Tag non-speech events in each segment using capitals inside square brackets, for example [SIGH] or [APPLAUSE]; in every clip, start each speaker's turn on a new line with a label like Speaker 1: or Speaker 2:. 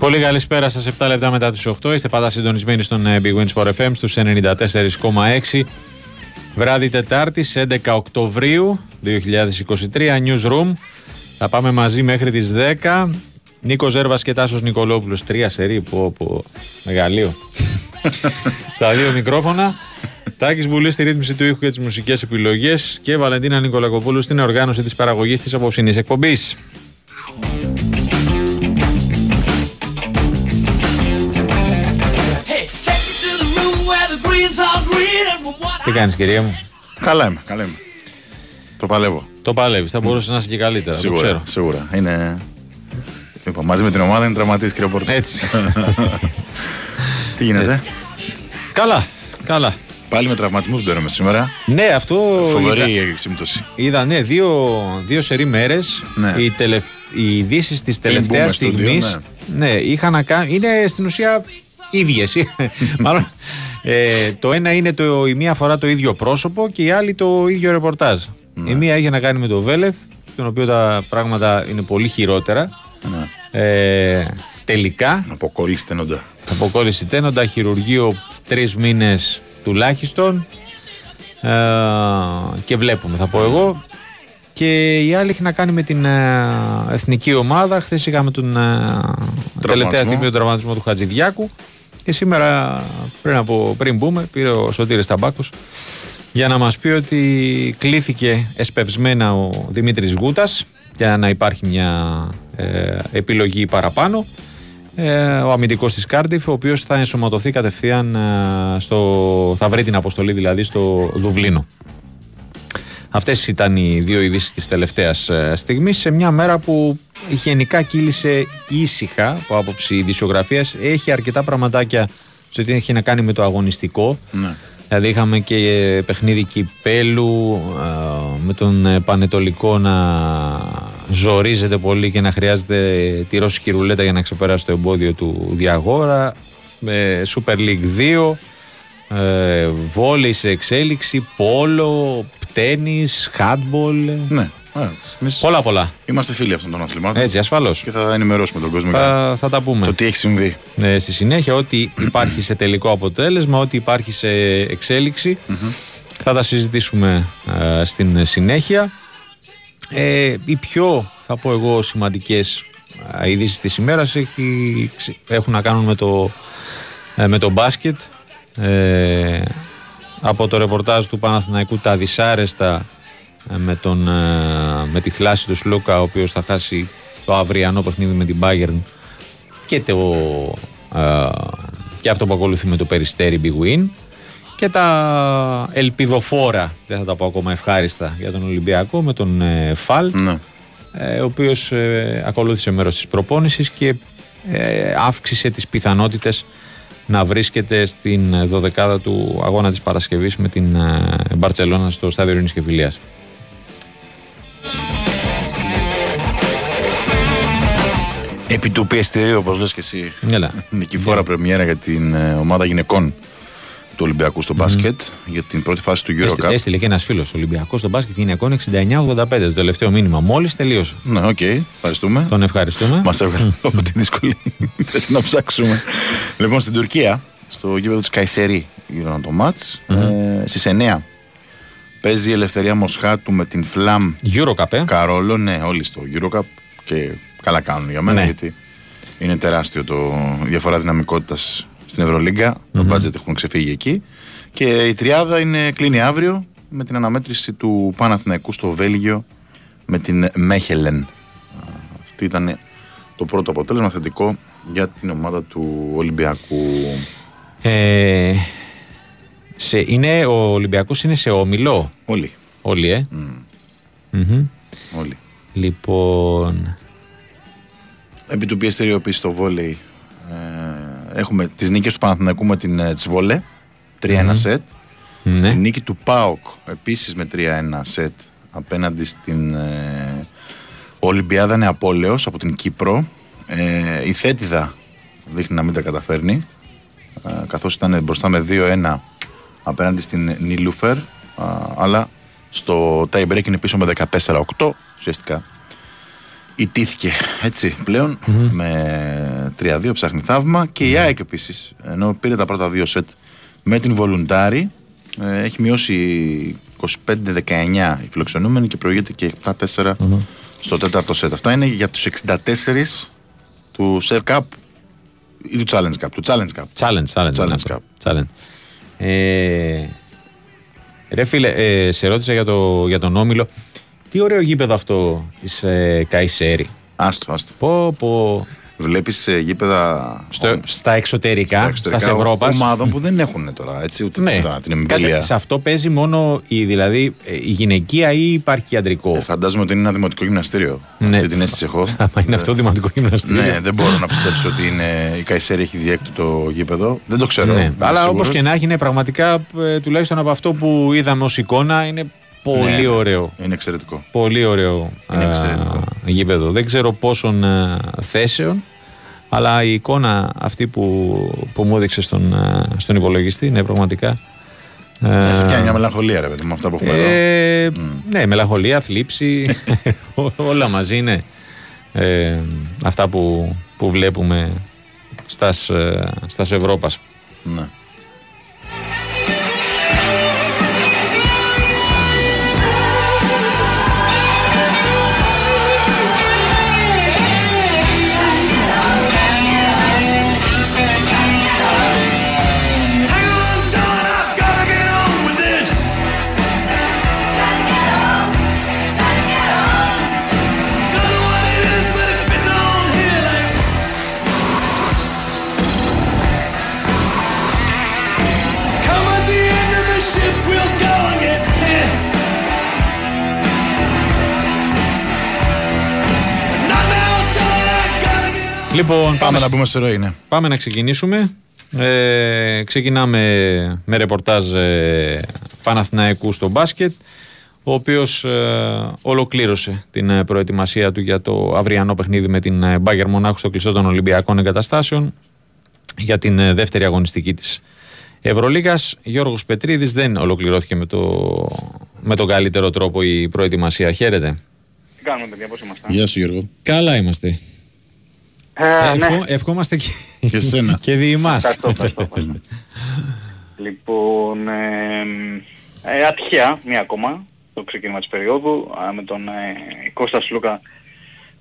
Speaker 1: Πολύ καλησπέρα σας. 7 λεπτά μετά τις 8. Είστε πάντα συντονισμένοι στον ε, Big Wins for FM στους 94,6. Βράδυ Τετάρτη, 11 Οκτωβρίου 2023, Newsroom. Θα πάμε μαζί μέχρι τις 10. Νίκο Ζέρβας και Τάσος Νικολόπουλος. Τρία σερή που από μεγαλείο. [LAUGHS] Στα δύο μικρόφωνα. Τάκης Μπουλής στη ρύθμιση του ήχου και τις μουσικές επιλογές και Βαλεντίνα Νικολακοπούλου στην οργάνωση της παραγωγής της απόψινή εκπομπής. Τι κάνεις, κυρία μου;
Speaker 2: Καλά είμαι, καλά είμαι. Το παλεύω.
Speaker 1: Το παλεύεις. Θα μπορούσε να είσαι και καλύτερα.
Speaker 2: Σίγουρα.
Speaker 1: Το ξέρω.
Speaker 2: Σίγουρα. Είναι... Λοιπόν, μαζί με την ομάδα είναι τραυματή, κύριε Πόρτα.
Speaker 1: Έτσι. [LAUGHS]
Speaker 2: Τι γίνεται;
Speaker 1: καλά. Καλά.
Speaker 2: Πάλι με τραυματισμούς μπαίνουμε σήμερα.
Speaker 1: Ναι, αυτό.
Speaker 2: Φοβερή
Speaker 1: είδα,
Speaker 2: η σύμπτωση.
Speaker 1: είδα, ναι, δύο, δύο σερή μέρες.
Speaker 2: Ναι.
Speaker 1: Οι, τελευ... οι ειδήσεις της
Speaker 2: μπούμε
Speaker 1: τελευταίας
Speaker 2: στο δύο,
Speaker 1: στιγμής.
Speaker 2: ναι.
Speaker 1: Ναι, είχαν να κάνουν. Είναι στην ουσία ίδιες. [LAUGHS] Μάλλον. Ε, το ένα είναι το, η μία φορά το ίδιο πρόσωπο και η άλλη το ίδιο ρεπορτάζ.
Speaker 2: Ναι.
Speaker 1: Η μία είχε να κάνει με το Βέλεθ, τον οποίο τα πράγματα είναι πολύ χειρότερα.
Speaker 2: Ναι.
Speaker 1: Ε, τελικά,
Speaker 2: Αποκόλληση τενόντα.
Speaker 1: αποκόλληση τένοντα, χειρουργείο τρεις μήνες τουλάχιστον. Ε, και βλέπουμε, θα πω εγώ. Και η άλλη έχει να κάνει με την ε, εθνική ομάδα. Χθες είχαμε τον ε, τελευταία στιγμή τον τραυματισμό του Χατζηδιάκου. Και σήμερα, πριν, από, πριν μπούμε, πήρε ο Σωτήρης Ταμπάκος για να μας πει ότι κλήθηκε εσπευσμένα ο Δημήτρης Γούτας για να υπάρχει μια ε, επιλογή παραπάνω. Ε, ο αμυντικός της Κάρντιφ, ο οποίος θα ενσωματωθεί κατευθείαν ε, στο, θα βρει την αποστολή δηλαδή στο Δουβλίνο. Αυτές ήταν οι δύο ειδήσεις της τελευταίας ε, στιγμής σε μια μέρα που γενικά κύλησε ήσυχα από άποψη ειδησιογραφίας. Έχει αρκετά πραγματάκια σε ό,τι έχει να κάνει με το αγωνιστικό.
Speaker 2: Ναι.
Speaker 1: Δηλαδή είχαμε και ε, παιχνίδι κυπέλου ε, με τον ε, Πανετολικό να ζορίζεται πολύ και να χρειάζεται τη ρώσικη ρουλέτα για να ξεπεράσει το εμπόδιο του Διαγόρα. Με Super League 2, ε, βόλεϊ σε εξέλιξη, πόλο, τένις, handball.
Speaker 2: Ναι. Ε, εμείς
Speaker 1: Πολλά πολλά.
Speaker 2: Είμαστε φίλοι αυτών των αθλημάτων.
Speaker 1: Έτσι, ασφαλώς.
Speaker 2: Και θα ενημερώσουμε τον κόσμο για
Speaker 1: Θα, θα τα πούμε.
Speaker 2: το τι έχει συμβεί.
Speaker 1: Ε, στη συνέχεια, ό,τι υπάρχει σε τελικό αποτέλεσμα, ό,τι υπάρχει σε εξέλιξη, θα τα συζητήσουμε ε, στην συνέχεια. Ε, οι πιο, θα πω εγώ, σημαντικές ε, ειδήσεις της ημέρας έχει, έχουν να κάνουν με το, ε, με το μπάσκετ. Ε, από το ρεπορτάζ του Παναθηναϊκού τα δυσάρεστα ε, με, τον, ε, με τη θλάση του Σλούκα ο οποίος θα χάσει το αυριανό παιχνίδι με την Bayern και, το, ε, και αυτό που ακολουθεί με το Περιστέρι Big Win και τα ελπιδοφόρα, δεν θα τα πω ακόμα ευχάριστα για τον Ολυμπιακό με τον ε, Φαλ
Speaker 2: Ναι.
Speaker 1: ε, ο οποίος ε, ακολούθησε μέρος της προπόνησης και ε, αύξησε τις πιθανότητες να βρίσκεται στην ε, δωδεκάδα του αγώνα της Παρασκευής με την ε, Μπαρτσελώνα στο στάδιο Ειρήνης και Φιλίας.
Speaker 2: Επί του πιεστηρίου, όπως λες και εσύ.
Speaker 1: Έλα.
Speaker 2: Νικηφόρα πρεμιέρα για την ε, ομάδα γυναικών του Ολυμπιακού στο μπάσκετ για την πρώτη φάση του
Speaker 1: Έστει-
Speaker 2: Eurocup.
Speaker 1: Έστειλε και ένας φίλος Ολυμπιακός στο μπάσκετ γυναικών 69-85 το τελευταίο μήνυμα. Μόλις τελείωσε.
Speaker 2: Ναι, οκ, ευχαριστούμε.
Speaker 1: Τον ευχαριστούμε.
Speaker 2: Μας έβγαλε [LAUGHS] από τη δύσκολη θέση να ψάξουμε. λοιπόν, στην Τουρκία, στο γήπεδο της Καϊσερή, γύρω το ματ ε, στις 9 παίζει η Ελευθερία Μοσχάτου με την Φλαμ
Speaker 1: Eurocup, ε.
Speaker 2: Καρόλο. Ναι, όλοι στο Eurocup και καλά κάνουν για μένα
Speaker 1: Ναι.
Speaker 2: γιατί είναι τεράστιο το η διαφορά δυναμικότητας στην Ευρωλίγκα. Το budget έχουν ξεφύγει εκεί. Και η τριάδα είναι, κλείνει αύριο με την αναμέτρηση του Παναθηναϊκού στο Βέλγιο με την Μέχελεν. Αυτή ήταν το πρώτο αποτέλεσμα θετικό για την ομάδα του Ολυμπιακού.
Speaker 1: Ε, σε, είναι, ο Ολυμπιακός είναι σε όμιλο;
Speaker 2: Όλοι.
Speaker 1: Όλοι, ε. Μμμ.
Speaker 2: όλοι.
Speaker 1: Λοιπόν.
Speaker 2: Επί του πιεστηρίου επίση στο βόλεϊ ε, έχουμε τις νίκες του Παναθηναϊκού με την ε, Τσβόλε 3-1 σετ.
Speaker 1: Ναι.
Speaker 2: Η νίκη του ΠΑΟΚ επίσης με 3-1 σετ απέναντι στην ε, Ολυμπιάδα Νεαπόλεως από την Κύπρο. Ε, η Θέτιδα δείχνει να μην τα καταφέρνει ε, καθώς ήταν μπροστά με 2-1 απέναντι στην Νίλουφερ α, αλλά στο tie break είναι πίσω με 14-8 ουσιαστικά ιτήθηκε έτσι πλέον με 3-2 ψάχνει θαύμα και η ΑΕΚ επίσης ενώ πήρε τα πρώτα δύο σετ με την Βολουντάρη ε, έχει μειώσει 25-19 οι φιλοξενούμενοι και προηγείται και 7-4 στο τέταρτο σετ. Αυτά είναι για τους 64 του Save Cup ή του Challenge Cup. Του Challenge Cup.
Speaker 1: Challenge, challenge.
Speaker 2: Challenge
Speaker 1: ναι,
Speaker 2: Cup.
Speaker 1: challenge. Ε, ρε φίλε, ε, σε ρώτησα για, το, για τον Όμιλο. Τι ωραίο γήπεδο αυτό της ε, Καϊσέρη.
Speaker 2: Άστο, άστο.
Speaker 1: Πω, πω.
Speaker 2: Βλέπεις γήπεδα
Speaker 1: Στο, στα εξωτερικά,
Speaker 2: στα εξωτερικά
Speaker 1: στα Ευρώπας.
Speaker 2: ομάδων που δεν έχουν τώρα έτσι, ούτε
Speaker 1: Ναι,
Speaker 2: τώρα την
Speaker 1: Κάτσε,
Speaker 2: εμβέλεια.
Speaker 1: σε αυτό παίζει μόνο η, δηλαδή, ε, η γυναικεία ή υπάρχει και αντρικό.
Speaker 2: Ε, φαντάζομαι ότι είναι ένα δημοτικό γυμναστήριο.
Speaker 1: Ναι.
Speaker 2: Αυτή την αίσθηση έχω. [LAUGHS]
Speaker 1: Άμα είναι αυτό δημοτικό γυμναστήριο.
Speaker 2: ναι, δεν μπορώ να πιστέψω ότι είναι, η Καϊσέρη έχει διέκτητο γήπεδο. Δεν το ξέρω.
Speaker 1: Ναι,
Speaker 2: είμαι
Speaker 1: αλλά
Speaker 2: σίγουρος.
Speaker 1: όπω και να έχει, είναι πραγματικά ε, τουλάχιστον από αυτό που είδαμε ως εικόνα είναι πολύ
Speaker 2: Ναι,
Speaker 1: ωραίο.
Speaker 2: Είναι εξαιρετικό.
Speaker 1: Πολύ ωραίο
Speaker 2: Είναι
Speaker 1: ε,
Speaker 2: εξαιρετικό.
Speaker 1: γήπεδο. Δεν ξέρω πόσων ε, θέσεων, αλλά η εικόνα αυτή που, που μου έδειξε στον, ε, στον υπολογιστή είναι πραγματικά.
Speaker 2: Ε, σε
Speaker 1: ε,
Speaker 2: πιάνει μια μελαγχολία, ρε παιδί μου, αυτά που έχουμε εδώ.
Speaker 1: ε, Ναι, μελαγχολία, θλίψη, ό- [LAUGHS] όλα μαζί είναι ε, αυτά που, που βλέπουμε στας, ε, στας Ευρώπας.
Speaker 2: Ναι.
Speaker 1: Λοιπόν,
Speaker 2: Πάμε
Speaker 1: πάμε,
Speaker 2: να μπούμε σε ροή, ναι.
Speaker 1: πάμε να ξεκινήσουμε. Ε, ξεκινάμε με ρεπορτάζ ε, Παναθηναϊκού στο μπάσκετ ο οποίος ε, ολοκλήρωσε την ε, προετοιμασία του για το αυριανό παιχνίδι με την ε, Μπάγκερ Μονάχου στο κλειστό των Ολυμπιακών Εγκαταστάσεων για την ε, δεύτερη αγωνιστική της Ευρωλίγας. Γιώργος Πετρίδης δεν ολοκληρώθηκε με, το, με τον καλύτερο τρόπο η προετοιμασία. Χαίρετε.
Speaker 3: Τι κάνουμε, παιδιά, πώς είμαστε;
Speaker 2: Γεια σου, Γιώργο.
Speaker 1: Καλά είμαστε.
Speaker 3: Ε, ναι.
Speaker 1: Ευχό- ευχόμαστε και,
Speaker 2: Και εσένα. [LAUGHS]
Speaker 1: και διημάς.
Speaker 3: Ευχαριστώ, ευχαριστώ, ευχαριστώ. [LAUGHS] λοιπόν, ε, ε, ατυχία, μία ακόμα, το ξεκίνημα της περίοδου, α, με τον ε, Κώστα Σλούκα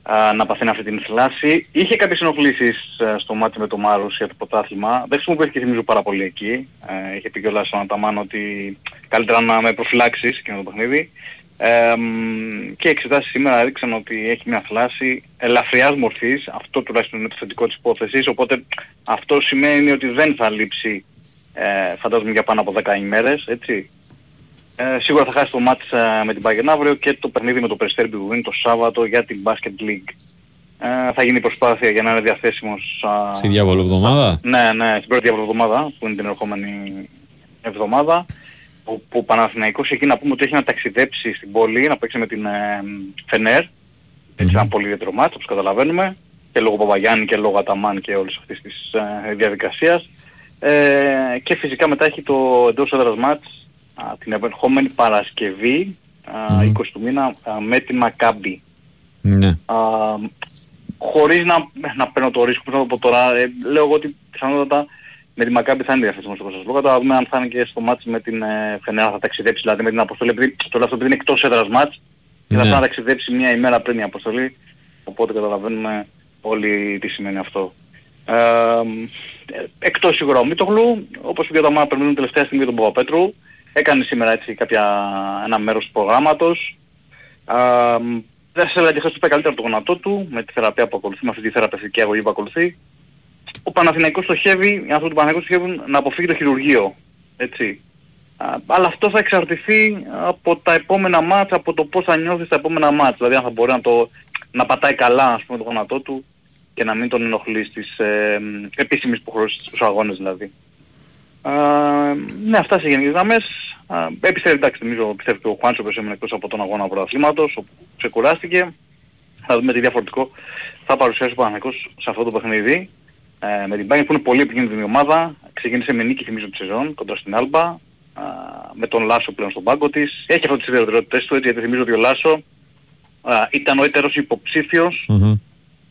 Speaker 3: α, να παθαίνει αυτή την θλάση. Είχε κάποιες ενοχλήσεις ε, στο μάτι με το Μάρους για το πρωτάθλημα. Δεν χρησιμοποιήθηκε θυμίζω πάρα πολύ εκεί. Ε, είχε πει κιόλας ο Ανταμάν ότι καλύτερα να με προφυλάξεις εκείνο το παιχνίδι. Ε, μ, και οι εξετάσεις σήμερα έδειξαν ότι έχει μια θλάση ελαφριάς μορφής, αυτό τουλάχιστον είναι το θετικό της υπόθεσης, οπότε αυτό σημαίνει ότι δεν θα λείψει ε, φαντάζομαι για πάνω από 10 ημέρες, έτσι. Ε, σίγουρα θα χάσει το μάτς ε, με την Bayern αύριο και το παιχνίδι με το Περιστέρι Μπιγουίν το Σάββατο για την Basket League. Ε, θα γίνει προσπάθεια για να είναι διαθέσιμος α,
Speaker 1: Στη διάβολο εβδομάδα;
Speaker 3: ναι, ναι, στην πρώτη εβδομάδα που είναι την ερχόμενη εβδομάδα που, που ο Παναθηναϊκός εκεί να πούμε ότι έχει να ταξιδέψει στην πόλη να παίξει με την ε, Φενέρ έτσι ένα πολύ ιδιαίτερο μάτς όπως καταλαβαίνουμε και λόγω Παπαγιάννη και λόγω Αταμάν και όλης αυτής της ε, διαδικασίας ε, και φυσικά μετά έχει το εντός έδρας μάτς α, την επερχόμενη Παρασκευή α,
Speaker 1: Μμμ.
Speaker 3: 20 του μήνα α, με την Μακάμπη
Speaker 1: Ναι.
Speaker 3: α, χωρίς να, να παίρνω το ρίσκο, πώς να το πω τώρα, ε, λέω εγώ ότι πιθανότατα με τη Μακάμπη θα είναι διαθέσιμο στο Κωνσταντινόπουλο. Τώρα θα δούμε αν θα είναι και στο μάτς με την ε, Φενέρα, θα ταξιδέψει δηλαδή με την αποστολή, επειδή το λέω αυτό επειδή είναι εκτός έδρας μάτς και θα
Speaker 1: Ναι.
Speaker 3: πρέπει να ταξιδέψει μια ημέρα πριν η αποστολή, οπότε καταλαβαίνουμε όλοι τι σημαίνει αυτό. Ε, ε, εκτός σίγουρα ο Μίτογλου, όπως και όταν περιμένουν τελευταία στιγμή τον Παπαπέτρου, έκανε σήμερα έτσι κάποια, ένα μέρος του προγράμματος. Α, μ, δεν σε έλεγα και χθες που είπε καλύτερα το γονατό του, με τη θεραπεία που ακολουθεί, με αυτή τη θεραπευτική αγωγή που ακολουθεί. Ο Παναθηναϊκός στοχεύει, οι άνθρωποι του Παναθηναϊκού στοχεύουν να αποφύγει το χειρουργείο. Έτσι. Α, αλλά αυτό θα εξαρτηθεί από τα επόμενα μάτς, από το πώς θα νιώθεις στα επόμενα μάτς. Δηλαδή αν θα μπορεί να, το, να πατάει καλά ας πούμε, το γονατό του και να μην τον ενοχλείς στις ε, μ, επίσημες υποχρεώσεις στους αγώνες δηλαδή. Α, ναι, αυτά σε γενικές γραμμές. Α, Επιστρέφει, εντάξει, νομίζω, πιστεύει και ο Χουάντσο που έμεινε εκτός από τον αγώνα πρωταθλήματος, όπου ξεκουράστηκε. Θα δούμε τι διαφορετικό θα παρουσιάσει ο Παναθηναϊκός σε αυτό το παιχνίδι. Ε, με την Bayern που είναι πολύ επικίνδυνη ομάδα. Ξεκίνησε με νίκη θυμίζω τη σεζόν κοντά στην Άλμπα. Α, με τον Λάσο πλέον στον πάγκο της. Έχει αυτό τις ιδιαιτερότητες του, έτσι, γιατί θυμίζω ότι ο Λάσο α, ήταν ο έτερος υποψήφιος
Speaker 1: Μμμ.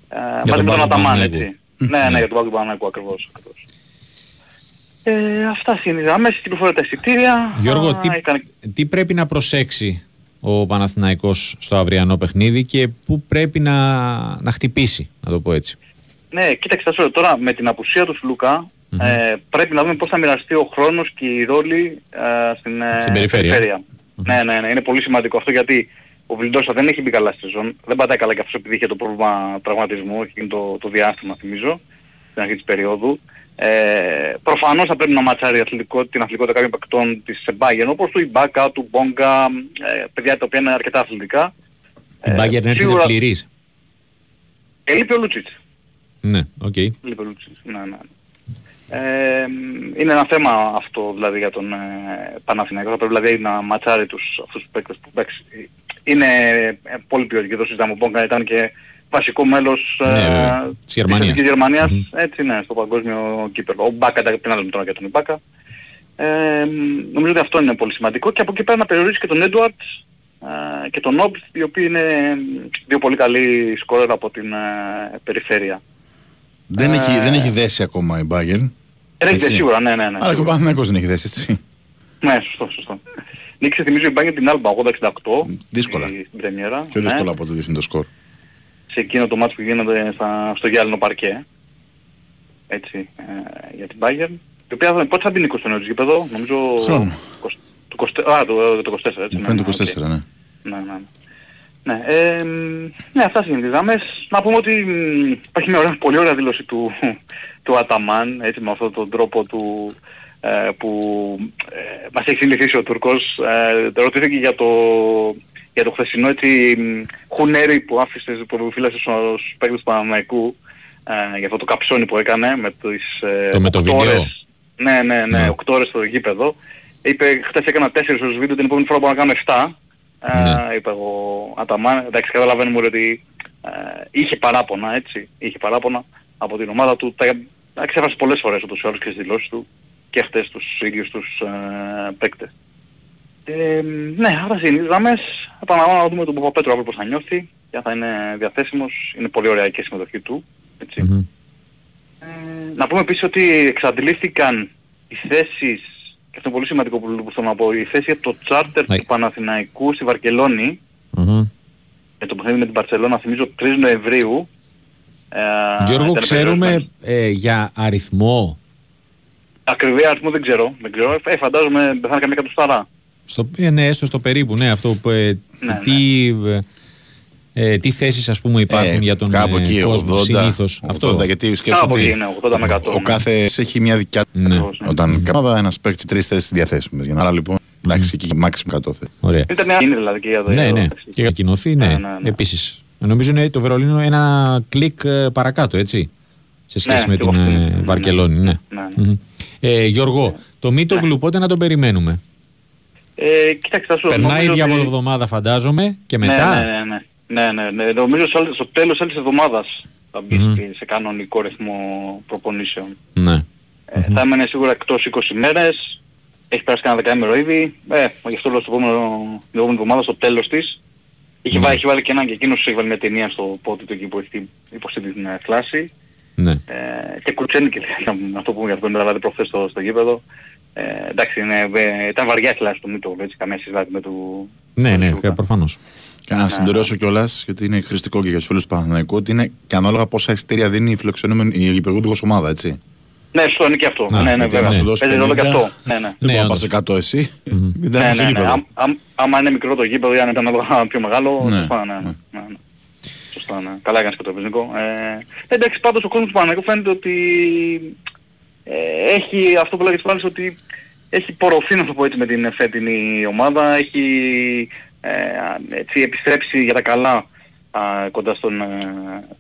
Speaker 3: ε,
Speaker 1: τον
Speaker 3: μαζί με τον
Speaker 1: πάγκο του
Speaker 3: Αταμάν,
Speaker 1: Παναθηναϊκού.
Speaker 3: έτσι. ναι, ναι, για τον πάγκο του Παναθηναϊκού ακριβώς. ακριβώς. Ε, αυτά είναι οι γραμμές, κυκλοφορία τα εισιτήρια.
Speaker 1: Γιώργο,
Speaker 3: Α,
Speaker 1: τι,
Speaker 3: έκανε-
Speaker 1: τι πρέπει να προσέξει ο Παναθηναϊκός στο αυριανό παιχνίδι και πού πρέπει να, να χτυπήσει, να το πω έτσι;
Speaker 3: Ναι, κοίταξε θα σου λέω, τώρα με την απουσία του Σλούκα ε, πρέπει να δούμε πώς θα μοιραστεί ο χρόνος και η ρόλη ε, στην, ε,
Speaker 1: Στην περιφέρεια.
Speaker 3: Ναι, ναι, ναι, είναι πολύ σημαντικό αυτό γιατί ο Βιλντόσα δεν έχει μπει καλά στη σεζόν. Δεν πατάει καλά και αυτός επειδή είχε το πρόβλημα τραυματισμού εκείνο το, το διάστημα θυμίζω, στην αρχή της περίοδου. Ε, προφανώς θα πρέπει να ματσάρει η αθλητικό, την αθλητικότητα κάποιων παικτών της Bayern όπως του Ιμπάκα, του Μπόνγκα, ε, παιδιά τα οποία είναι αρκετά αθλητικά.
Speaker 1: Η Bayern έρχεται
Speaker 3: σίγουρα-
Speaker 1: πληρής.
Speaker 3: Ε, λείπει ο Λούτσιτς.
Speaker 1: Ναι, οκ.
Speaker 3: Λείπει ο Λούτσιτς. Ναι, ναι. Ε, είναι ένα θέμα αυτό δηλαδή για τον ε, Παναθηναϊκό. Θα πρέπει δηλαδή να ματσάρει τους, αυτούς τους παίκτες που εντάξει, είναι ε, πολύ ποιοτικοί. Εδώ συζητάμε. Ο Μπόνγκα ήταν και βασικό μέλος
Speaker 1: Ναι, βέβαια.
Speaker 3: ε,
Speaker 1: Της Γερμανίας.
Speaker 3: Εθνικής Γερμανίας. Έτσι ναι, στο παγκόσμιο κύπελο. Ο Μπάκα, τα- τι να λέμε τώρα για τον Ιμπάκα. Ε, νομίζω ότι αυτό είναι πολύ σημαντικό και από εκεί πέρα να περιορίσει και τον Έντουαρτς ε, και τον Όμπτ, οι οποίοι είναι δύο πολύ καλοί σκόρερ από την ε, περιφέρεια.
Speaker 2: Δεν, έχει, δεν έχει δέσει ακόμα η Bayern.
Speaker 3: Έχετε
Speaker 2: Έτσι.
Speaker 3: σίγουρα, ναι, ναι, ναι.
Speaker 2: Αλλά και ο
Speaker 3: σίγουρα.
Speaker 2: Παναθηναϊκός δεν έχει δέσει, έτσι.
Speaker 3: Ναι, σωστό, σωστό. Νίκησε θυμίζω η Μπάγκερ την Άλμπα 80-68
Speaker 2: Δύσκολα.
Speaker 3: στη- στην πρεμιέρα.
Speaker 2: Πιο
Speaker 3: ναι,
Speaker 2: δύσκολο από ό,τι δείχνει το σκορ.
Speaker 3: Σε εκείνο το ματς που γίνεται στα, στο γυάλινο παρκέ. Έτσι, ε, για την Bayern. Η οποία θα- πότε θα μπει Νίκος στο νέο της γήπεδο, νομίζω...
Speaker 2: Χρόνο.
Speaker 3: 20 το 20 α, το, το 24, έτσι.
Speaker 2: Μου φαίνεται
Speaker 3: ναι,
Speaker 2: 24,
Speaker 3: οκ.
Speaker 2: ναι.
Speaker 3: Ναι, ναι. ναι. Ναι, ε, μ, ναι, αυτά είναι οι γραμμές. Να πούμε ότι μ, υπάρχει μια ωραία, πολύ ωραία δήλωση του, του Αταμάν, έτσι με αυτόν τον τρόπο του, ε, που ε, μας έχει συνηθίσει ο Τουρκός. Ε, ρωτήθηκε για το, για το χθεσινό έτσι, μ, χουνέρι που άφησε που φύλασε στους παίκτες του Παναμαϊκού ε, για αυτό το καψόνι που έκανε με τις ε,
Speaker 1: Το με το
Speaker 3: οκτώ
Speaker 1: βίντεο;
Speaker 3: ώρες. Ναι, ναι, ναι,
Speaker 1: Ναι.
Speaker 3: 8 ώρες στο γήπεδο. Είπε χθες έκανα 4 ώρες βίντεο, την επόμενη φορά μπορώ να κάνω 7.
Speaker 1: Ναι.
Speaker 3: Ε, είπε ο Αταμάν, εντάξει καταλαβαίνουμε ότι ε, είχε παράπονα έτσι, είχε παράπονα από την ομάδα του, τα τα εξέφρασε πολλές φορές ούτως ή άλλως και στις δηλώσεις του και χτες στους ίδιους τους ε, παίκτες. Ε, ναι, άρα είναι οι γραμμές. Επαναλαμβάνω να δούμε τον Παπαπέτρο αύριο πώς θα νιώθει και αν θα είναι διαθέσιμος. Είναι πολύ ωραία και η συμμετοχή του. Έτσι.
Speaker 1: Μμμ.
Speaker 3: Ε, να πούμε επίσης ότι εξαντλήθηκαν οι θέσεις, και αυτό είναι πολύ σημαντικό που, που θέλω να πω, η θέση για το τσάρτερ
Speaker 1: Ναι.
Speaker 3: του Παναθηναϊκού στη Βαρκελόνη,
Speaker 1: Μμμ.
Speaker 3: για το παιχνίδι με την Παρσελώνα, θυμίζω 3 Νοεμβρίου. Ε,
Speaker 1: Γιώργο,
Speaker 3: ήταν
Speaker 1: ξέρουμε
Speaker 3: περιορισμένος.
Speaker 1: ε, για αριθμό;
Speaker 3: Ακριβή αριθμό δεν ξέρω, δεν ξέρω. Ε, φαντάζομαι δεν θα είναι καμία κατουσταρά.
Speaker 1: Στο, ε, ναι, έστω στο περίπου, ναι, αυτό που, ε,
Speaker 3: Ναι,
Speaker 1: τι, ε, ε, τι θέσεις ας πούμε υπάρχουν
Speaker 2: Ε,
Speaker 1: για τον
Speaker 2: κάπου
Speaker 1: ε,
Speaker 2: εκεί,
Speaker 1: κόσμο
Speaker 2: 80,
Speaker 1: συνήθως;
Speaker 2: 80,
Speaker 1: αυτό.
Speaker 2: γιατί σκέψου
Speaker 3: Κάπου εκεί
Speaker 2: ότι
Speaker 3: είναι, 80 με 100.
Speaker 2: ο
Speaker 3: ναι.
Speaker 2: κάθε έχει μια δικιά του.
Speaker 1: Ναι.
Speaker 3: Ακριβώς, ναι.
Speaker 2: Όταν ομάδα ένας παίκτης τρεις θέσεις διαθέσιμες. Για να άρα λοιπόν, εντάξει, εκεί μάξιμο 100 θέσεις.
Speaker 1: Ωραία.
Speaker 3: Ήταν μια είναι δηλαδή και για το...
Speaker 1: Ναι,
Speaker 3: για το-
Speaker 1: ναι. Και για κοινωθεί, ναι,
Speaker 3: Ναι, ναι, ναι.
Speaker 1: επίσης. Νομίζω είναι το Βερολίνο ένα κλικ ε, παρακάτω, έτσι. Σε σχέση
Speaker 3: Ναι,
Speaker 1: με
Speaker 3: και
Speaker 1: την
Speaker 3: εγώ αυτό
Speaker 1: ε,
Speaker 3: είναι.
Speaker 1: Βαρκελόνη, ναι.
Speaker 3: Ναι, ναι.
Speaker 1: Μμμ. Ε, Γιώργο, το Μίτογλου πότε να τον περιμένουμε;
Speaker 3: Ε, κοίταξε, θα σου
Speaker 1: Περνάει
Speaker 3: νομίζω ότι-
Speaker 1: διαβολοβδομάδα φαντάζομαι και
Speaker 3: Ναι,
Speaker 1: μετά;
Speaker 3: Ναι, ναι, ναι. Ναι, ναι, ναι. Νομίζω στο, άλλο- στο τέλος άλλης εβδομάδας θα μπει
Speaker 1: Μμμ.
Speaker 3: σε κανονικό ρυθμό προπονήσεων.
Speaker 1: Ναι.
Speaker 3: Ε, θα έμενε σίγουρα εκτός 20 μέρες. Έχει περάσει κανένα δεκαήμερο ήδη. Ε, γι' αυτό λέω στο επόμενο, την επόμενη εβδομάδα στο τέλος της. Είχε,
Speaker 1: Ναι.
Speaker 3: βάλει, έχει βάλει και έναν και εκείνος έχει βάλει μια ταινία στο πόδι του εκεί που έχει υποστεί την ε, κλάση.
Speaker 1: ναι.
Speaker 3: Ε, και κουτσένει και αυτό που πούμε για το 50 δηλαδή προχθές στο, στο γήπεδο. Ε, εντάξει, είναι, ε, ήταν βαριά κλάση του Μήτο, έτσι, καμία συζήτηση με του...
Speaker 1: Ναι,
Speaker 3: με
Speaker 1: ναι,
Speaker 3: του Λούκα.
Speaker 1: προφανώς.
Speaker 2: Και να συμπληρώσω κιόλας, γιατί είναι χρηστικό και για τους φίλους του Παναθηναϊκού, ότι είναι και ανάλογα πόσα εισιτήρια δίνει η φιλοξενούμενη η υπεργούδικος ομάδα, έτσι.
Speaker 3: Ναι, σωστό είναι και αυτό.
Speaker 1: Να,
Speaker 3: ναι, ναι,
Speaker 2: γιατί
Speaker 3: βέβαια.
Speaker 2: να σου δώσει
Speaker 3: Παίζει ρόλο και
Speaker 2: 50,
Speaker 3: αυτό. Ναι, ναι.
Speaker 2: Δεν
Speaker 1: Ναι,
Speaker 2: μπορεί να
Speaker 1: όντως.
Speaker 2: πας 100 εσύ. Μην
Speaker 3: Ναι,
Speaker 2: τα
Speaker 3: ναι,
Speaker 2: στο
Speaker 3: ναι.
Speaker 2: γήπεδο.
Speaker 3: Αμ- αμ- Άμα είναι μικρό το γήπεδο ή αν ήταν ένα πιο μεγάλο,
Speaker 2: Ναι,
Speaker 3: σωστά, ναι,
Speaker 2: ναι.
Speaker 3: ναι, ναι, ναι. Σωστά, ναι. Καλά έκανες και το Νίκο. Ε, εντάξει, πάντως ο κόσμος του Παναγικού φαίνεται ότι ε, έχει αυτό που λέγεις πάλι ότι έχει πορωθεί, να το πω έτσι, με την φετινή ομάδα. Έχει ε, έτσι, επιστρέψει για τα καλά α, κοντά στον ε,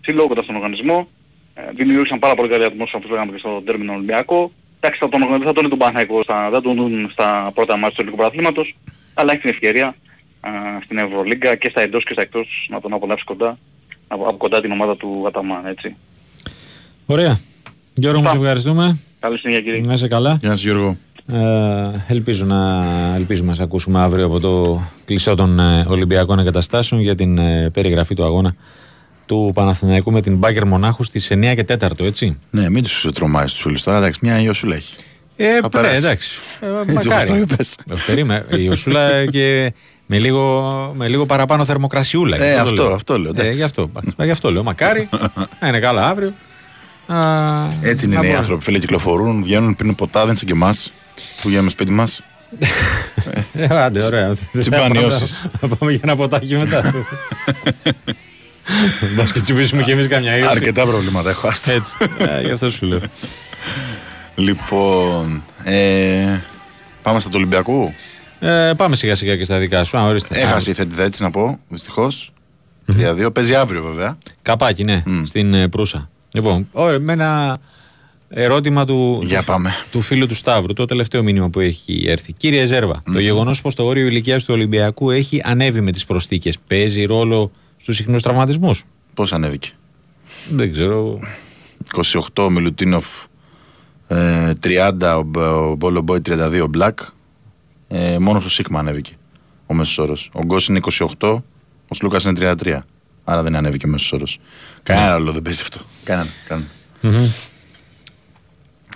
Speaker 3: φίλο, κοντά στον οργανισμό. Ε, δημιούργησαν πάρα πολύ καλή ατμόσφαιρα που λέγαμε και στο τέρμινο Ολυμπιακό. Εντάξει, θα τον, δεν θα τον είναι τον Παναγικό, στα, δεν θα τον δουν στα πρώτα μάτια του ελληνικού πρωταθλήματος, αλλά έχει την ευκαιρία α, στην Ευρωλίγκα και στα εντός και στα εκτός να τον απολαύσει κοντά, από, από κοντά την ομάδα του Αταμάν, έτσι.
Speaker 1: Ωραία. Γιώργο, μου σε
Speaker 3: Αυτά.
Speaker 1: ευχαριστούμε.
Speaker 3: Καλή συνέχεια κύριε.
Speaker 1: Να είσαι καλά.
Speaker 2: Γεια σας Γιώργο.
Speaker 1: Ε, ελπίζω να, ελπίζουμε να σε ακούσουμε αύριο από το κλεισό των ε, Ολυμπιακών Εγκαταστάσεων για την ε, περιγραφή του αγώνα του Παναθηναϊκού με την Μπάγκερ Μονάχου στις 9 και 4, έτσι.
Speaker 2: Ναι, μην τους τρομάζεις τους φίλους τώρα. Εντάξει, μια ιωσούλα έχει.
Speaker 1: Ε,
Speaker 2: Θα
Speaker 1: ναι,
Speaker 2: περάσει.
Speaker 1: εντάξει. Ε,
Speaker 2: Έτσι
Speaker 1: μακάρι.
Speaker 2: όπως το είπες.
Speaker 1: Ε, περίμε- Η Οσούλα και με λίγο, με λίγο παραπάνω θερμοκρασιούλα.
Speaker 2: Ε,
Speaker 1: γι' το
Speaker 2: αυτό,
Speaker 1: λέω.
Speaker 2: αυτό λέω,
Speaker 1: Ε,
Speaker 2: εντάξει.
Speaker 1: γι' αυτό, ε, γι' αυτό λέω. Μακάρι να είναι καλά αύριο. Α,
Speaker 2: Έτσι είναι
Speaker 1: να
Speaker 2: οι
Speaker 1: μπορούν.
Speaker 2: άνθρωποι. Φίλοι κυκλοφορούν, βγαίνουν, πίνουν ποτά, δεν είναι σαν και εμάς που βγαίνουμε σπίτι μας.
Speaker 1: Ε, άντε, ωραία.
Speaker 2: Τσιμπανιώσεις.
Speaker 1: Να πάμε για ένα ποτάκι μετά. Μπας και τσιμπήσουμε κι εμείς καμιά ίωση.
Speaker 2: Αρκετά προβλήματα έχω. άστα.
Speaker 1: Έτσι. Ε, Γι' αυτό σου λέω.
Speaker 2: Λοιπόν, ε, πάμε στα του Ολυμπιακού;
Speaker 1: Ε, πάμε σιγά σιγά και στα δικά σου. Α, ορίστε.
Speaker 2: Έχασε η θέτηδα έτσι να πω, δυστυχώς. 3-2. Παίζει αύριο βέβαια.
Speaker 1: Καπάκι, ναι, στην ε, Προύσα. Λοιπόν, ωραία, με ένα ερώτημα του,
Speaker 2: Για πάμε.
Speaker 1: του φίλου του Σταύρου, το τελευταίο μήνυμα που έχει έρθει. Κύριε Ζέρβα, το γεγονός πως το όριο ηλικίας του Ολυμπιακού έχει ανέβει με τις προσθήκες παίζει ρόλο στους συχνούς τραυματισμούς;
Speaker 2: Πώς ανέβηκε;
Speaker 1: Δεν ξέρω.
Speaker 2: 28 ο Μιλουτίνοφ, ε, 30 ο, Μπ- ο Μπόλο Μπόι, 32 ο Μπλακ. Ε, μόνος στο Σίγμα ανέβηκε ο μέσος όρος. Ο Γκος είναι 28, ο Σλούκας είναι 33. Άρα δεν ανέβηκε ο μέσος όρος. Κανένα άλλο δεν παίζει αυτό. Κανένα. κανένα.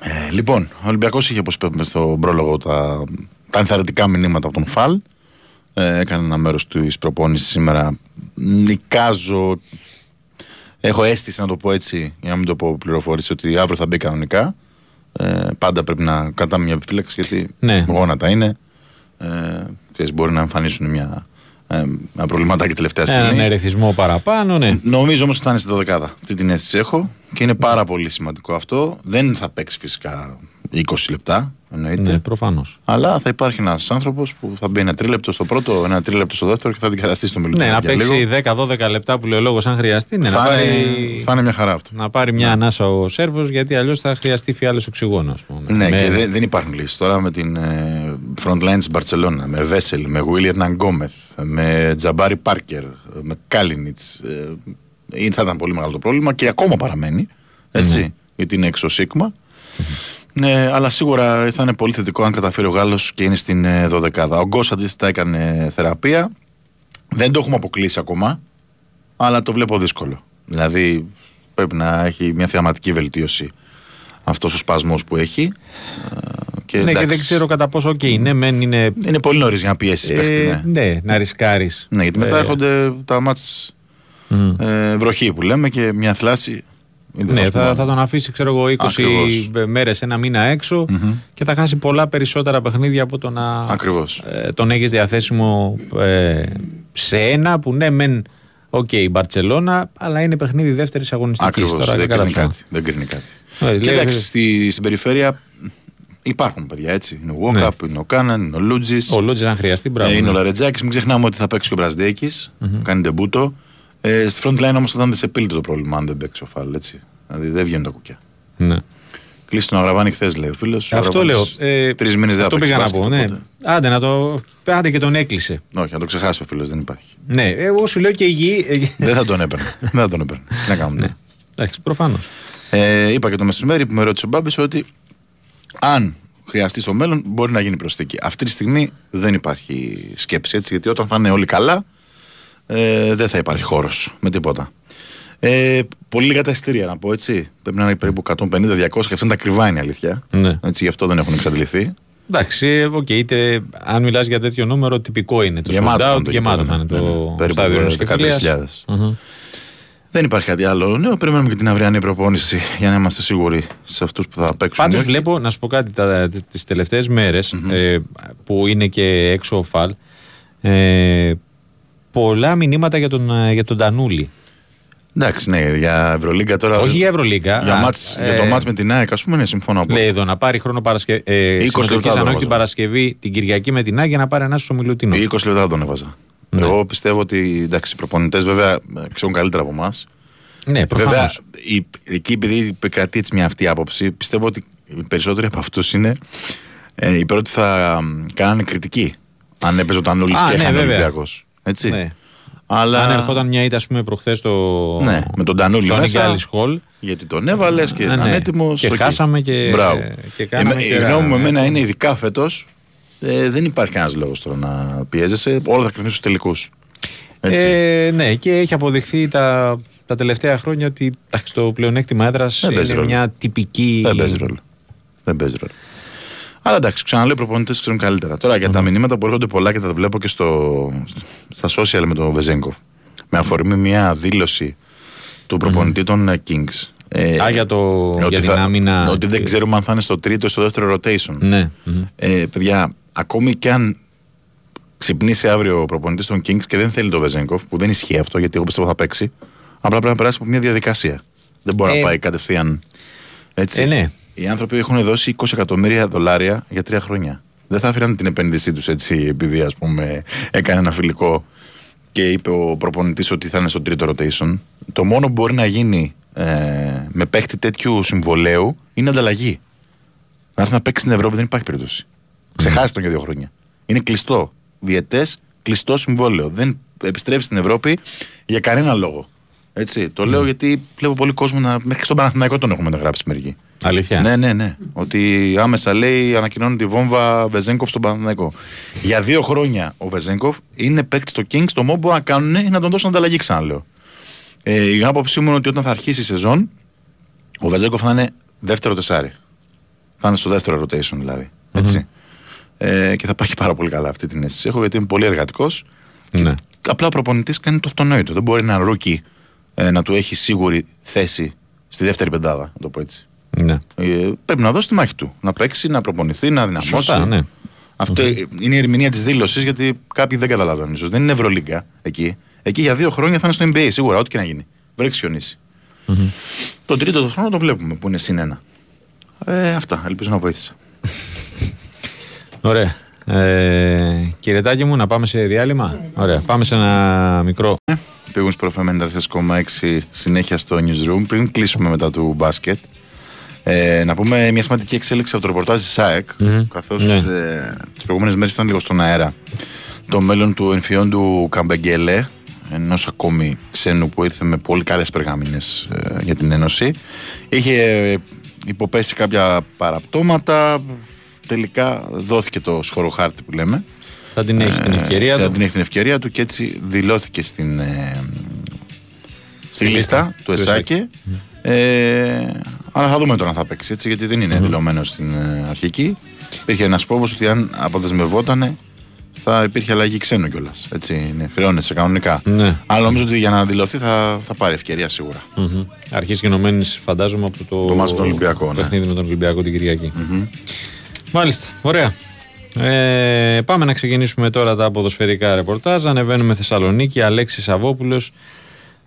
Speaker 2: Ε, λοιπόν, ο Ολυμπιακός είχε, όπως είπαμε στο πρόλογο, τα, τα ενθαρρυντικά μηνύματα από τον Φαλ. Ε, έκανε ένα μέρος της προπόνησης σήμερα. Νικάζω Έχω αίσθηση να το πω έτσι, για να μην το πω πληροφόρηση, ότι αύριο θα μπει κανονικά. Ε, πάντα πρέπει να κρατάμε μια επιφύλαξη γιατί
Speaker 1: Ναι.
Speaker 2: γόνατα είναι. Ε, ξέρεις, μπορεί να εμφανίσουν μια, ε, ένα προβληματάκι τελευταία στιγμή.
Speaker 1: Έναν ερεθισμό παραπάνω, ναι.
Speaker 2: Νομίζω όμως ότι θα είναι στη δωδεκάδα. Αυτή την αίσθηση έχω και είναι πάρα πολύ σημαντικό αυτό. Δεν θα παίξει φυσικά 20 λεπτά, εννοείται.
Speaker 1: Ναι, προφανώς.
Speaker 2: Αλλά θα υπάρχει ένας άνθρωπος που θα μπει ένα τρίλεπτο στο πρώτο, ένα τρίλεπτο στο δεύτερο και θα αντικαταστήσει το μιλουτίνο.
Speaker 1: Ναι, να
Speaker 2: για λίγο.
Speaker 1: παίξει 10-12 λεπτά που λέει ο λόγος, αν χρειαστεί. Ναι, να,
Speaker 2: θα,
Speaker 1: πάρει,
Speaker 2: είναι, θα είναι μια χαρά αυτό.
Speaker 1: να πάρει μια ανάσα ο Σέρβος, γιατί αλλιώς θα χρειαστεί φιάλε οξυγόνος, ας πούμε.
Speaker 2: Ναι,
Speaker 1: Με-
Speaker 2: και δεν, δεν υπάρχουν λύσεις τώρα με την ε, front line τη Μπαρσελόνα. Με Βέσελ, με Βίλιερ Ναγκόμεθ, με Τζαμπάρι Πάρκερ, με Κάλινιτ. Ε, θα ήταν πολύ μεγάλο το πρόβλημα και ακόμα παραμένει. Έτσι, γιατί είναι έξω Σίγμα. Ε, αλλά σίγουρα θα είναι πολύ θετικό αν καταφέρει ο Γάλλος και είναι στην ε, 12. Ο Γκος αντίθετα έκανε θεραπεία. Δεν το έχουμε αποκλείσει ακόμα, αλλά το βλέπω δύσκολο. Δηλαδή πρέπει να έχει μια θεαματική βελτίωση αυτός ο σπασμός που έχει. Ε, Και,
Speaker 1: Ναι, και
Speaker 2: εντάξει,
Speaker 1: δεν ξέρω κατά πόσο, οκ, ναι, μεν είναι.
Speaker 2: Είναι πολύ νωρίς για να πιέσεις παίχτη.
Speaker 1: ε,
Speaker 2: Ναι.
Speaker 1: ναι, να ρισκάρεις.
Speaker 2: ναι, γιατί μετά έρχονται τα μάτς ε, βροχή που λέμε και μια θλάση. είναι
Speaker 1: Ναι,
Speaker 2: ας πούμε,
Speaker 1: θα, θα τον αφήσει, ξέρω εγώ, 20
Speaker 2: Ακριβώς.
Speaker 1: μέρες, ένα μήνα έξω και θα χάσει πολλά περισσότερα παιχνίδια από το να
Speaker 2: Ακριβώς.
Speaker 1: ε, τον έχεις διαθέσιμο ε, σε ένα που ναι, μεν. Οκ, η Μπαρσελόνα, αλλά είναι παιχνίδι δεύτερης αγωνιστικής.
Speaker 2: Ακριβώς,
Speaker 1: Τώρα
Speaker 2: δεν
Speaker 1: κατά
Speaker 2: κρίνει
Speaker 1: ψέμα.
Speaker 2: κάτι. Δεν κρίνει κάτι.
Speaker 1: Ε,
Speaker 2: Και
Speaker 1: λέει-
Speaker 2: εντάξει, στη, στην περιφέρεια υπάρχουν παιδιά έτσι. Είναι ο Walkup, είναι ο Κάναν, είναι ο Λούντζης.
Speaker 1: Ο Λούντζης, αν χρειαστεί, μπράβο.
Speaker 2: Ε, είναι ο
Speaker 1: ναι.
Speaker 2: Λαρετζάκης. Μην ξεχνάμε ότι θα παίξει και ο Μπραζδέκης. Κάνει τεμπούτο. Ε, στη front line όμως θα ήταν δυσεπίλητο το πρόβλημα αν δεν παίξει ο Φάλ. Έτσι. Δηλαδή δεν βγαίνουν τα κουκιά.
Speaker 1: Ναι.
Speaker 2: Κλείσει τον Αγραβάνη χθες, λέει ο φίλος.
Speaker 1: Αυτό λέω. Ε,
Speaker 2: Τρεις μήνες δεν θα
Speaker 1: Αυτό
Speaker 2: παίξει
Speaker 1: πήγα να
Speaker 2: μπάσκετ,
Speaker 1: πω. Ναι.
Speaker 2: οπότε.
Speaker 1: Άντε, να το... Άντε και τον έκλεισε.
Speaker 2: Όχι, να το ξεχάσει ο φίλος, δεν υπάρχει.
Speaker 1: Ναι, εγώ σου λέω και η γη. ε,
Speaker 2: δεν θα τον έπαιρνε. [LAUGHS] δεν θα τον έπαιρνε. Τι να κάνουμε.
Speaker 1: Ναι. Εντάξει, προφανώς.
Speaker 2: Ε, είπα και το μεσημέρι που με ρώτησε ο Μπάμπης ότι αν χρειαστεί στο μέλλον μπορεί να γίνει προσθήκη. Αυτή τη στιγμή δεν υπάρχει σκέψη έτσι, γιατί όταν θα είναι όλοι καλά ε, δεν θα υπάρχει χώρος με τίποτα. Ε, πολύ λίγα τα εισιτήρια να πω έτσι. Πρέπει να είναι περίπου 150-200 και αυτά είναι τα ακριβά είναι η αλήθεια.
Speaker 1: Ναι.
Speaker 2: Έτσι, γι' αυτό δεν έχουν εξαντληθεί.
Speaker 1: Εντάξει, ε, οκ, είτε αν μιλάς για τέτοιο νούμερο, τυπικό είναι. Το
Speaker 2: Γεμάτο
Speaker 1: sold
Speaker 2: θα
Speaker 1: out,
Speaker 2: είναι το
Speaker 1: γεμάτο
Speaker 2: γήπεδο,
Speaker 1: θα είναι
Speaker 2: ναι, ναι,
Speaker 1: το
Speaker 2: ναι. Περίπου
Speaker 1: στάδιο
Speaker 2: 13.000.
Speaker 1: Μμμ.
Speaker 2: Δεν υπάρχει κάτι άλλο νέο. Περιμένουμε και την αυριανή προπόνηση για να είμαστε σίγουροι σε αυτούς που θα παίξουν.
Speaker 1: Πάντως
Speaker 2: ή όχι;
Speaker 1: βλέπω, να σου πω κάτι, τις τελευταίες μέρες ε, που είναι και έξω ο Φαλ, ε, πολλά μηνύματα για τον, ε, για τον Τανούλη.
Speaker 2: Εντάξει, ναι, για Ευρωλίγκα τώρα.
Speaker 1: Όχι για Ευρωλίγκα.
Speaker 2: Για,
Speaker 1: α,
Speaker 2: μάτς,
Speaker 1: ε,
Speaker 2: για το μάτς με την ΑΕΚ, ας πούμε, ναι, συμφωνώ. από-
Speaker 1: Λέει εδώ να πάρει χρόνο Παρασκευή. Ε,
Speaker 2: 20
Speaker 1: συμμετοχής
Speaker 2: λεπτά
Speaker 1: αν
Speaker 2: το
Speaker 1: όχι
Speaker 2: βάζω.
Speaker 1: την Παρασκευή, την Κυριακή με την ΑΕΚ για να πάρει ένα στο Μιλουτίνο.
Speaker 2: 20 λεπτά δεν τον έβαζα.
Speaker 1: Ναι.
Speaker 2: Εγώ πιστεύω ότι εντάξει, οι προπονητές βέβαια ε, ξέρουν καλύτερα από εμάς.
Speaker 1: Ναι, προφανώς.
Speaker 2: Βέβαια, η, εκεί επειδή επικρατεί έτσι μια αυτή άποψη, πιστεύω ότι οι περισσότεροι από αυτούς είναι ε, οι πρώτοι θα μ, κάνανε κριτική. Αν έπαιζε ο Τανούλη
Speaker 1: Α,
Speaker 2: και
Speaker 1: ναι,
Speaker 2: έχανε ο
Speaker 1: βέβαια.
Speaker 2: Ολυμπιακός. Έτσι.
Speaker 1: Ναι.
Speaker 2: Αλλά...
Speaker 1: Αν ερχόταν μια ήττα, ας πούμε, προχθές στο.
Speaker 2: Ναι, με τον Τανούλη
Speaker 1: στο
Speaker 2: μέσα.
Speaker 1: Νικάλης Χολ.
Speaker 2: Γιατί τον έβαλες και
Speaker 1: Ναι,
Speaker 2: ήταν
Speaker 1: ναι.
Speaker 2: έτοιμο.
Speaker 1: Και χάσαμε και- και κάναμε
Speaker 2: Εμέ-
Speaker 1: και
Speaker 2: Η
Speaker 1: ένα-
Speaker 2: γνώμη μου εμένα είναι ειδικά φέτος. Ε, δεν υπάρχει κανένα λόγος τώρα να πιέζεσαι. Όλα θα κρυφθούν στους τελικούς.
Speaker 1: Ε, ναι, και έχει αποδειχθεί τα, τα τελευταία χρόνια ότι εντάξει, το πλεονέκτημα έδρας
Speaker 2: Δεν παίζει
Speaker 1: είναι
Speaker 2: ρόλο.
Speaker 1: μια τυπική.
Speaker 2: Δεν παίζει ρόλο. Δεν παίζει ρόλο. Αλλά εντάξει, ξαναλέω, οι προπονητές ξέρουν καλύτερα. Τώρα για τα μηνύματα που έρχονται πολλά και τα βλέπω και στο, στα social με τον Βεζέγκοφ. Με αφορμή μια δήλωση του προπονητή των ε, Kings. Ε,
Speaker 1: Α, για, το,
Speaker 2: ότι
Speaker 1: για την
Speaker 2: θα-
Speaker 1: άμυνα.
Speaker 2: Ότι δεν ξέρουμε αν θα είναι στο τρίτο ή στο δεύτερο rotation.
Speaker 1: Ναι. μμμ.
Speaker 2: Ε, παιδιά, ακόμη και αν ξυπνήσει αύριο ο προπονητής των Kings και δεν θέλει το Βεζέγκοφ, που δεν ισχύει αυτό γιατί εγώ πιστεύω θα παίξει, απλά πρέπει να περάσει από μια διαδικασία. Δεν μπορεί
Speaker 1: Ε,
Speaker 2: να πάει κατευθείαν. Έτσι.
Speaker 1: Ε, ναι.
Speaker 2: Οι άνθρωποι έχουν δώσει 20 εκατομμύρια δολάρια για τρία χρόνια. Δεν θα άφηναν την επένδυσή τους έτσι επειδή ας πούμε έκανε ένα φιλικό και είπε ο προπονητής ότι θα είναι στο τρίτο rotation. Το μόνο που μπορεί να γίνει ε, με παίχτη τέτοιου συμβολέου είναι ανταλλαγή. Να έρθει να παίξει στην Ευρώπη δεν υπάρχει περίπτωση. Ξεχάσει τον για δύο χρόνια. Είναι κλειστό. Διετέ, κλειστό συμβόλαιο. Δεν επιστρέφει στην Ευρώπη για κανένα λόγο. Έτσι. Το λέω γιατί βλέπω πολύ κόσμο να. Μέχρι στον Παναθηναϊκό τον έχουμε γράψει μερικοί.
Speaker 1: Αλήθεια;
Speaker 2: Ναι, ναι, ναι. Ότι άμεσα λέει ανακοινώνει τη βόμβα Βεζέγκοφ στον Παναθηναϊκό. Για δύο χρόνια ο Βεζέγκοφ είναι παίκτης στο Kings. Το μόνο που μπορούν να κάνουν είναι να τον δώσουν ανταλλαγή, ξαναλέω. Ε, η άποψή μου είναι ότι όταν θα αρχίσει η σεζόν, ο Βεζέγκοφ θα είναι δεύτερο τεσάρι. Θα είναι στο δεύτερο rotation δηλαδή. Έτσι. Ε, και θα πάει πάρα πολύ καλά αυτή την αίσθηση. Έχω γιατί είμαι πολύ εργατικός.
Speaker 1: Ναι.
Speaker 2: Απλά ο προπονητής κάνει το αυτονόητο. Δεν μπορεί ένα rookie ε, να του έχει σίγουρη θέση στη δεύτερη πεντάδα, να το πω έτσι.
Speaker 1: Ναι.
Speaker 2: Ε, πρέπει να δώσει τη μάχη του. Να παίξει, να προπονηθεί, να δυναμώσει.
Speaker 1: Σωστά, ναι.
Speaker 2: Αυτό ε, είναι η ερμηνεία της δήλωσης γιατί κάποιοι δεν καταλαβαίνουν. ίσως. Δεν είναι Ευρωλίγκα εκεί. Εκεί για δύο χρόνια θα είναι στο NBA σίγουρα, ό,τι και να γίνει. Βρέξει χιονίσει. Τον τρίτο χρόνο το βλέπουμε που είναι συν ένα. Ε, αυτά. Ελπίζω να βοήθησα. [LAUGHS]
Speaker 1: Ωραία. Ε, κύριε Τάκη μου, να πάμε σε διάλειμμα; Ωραία. Πάμε σε ένα μικρό.
Speaker 2: Πήγουν στο Προφέ 94,6 συνέχεια στο newsroom. Πριν κλείσουμε μετά του μπάσκετ, ε, να πούμε μια σημαντική εξέλιξη από το ρεπορτάζ της ΣΑΕΚ, καθώς
Speaker 1: Ναι.
Speaker 2: ε, τις προηγούμενες μέρες ήταν λίγο στον αέρα το μέλλον του εμφυόντου Καμπεγγέλε, ενός ακόμη ξένου που ήρθε με πολύ καλές περγάμινες για την Ένωση. Είχε ε, υποπέσει κάποια παραπτώματα. Τελικά δόθηκε το σχοροχάρτη που λέμε.
Speaker 1: Θα την έχει την ευκαιρία
Speaker 2: Θα
Speaker 1: του.
Speaker 2: την έχει την ευκαιρία του και έτσι δηλώθηκε στην, ε, στη λίστα του ΕΣΑΚΕ. Ε, αλλά θα δούμε τώρα αν θα παίξει έτσι, γιατί δεν είναι δηλωμένος στην ε, αρχική. Υπήρχε ένας φόβος ότι αν αποδεσμευόταν θα υπήρχε αλλαγή ξένου κιόλας. Έτσι είναι, χρεώνεσαι κανονικά.
Speaker 1: Ναι.
Speaker 2: Αλλά νομίζω ότι για να δηλωθεί θα, θα πάρει ευκαιρία σίγουρα.
Speaker 1: Μμμ. Αρχής γενομένης φαντάζομαι από το,
Speaker 2: Το μάτς με τον Ολυμπιακό, ναι.
Speaker 1: παιχνίδι με τον Ολυμπιακό την κυριακη Μάλιστα. Ωραία. Ε, πάμε να ξεκινήσουμε τώρα τα ποδοσφαιρικά ρεπορτάζ. Ανεβαίνουμε Θεσσαλονίκη. Αλέξης Σαββόπουλο.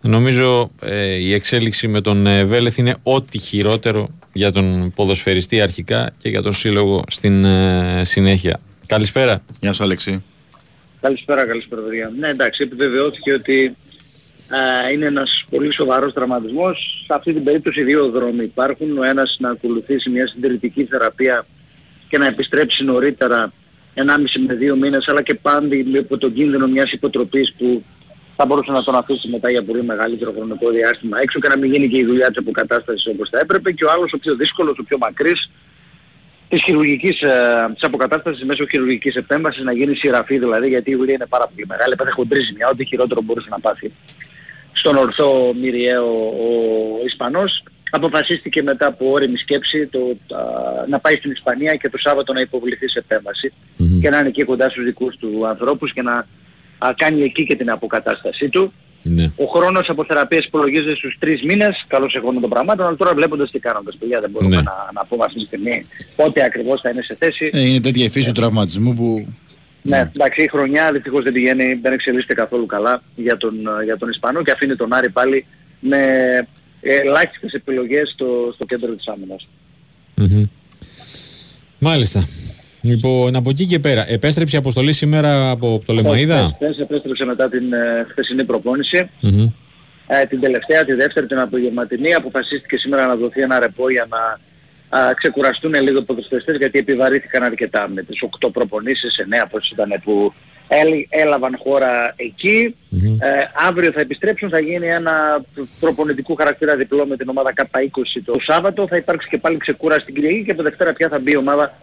Speaker 1: Νομίζω ε, η εξέλιξη με τον ε, Βέλεθ είναι ό,τι χειρότερο για τον ποδοσφαιριστή αρχικά και για τον σύλλογο στην ε, συνέχεια. Καλησπέρα.
Speaker 2: Γεια σου, Αλέξη.
Speaker 4: Καλησπέρα, καλησπέρα παιδιά. Ναι, εντάξει, επιβεβαιώθηκε ότι α, είναι ένας πολύ σοβαρός τραυματισμός. Σε αυτή την περίπτωση δύο δρόμοι υπάρχουν. Ο ένας να ακολουθήσει μια συντηρητική θεραπεία και να επιστρέψει νωρίτερα 1,5 με 2 μήνες, αλλά και πάλι υπό τον κίνδυνο μιας υποτροπής που θα μπορούσε να τον αφήσει μετά για πολύ μεγαλύτερο χρονικό διάστημα έξω και να μην γίνει και η δουλειά της αποκατάστασης όπως θα έπρεπε. Και ο άλλος ο πιο δύσκολος, ο πιο μακρύς, της χειρουργικής, ε, της αποκατάστασης μέσω χειρουργικής επέμβασης να γίνει σειραφή δηλαδή γιατί η δουλειά είναι πάρα πολύ μεγάλη, πέθε χοντρίζει μια, ό,τι χειρότερο μπορούσε να πάθει. Στον ορθό Μυριαίο ο Ισπανός αποφασίστηκε μετά από όρημη σκέψη το, α, να πάει στην Ισπανία και το Σάββατο να υποβληθεί σε επέμβαση και να είναι εκεί κοντά στους δικούς του ανθρώπους και να α, κάνει εκεί και την αποκατάστασή του.
Speaker 1: Ναι.
Speaker 4: Ο χρόνος από θεραπείες υπολογίζεται στους τρεις μήνες, καλώς εγώ των πραγμάτων, αλλά τώρα βλέποντας τι κάνοντας, παιδιά, δεν μπορούμε
Speaker 1: Ναι.
Speaker 4: να, να πούμε αυτή τη στιγμή πότε ακριβώς θα είναι σε θέση.
Speaker 2: Ε, είναι τέτοια η φύση του τραυματισμού που.
Speaker 4: Ναι, εντάξει, η χρονιά δυστυχώς δεν πηγαίνει, δεν εξελίσσεται καθόλου καλά για τον, για τον Ισπανό και αφήνει τον Άρη πάλι με ελάχιστες επιλογές στο, στο κέντρο της άμυνας.
Speaker 1: Μμμ. Μάλιστα. Λοιπόν, από εκεί και πέρα, επέστρεψε η αποστολή σήμερα από το Λεμαΐδα.
Speaker 4: Χθες επέστρεψε μετά την ε, χθεσινή προπόνηση.
Speaker 1: Μμμ.
Speaker 4: Ε, την τελευταία, τη δεύτερη, την απογευματινή, αποφασίστηκε σήμερα να δοθεί ένα ρεπό για να α, ξεκουραστούν λίγο οι ποδοσφαιριστές γιατί επιβαρύθηκαν αρκετά με τις 8 προπονήσεις, 9 πώς ήταν που έλ- έλαβαν χώρα εκεί. Ε, αύριο θα επιστρέψουν, θα γίνει ένα προπονητικού χαρακτήρα διπλό με την ομάδα K20 το Σάββατο. Θα υπάρξει και πάλι ξεκούραση στην Κυριακή και από Δευτέρα πια θα μπει η ομάδα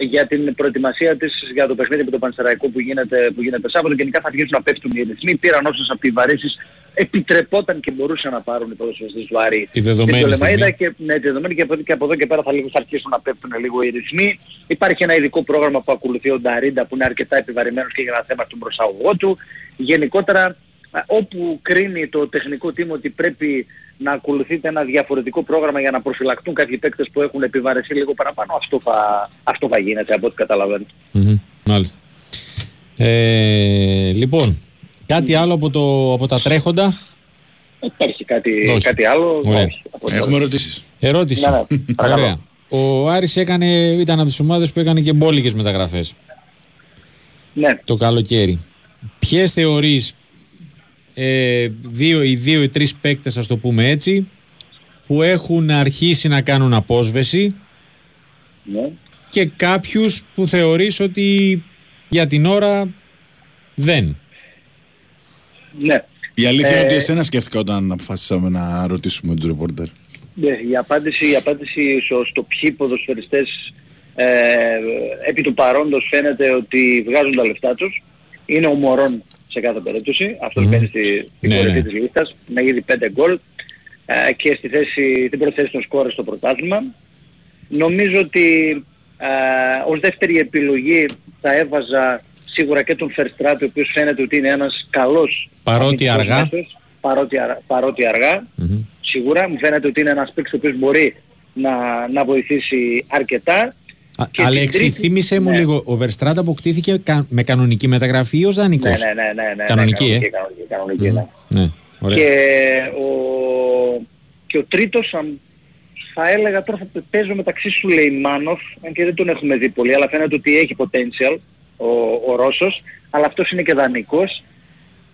Speaker 4: για την προετοιμασία της για το παιχνίδι με το Πανσεραϊκό που γίνεται, που γίνεται Σάββατο. Γενικά θα αρχίσουν να πέφτουν οι ρυθμοί. Πήραν όσες επιβαρύσεις επιτρεπόταν και μπορούσαν να πάρουν οι ποδοσφαιριστές βάρη.
Speaker 1: Τη δεδομένη
Speaker 4: στην Τολεμαΐδα
Speaker 1: στιγμή.
Speaker 4: και, ναι, τη δεδομένη και, από, και από εδώ και πέρα θα, λίγο, θα αρχίσουν να πέφτουν λίγο οι ρυθμοί. Υπάρχει ένα ειδικό πρόγραμμα που ακολουθεί ο Νταρίντα που είναι αρκετά επιβαρημένος και για ένα θέμα στον προσαγωγό του. Γενικότερα α, όπου κρίνει το τεχνικό team ότι πρέπει να ακολουθείτε ένα διαφορετικό πρόγραμμα για να προφυλακτούν κάποιοι παίκτες που έχουν επιβαρεθεί λίγο παραπάνω, αυτό θα, αυτό θα γίνεται από ό,τι καταλαβαίνω.
Speaker 1: Μμμ, Μάλιστα. Ε, λοιπόν, κάτι άλλο από, το, από τα τρέχοντα;
Speaker 4: Υπάρχει κάτι,
Speaker 1: Όχι.
Speaker 4: κάτι άλλο;
Speaker 1: Ωραία.
Speaker 4: Όχι, από ό,τι
Speaker 2: Έχουμε ερωτήσεις.
Speaker 1: Ερώτηση.
Speaker 4: Ναι, ναι, παρακαλώ.
Speaker 1: Ωραία. Ο Άρης έκανε, ήταν από τις ομάδες που έκανε και μπόλικες μεταγραφές
Speaker 4: Ναι.
Speaker 1: το καλοκαίρι. Ποιες θεωρείς ε, δύο, οι δύο ή τρεις παίκτες, ας το πούμε έτσι, που έχουν αρχίσει να κάνουν απόσβεση
Speaker 4: ναι.
Speaker 1: και κάποιους που θεωρείς ότι για την ώρα δεν.
Speaker 4: ναι.
Speaker 2: Η αλήθεια
Speaker 4: Ε,
Speaker 2: είναι ότι εσένα σκέφτηκα όταν αποφασίσαμε να ρωτήσουμε τους ρεπόρτερ.
Speaker 4: Ναι, η απάντηση, η απάντηση στο, στο ποιοι ποδοσφαιριστές ε, επί του παρόντος φαίνεται ότι βγάζουν τα λεφτά τους είναι ο Μωρόν σε κάθε περίπτωση. Αυτός μπαίνει στη, στην
Speaker 1: Ναι,
Speaker 4: κορυφή
Speaker 1: ναι.
Speaker 4: της λίστας με ήδη 5 γκολ ε, και στη θέση, την πρώτη θέση των σκόρες στο πρωτάθλημα. Νομίζω ότι ε, ως δεύτερη επιλογή θα έβαζα σίγουρα και τον Φερστράτη ο οποίος φαίνεται ότι είναι ένας καλός
Speaker 1: Παρότι
Speaker 4: αμυντικός
Speaker 1: αργά.
Speaker 4: μέσος, παρότι, αρα- παρότι αργά
Speaker 1: Μμμ.
Speaker 4: σίγουρα μου φαίνεται ότι είναι ένας παίκτης ο οποίος μπορεί να, να βοηθήσει αρκετά.
Speaker 1: Α,
Speaker 4: Και
Speaker 1: Αλέξη,
Speaker 4: την τρίτη-
Speaker 1: θύμισε μου
Speaker 4: ναι.
Speaker 1: λίγο, ο Verstraeten αποκτήθηκε κα- με κανονική μεταγραφή ή ως
Speaker 4: Ναι,
Speaker 1: δανεικός.
Speaker 4: ναι, ναι, ναι, ναι,
Speaker 1: Κανονική,
Speaker 4: ναι,
Speaker 1: ε;
Speaker 4: κανονική, κανονική, ναι.
Speaker 1: Ναι, ωραία.
Speaker 4: Και ο, και ο τρίτος αν θα έλεγα τώρα θα παίζω μεταξύ Σουλεϊμάνοφ, αν και δεν τον έχουμε δει πολύ, αλλά φαίνεται ότι έχει potential ο, ο Ρώσος, αλλά αυτός είναι και δανεικός.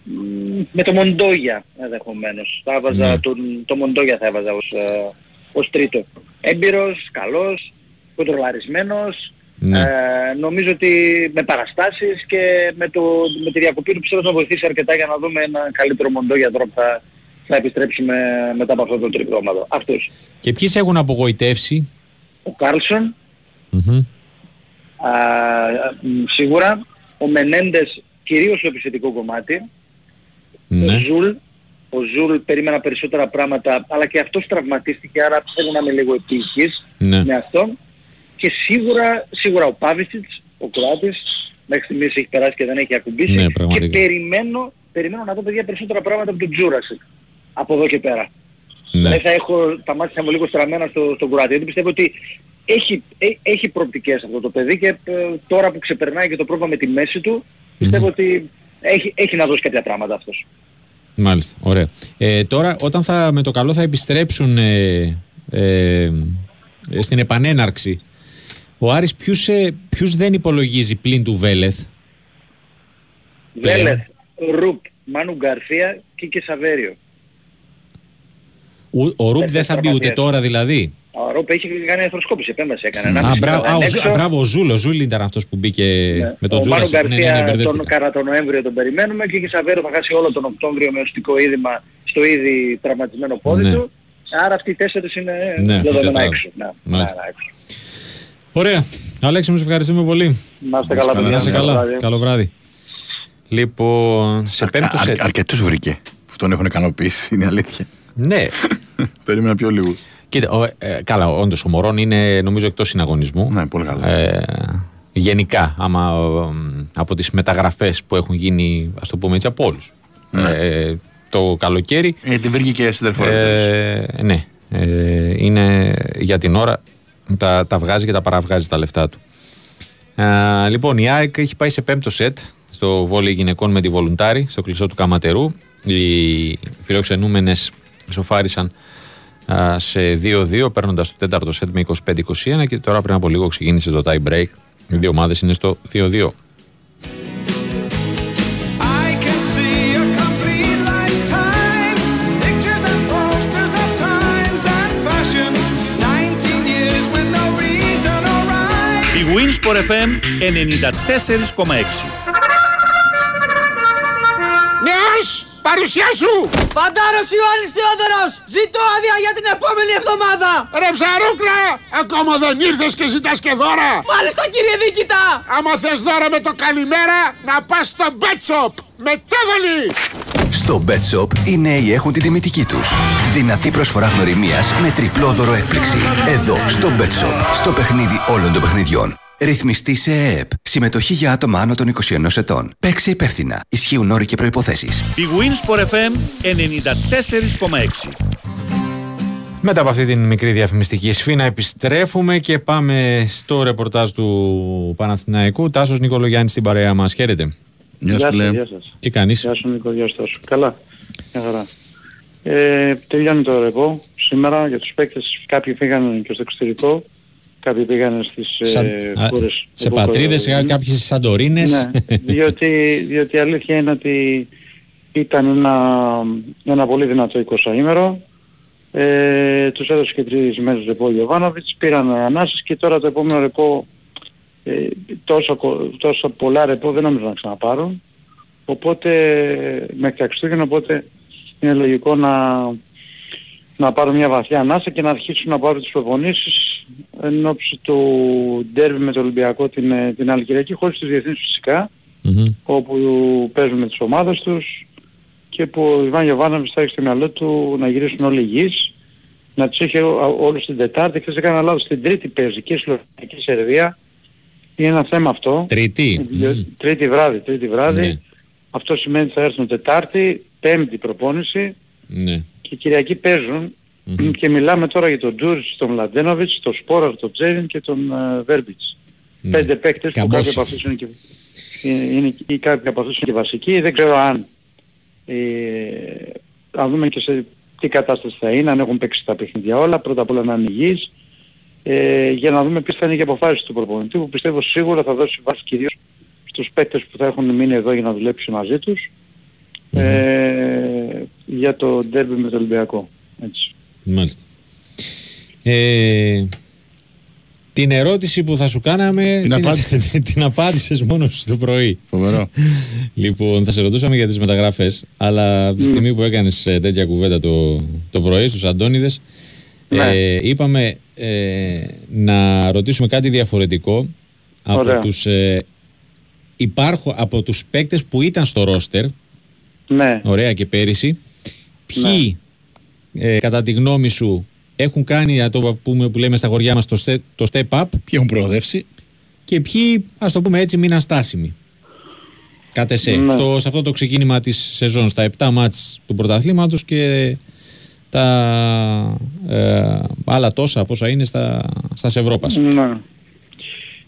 Speaker 4: Μ, Με το Μοντόγια ενδεχομένως. Θα έβαζα
Speaker 1: Ναι.
Speaker 4: τον, το Μοντόγια θα έβαζα ως, ε, ως τρίτο. Έμπειρος, καλός, κοντρολαρισμένος,
Speaker 1: Ναι.
Speaker 4: ε, νομίζω ότι με παραστάσεις και με, το, με τη διακοπή του πιστεύω θα βοηθήσει αρκετά για να δούμε ένα καλύτερο Μοντόγια τώρα που θα, θα επιστρέψουμε μετά από αυτό το τριπλώματο. Αυτός.
Speaker 1: Και ποιοι σε έχουν απογοητεύσει;
Speaker 4: Ο Κάρλσον,
Speaker 1: Μμμ.
Speaker 4: α, μ, σίγουρα, ο Μενέντες κυρίως στο επιθετικό κομμάτι, ο
Speaker 1: Ναι.
Speaker 4: Ζουλ, ο Ζουλ περίμενα περισσότερα πράγματα, αλλά και αυτός τραυματίστηκε, άρα θέλω να είμαι λίγο επιεικής
Speaker 1: Ναι.
Speaker 4: με αυτό. Και σίγουρα, σίγουρα ο Πάβιστιτς, ο Κροάτης, μέχρι στιγμής έχει περάσει και δεν έχει ακουμπήσει.
Speaker 1: Ναι,
Speaker 4: και
Speaker 1: πραγματικά.
Speaker 4: περιμένω, περιμένω να δω παιδιά περισσότερα πράγματα από τον Τζούρασικ. Από εδώ και πέρα.
Speaker 1: Ναι.
Speaker 4: Δηλαδή θα έχω τα μάτια μου λίγο στραμμένα στο, στον Κροάτη. Γιατί πιστεύω ότι έχει, ε, έχει προοπτικές αυτό το παιδί και ε, τώρα που ξεπερνάει και το πρόβλημα με τη μέση του, πιστεύω ότι έχει, έχει να δώσει κάποια πράγματα αυτός.
Speaker 1: Μάλιστα, ωραία. Ε, τώρα, όταν θα, με το καλό θα επιστρέψουν ε, ε, ε, στην επανέναρξη, ο Άρης ποιους, ε, ποιους δεν υπολογίζει πλην του Βέλεθ; Πλέον.
Speaker 4: Βέλεθ, Ρουπ, Μάνου Γκαρθία και και Σαβέριο.
Speaker 1: Ο, ο Ρουπ δεν θα μπει ούτε
Speaker 4: τραυματίας.
Speaker 1: τώρα δηλαδή.
Speaker 4: Ο Ρουπ έχει κάνει αρθροσκόπηση, επέμβαση έκανε.
Speaker 1: Α,
Speaker 4: 1,5
Speaker 1: μπράβο,
Speaker 4: μήνα
Speaker 1: α, ο,
Speaker 4: έξω.
Speaker 1: Ζου- α, μπράβο, ο Ζούλ, ο Ζούλ ήταν αυτός που μπήκε
Speaker 4: Ναι.
Speaker 1: με τον
Speaker 4: ο Μάνο
Speaker 1: Τζούρασικ. Ναι, ναι, ναι,
Speaker 4: Γκαρθία τον,
Speaker 1: μπερδεύτηκα.
Speaker 4: κατά τον Νοέμβριο τον περιμένουμε και και Σαβέρο θα χάσει όλο τον Οκτώβριο με οστικό οίδημα στο ήδη τραυματισμένο πόδι
Speaker 1: Ναι.
Speaker 4: του. Άρα αυτοί οι τέσσερις είναι
Speaker 1: Ναι, αυτή η
Speaker 4: δεδομένα
Speaker 1: τετράδα.
Speaker 4: έξω. Ναι, ναι,
Speaker 1: Μάλιστα.
Speaker 4: ναι, έξω.
Speaker 1: Ωραία. Αλέξη, μου σε ευχαριστούμε πολύ.
Speaker 4: Να είστε καλά,
Speaker 2: καλά,
Speaker 4: παιδιά.
Speaker 1: Γεια σε
Speaker 2: ναι,
Speaker 4: Καλό
Speaker 1: καλά.
Speaker 4: βράδυ.
Speaker 1: Καλό βράδυ. Λοιπόν, σε πέμπτο
Speaker 2: Α-
Speaker 1: σετ.
Speaker 2: αρκετούς βρήκε που τον έχουν ικανοποιήσει, είναι αλήθεια.
Speaker 1: Ναι. [LAUGHS]
Speaker 2: Περίμενα πιο λίγο.
Speaker 1: Κοίτα, ο, ε, καλά, όντως ο Μωρόν είναι νομίζω εκτός συναγωνισμού.
Speaker 2: Ναι, πολύ καλός.
Speaker 1: Ε, γενικά, άμα ε, από τις μεταγραφές που έχουν γίνει, ας το πούμε έτσι, από όλους. Ε, το καλοκαίρι,
Speaker 2: Γιατί βρήκε και σύντροφο.
Speaker 1: ε, ναι, ε, είναι για την ώρα, τα, τα βγάζει και τα παραβγάζει τα λεφτά του. Ε, λοιπόν, η ΑΕΚ έχει πάει σε πέμπτο σετ στο βόλεϊ γυναικών με τη Βολουντάρη, στο κλειστό του Καματερού. Οι φιλοξενούμενες σοφάρισαν α, σε 2-2 παίρνοντας το τέταρτο σετ με 25-21 και τώρα πριν από λίγο ξεκίνησε το tie break. Οι δύο ομάδες είναι στο 2-2.
Speaker 5: Reason or rhyme.
Speaker 6: Η Winsport FM 94,6. Παρουσία σου!
Speaker 7: Φαντάρος Ιωάννης Θεόδωρος! Ζητώ άδεια για την επόμενη εβδομάδα!
Speaker 6: Ρε ψαρούκλα! Ακόμα δεν ήρθες και ζητάς και δώρα!
Speaker 7: Μάλιστα κύριε Δίκητα!
Speaker 6: Άμα θες δώρα με το καλημέρα, να πας στο Bet Shop! Μετέβολη!
Speaker 8: Στο Bet Shop οι νέοι έχουν την τιμητική τους. Δυνατή προσφορά γνωριμίας με τριπλό δώρο έκπληξη. Εδώ, στο Bet Shop, στο παιχνίδι όλων των παιχνιδιών. Ρυθμιστή σε ΕΕΠ. Συμμετοχή για άτομα άνω των 21 ετών. Παίξε υπεύθυνα. Ισχύουν όροι και προϋποθέσεις.
Speaker 9: Η Winsport FM 94,6.
Speaker 1: Μετά από αυτή την μικρή διαφημιστική σφήνα επιστρέφουμε και πάμε στο ρεπορτάζ του Παναθηναϊκού. Τάσος Νικολογιάννης στην παρέα μας. Χαίρετε.
Speaker 2: Γεια σου,
Speaker 10: σας,
Speaker 2: φίλε.
Speaker 10: γεια σας.
Speaker 1: Τι κάνεις;
Speaker 10: Γεια σου Νίκο, γεια σου Τάσο. Καλά. Μια χαρά. Ε, τελειώνει το ρεπό σήμερα για τους παίκτες. Κάποιοι πήγαν και στο εξωτερικό. Κάποιοι πήγαν στις
Speaker 1: Σαν-
Speaker 10: ε,
Speaker 1: α,
Speaker 10: χώρες.
Speaker 1: σε
Speaker 10: εδώ
Speaker 1: πατρίδες,
Speaker 10: κοντά.
Speaker 1: κάποιες στις Σαντορίνες.
Speaker 10: Ναι, [LAUGHS] διότι, διότι η αλήθεια είναι ότι ήταν ένα, ένα πολύ δυνατό 20 ημέρο. Ε, τους έδωσε και τρεις μέρες ρεπό ο Γιωβάνοβιτς, πήραν ανάσες και τώρα το επόμενο ρεπό, ε, τόσα, κο- τόσα πολλά ρεπό δεν νομίζω να ξαναπάρουν. Οπότε μέχρι τα Χριστούγεννα, οπότε είναι λογικό να, να πάρουν μια βαθιά ανάσα και να αρχίσουν να πάρουν τις προπονήσεις εν ώψη του ντέρμπι με το Ολυμπιακό την, ε, την άλλη Κυριακή, χωρίς τους διεθνείς φυσικά,
Speaker 1: Μμμ.
Speaker 10: όπου παίζουν με τις ομάδες τους και που ο Ιβάν Γιωβάνοβιτς θα έχει στο μυαλό του να γυρίσουν όλοι υγιείς, να τους έχει ό- όλους την Τετάρτη, χθες έκανα λάθος, την Τρίτη παίζει και η Σλοβακία και η Σερβία. Είναι ένα θέμα αυτό.
Speaker 1: Τρίτη.
Speaker 10: Διό-
Speaker 1: Μμ.
Speaker 10: Τρίτη βράδυ, τρίτη βράδυ.
Speaker 1: Ναι.
Speaker 10: Αυτό σημαίνει ότι θα έρθουν Τετάρτη, Πέμπτη προπόνηση
Speaker 1: Ναι.
Speaker 10: Και Κυριακή παίζουν. Και μιλάμε τώρα για τον Τζούρις, τον Μλαντένοβιτς, τον Σπόραρ, τον Τζέριν και τον ε, Βέρμπιτς.
Speaker 1: Ναι.
Speaker 10: Πέντε παίκτες που
Speaker 1: Καμπόσι.
Speaker 10: κάποιοι από αυτούς είναι και, είναι, είναι, ή κάποιοι από αυτούς είναι και βασικοί. Δεν ξέρω αν ε, να δούμε και σε τι κατάσταση θα είναι, αν έχουν παίξει τα παιχνίδια όλα. Πρώτα απ' όλα να είναι υγιείς. Ε, για να δούμε ποιες θα είναι και οι αποφάσεις του προπονητή που πιστεύω σίγουρα θα δώσει βάση κυρίως στους παίκτες που θα έχουν μείνει εδώ για να δουλέψει μαζί τους ε, για το ντέρμπι με το Ολυμπιακό. Έτσι.
Speaker 1: Μάλιστα. Ε, την ερώτηση που θα σου κάναμε
Speaker 2: Την απάντησες. [LAUGHS]
Speaker 1: την απάντησες μόνος σου το πρωί.
Speaker 2: Φοβερό. [LAUGHS]
Speaker 1: Λοιπόν, θα σε ρωτούσαμε για τις μεταγραφές, αλλά από τη στιγμή που έκανες ε, τέτοια κουβέντα το, το πρωί στους Αντώνιδες,
Speaker 10: Ναι.
Speaker 1: ε, είπαμε ε, να ρωτήσουμε κάτι διαφορετικό από
Speaker 10: Ωραία.
Speaker 1: τους, ε, υπάρχω, από τους παίκτες που ήταν στο ρόστερ,
Speaker 10: Ναι.
Speaker 1: ωραία και πέρυσι, ποιοι ε, κατά τη γνώμη σου έχουν κάνει, να το πούμε που λέμε στα χωριά μας, το, step- το step up
Speaker 2: Ποιοι έχουν προοδεύσει.
Speaker 1: και ποιοι, ας το πούμε έτσι, μείναν στάσιμοι. Κατ' εσέ,
Speaker 10: Ναι.
Speaker 1: στο, σε αυτό το ξεκίνημα της σεζόν, στα 7 μάτς του πρωταθλήματος και τα ε, άλλα τόσα πόσα είναι στα, στα Ευρώπας.
Speaker 10: Ναι.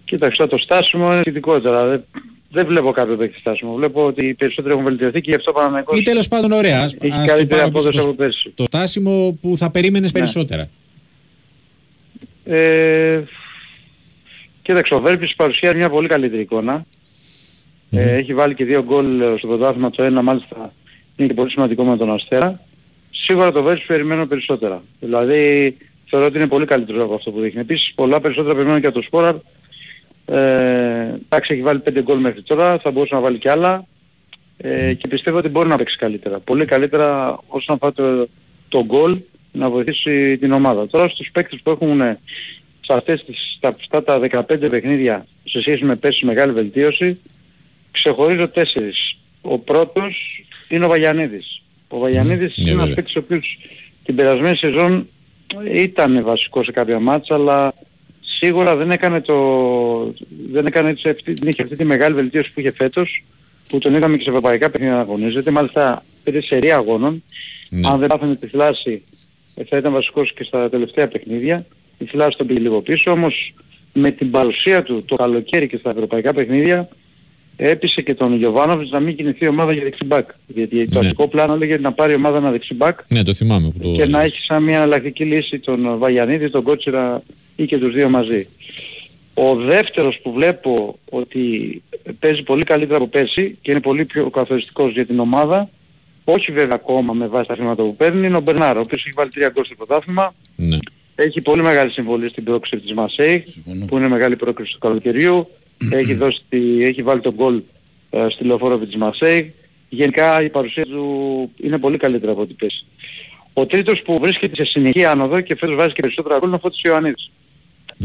Speaker 10: Κοίταξε, το στάσιμο είναι ειδικότερα. Δεν, δεν βλέπω κάποιο παίκτη στάσιμο. Βλέπω ότι οι περισσότεροι έχουν βελτιωθεί και γι' αυτό πάνε
Speaker 1: Ή τέλος πάντων ωραία. Ας,
Speaker 10: Έχει
Speaker 1: ας το
Speaker 10: καλύτερη
Speaker 1: πάρω πίσω
Speaker 10: απόδοση
Speaker 1: το,
Speaker 10: από πέρσι.
Speaker 1: το στάσιμο που θα περίμενες
Speaker 10: Ναι.
Speaker 1: περισσότερα.
Speaker 10: Ε, κοίταξε, ο Βέρμπης παρουσιάζει μια πολύ καλύτερη εικόνα. Ε, έχει βάλει και δύο γκολ ε, στο πρωτάθλημα, το ένα μάλιστα είναι και πολύ σημαντικό με τον Αστέρα. Σίγουρα το Βέρμπης περιμένω περισσότερα. Δηλαδή θεωρώ ότι είναι πολύ καλύτερο από αυτό που δείχνει. Επίσης πολλά περισσότερα περιμένω και από το Σπόραρ. Ε, εντάξει έχει βάλει πέντε γκολ μέχρι τώρα, θα μπορούσε να βάλει και άλλα. Ε, και πιστεύω ότι μπορεί να παίξει καλύτερα. Πολύ καλύτερα όσον αφορά το, το γκολ να βοηθήσει την ομάδα. Τώρα στους παίκτες που έχουν ε, σε αυτές τις, στα, αυτά τα 15 παιχνίδια σε σχέση με πέρσι μεγάλη βελτίωση ξεχωρίζω τέσσερις. Ο πρώτος είναι ο Βαγιανίδης. Ο Βαγιανίδης
Speaker 1: Ναι,
Speaker 10: είναι ένας
Speaker 1: βέβαια.
Speaker 10: παίκτης ο οποίος την περασμένη σεζόν ήταν βασικός σε κάποια μάτσα αλλά σίγουρα δεν έκανε το... δεν έκανε έτσι αυτή, δεν είχε αυτή τη μεγάλη βελτίωση που είχε φέτος που τον είδαμε και σε ευρωπαϊκά παιχνίδια να αγωνίζεται. Μάλιστα πήρε σερία αγώνων.
Speaker 1: Ναι.
Speaker 10: Αν δεν πάθανε τη θλάση ε, θα ήταν βασικός και στα τελευταία παιχνίδια. Η θλάση τον πήγε λίγο πίσω όμως με την παρουσία του το καλοκαίρι και στα ευρωπαϊκά παιχνίδια έπεισε και τον Γιωβάνοβιτς να μην κινηθεί η ομάδα για δεξιμπάκ. Γιατί το
Speaker 1: Ναι.
Speaker 10: αρχικό πλάνο έλεγε να πάρει η ομάδα ένα δεξιμπάκ
Speaker 1: Ναι, το θυμάμαι που το
Speaker 10: και να έχει σαν μια εναλλακτική λύση τον Βαγιανίδη, τον Κότσιρα ή και τους δύο μαζί. Ο δεύτερος που βλέπω ότι παίζει πολύ καλύτερα από πέρσι και είναι πολύ πιο καθοριστικός για την ομάδα, όχι βέβαια ακόμα με βάση τα χρήματα που παίρνει, είναι ο Μπερνάρο, ο οποίος έχει βάλει τρία γκολ στο πρωτάθλημα,
Speaker 1: Ναι.
Speaker 10: έχει πολύ μεγάλη συμβολή στην πρόκληση της Μασέη, που είναι μεγάλη πρόκληση του καλοκαιριού, έχει, δώσει, τη- έχει βάλει τον γκολ ε, στη λεωφόρο της Μασέη, γενικά η παρουσία του είναι πολύ καλύτερη από ό,τι πέσει. Ο τρίτος που βρίσκεται σε συνεχή άνοδο και φέτος βάζει και περισσότερα γκολ είναι ο Φώτης Ιωαννίδης.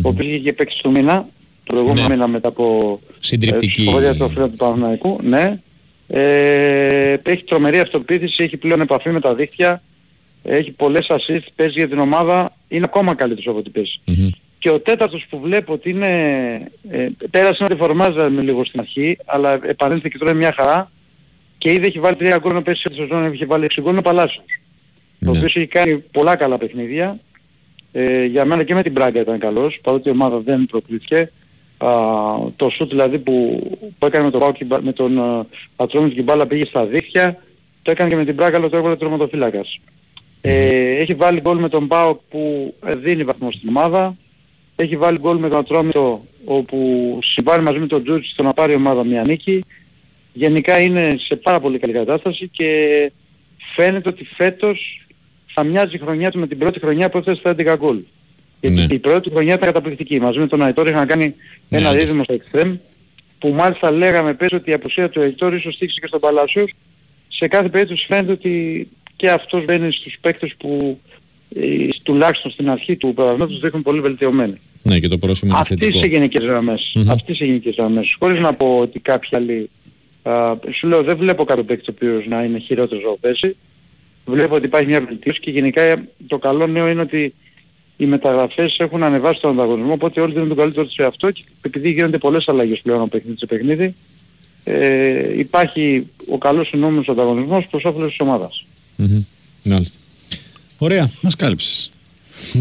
Speaker 10: Ο οποίος είχε και παίξει στο μήνα, το προηγούμενο
Speaker 1: Ναι.
Speaker 10: μήνα μετά από
Speaker 1: Συντριπτική.
Speaker 10: ε, σχόλια του φίλου του Παναθηναϊκού. Ναι. Ε, έχει τρομερή αυτοπεποίθηση, έχει πλέον επαφή με τα δίχτυα, έχει πολλές assist, παίζει για την ομάδα, είναι ακόμα καλύτερος από ό,τι παίζει.
Speaker 1: Μμμ.
Speaker 10: Και ο τέταρτος που βλέπω ότι είναι, ε, πέρασε να τη φορμάζα με λίγο στην αρχή, αλλά επανέλθει και τώρα είναι μια χαρά και ήδη έχει βάλει τρία γκολ να πέσει σε σεζόν, έχει βάλει έξι γκολ, είναι ο Παλάσιος. Ο
Speaker 1: Ναι.
Speaker 10: οποίος έχει κάνει πολλά καλά παιχνίδια. Ε, για μένα και με την Πράγκα ήταν καλός, παρότι η ομάδα δεν προκλήθηκε. Α, το σουτ δηλαδή που, που έκανε με τον, Πάο και η μπα- με τον α, Ατρόμητο και η μπάλα πήγε στα δίχτυα, το έκανε και με την Πράγκα, αλλά το έβαλε τροματοφύλακας. Ε, έχει βάλει γκολ με τον Πάο που ε, δίνει βαθμό στην ομάδα. Έχει βάλει γκολ με τον Ατρόμητο όπου συμβάλλει μαζί με τον Τζούτς στο να πάρει η ομάδα μια νίκη. Γενικά είναι σε πάρα πολύ καλή κατάσταση και φαίνεται ότι φέτος θα μοιάζει η χρονιά του με την πρώτη χρονιά που έφτασε στα 11 γκολ. Γιατί
Speaker 1: Ναι.
Speaker 10: η πρώτη χρονιά ήταν καταπληκτική. Μαζί με τον Αϊτόρ είχαν κάνει ένα
Speaker 1: όντως.
Speaker 10: δίδυμο στο εξτρέμ που μάλιστα λέγαμε πες ότι η απουσία του Αϊτόρ ίσως στήξει και στον Παλάσιος. Σε κάθε περίπτωση φαίνεται ότι και αυτός μπαίνει στους παίκτες που ε, τουλάχιστον στην αρχή του προγραμματός δείχνουν πολύ βελτιωμένοι.
Speaker 1: Ναι, και το πρόσημο είναι
Speaker 10: Αυτή
Speaker 1: θετικό.
Speaker 10: σε γενικές γραμμές.
Speaker 1: Μμμ.
Speaker 10: Αυτή σε γενικές γραμμές. Χωρίς να πω ότι κάποιοι άλλοι... Α, σου λέω δεν βλέπω κάποιο παίκτη ο οποίος να είναι χειρότερος από πέρσι. Βλέπω ότι υπάρχει μια βελτίωση και γενικά το καλό νέο είναι ότι οι μεταγραφές έχουν ανεβάσει τον ανταγωνισμό οπότε όλοι δίνουν τον καλύτερο τους σε αυτό και επειδή γίνονται πολλές αλλαγές πλέον από παιχνίδι σε παιχνίδι ε, υπάρχει ο καλός συνόμενος ανταγωνισμός προς όφελος της ομάδας.
Speaker 1: Μμμ. Μάλιστα. Ωραία.
Speaker 2: Μας κάλυψες.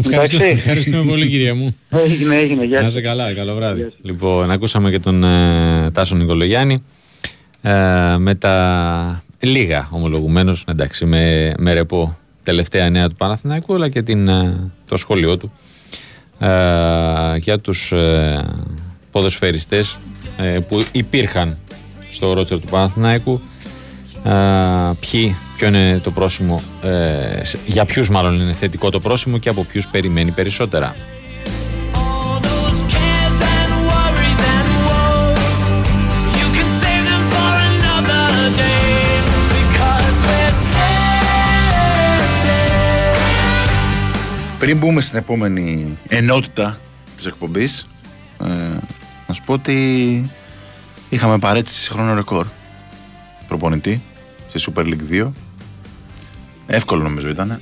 Speaker 1: Ευχαριστούμε,
Speaker 10: Εντάξει.
Speaker 1: ευχαριστούμε πολύ κυρία μου.
Speaker 10: Έγινε, έγινε. Γεια
Speaker 1: Να
Speaker 10: σας.
Speaker 1: είσαι καλά, καλό βράδυ.
Speaker 10: Γεια σας.
Speaker 1: Λοιπόν, ακούσαμε και τον ε, Τάσο Νικολογιάννη ε, με τα λίγα ομολογουμένως, εντάξει, με, με ρεπό τελευταία νέα του Παναθηναϊκού, αλλά και την, ε, το σχόλιο του ε, για τους ε, ποδοσφαιριστές ε, που υπήρχαν στο ρότσερ του Παναθηναϊκού ε, ποιοι, ποιο είναι το πρόσημο, ε, σε- για ποιους μάλλον είναι θετικό το πρόσημο και από ποιους περιμένει περισσότερα.
Speaker 2: Πριν μπούμε στην επόμενη ενότητα της εκπομπής, ε, να σου πω ότι είχαμε παρέτηση σε χρόνο ρεκόρ προπονητή στη Super League 2. Εύκολο νομίζω ήταν.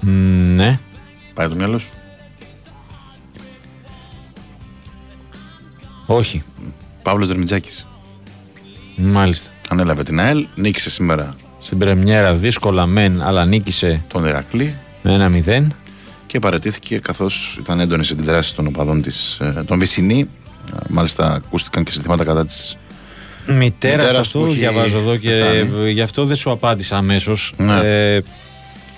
Speaker 1: Μ, ναι.
Speaker 2: Πάει το μυαλό σου.
Speaker 1: Όχι.
Speaker 2: Παύλος Δερμιτζάκης.
Speaker 1: Μάλιστα.
Speaker 2: Ανέλαβε την ΑΕΛ, νίκησε σήμερα
Speaker 1: Στην πρεμιέρα δύσκολα μεν, αλλά νίκησε
Speaker 2: τον Ηρακλή
Speaker 1: με ένα 0.
Speaker 2: και παραιτήθηκε καθώς ήταν έντονες αντιδράσεις των οπαδών της, ε, των Βυσσινή. Ε, Μάλιστα ακούστηκαν και συνθήματα κατά της
Speaker 1: Μητέρας
Speaker 2: Μητέρας
Speaker 1: αυτού
Speaker 2: που έχει
Speaker 1: διαβάζω εδώ και
Speaker 2: πεθάνει.
Speaker 1: γι' αυτό δεν σου απάντησα αμέσως.
Speaker 2: Ναι.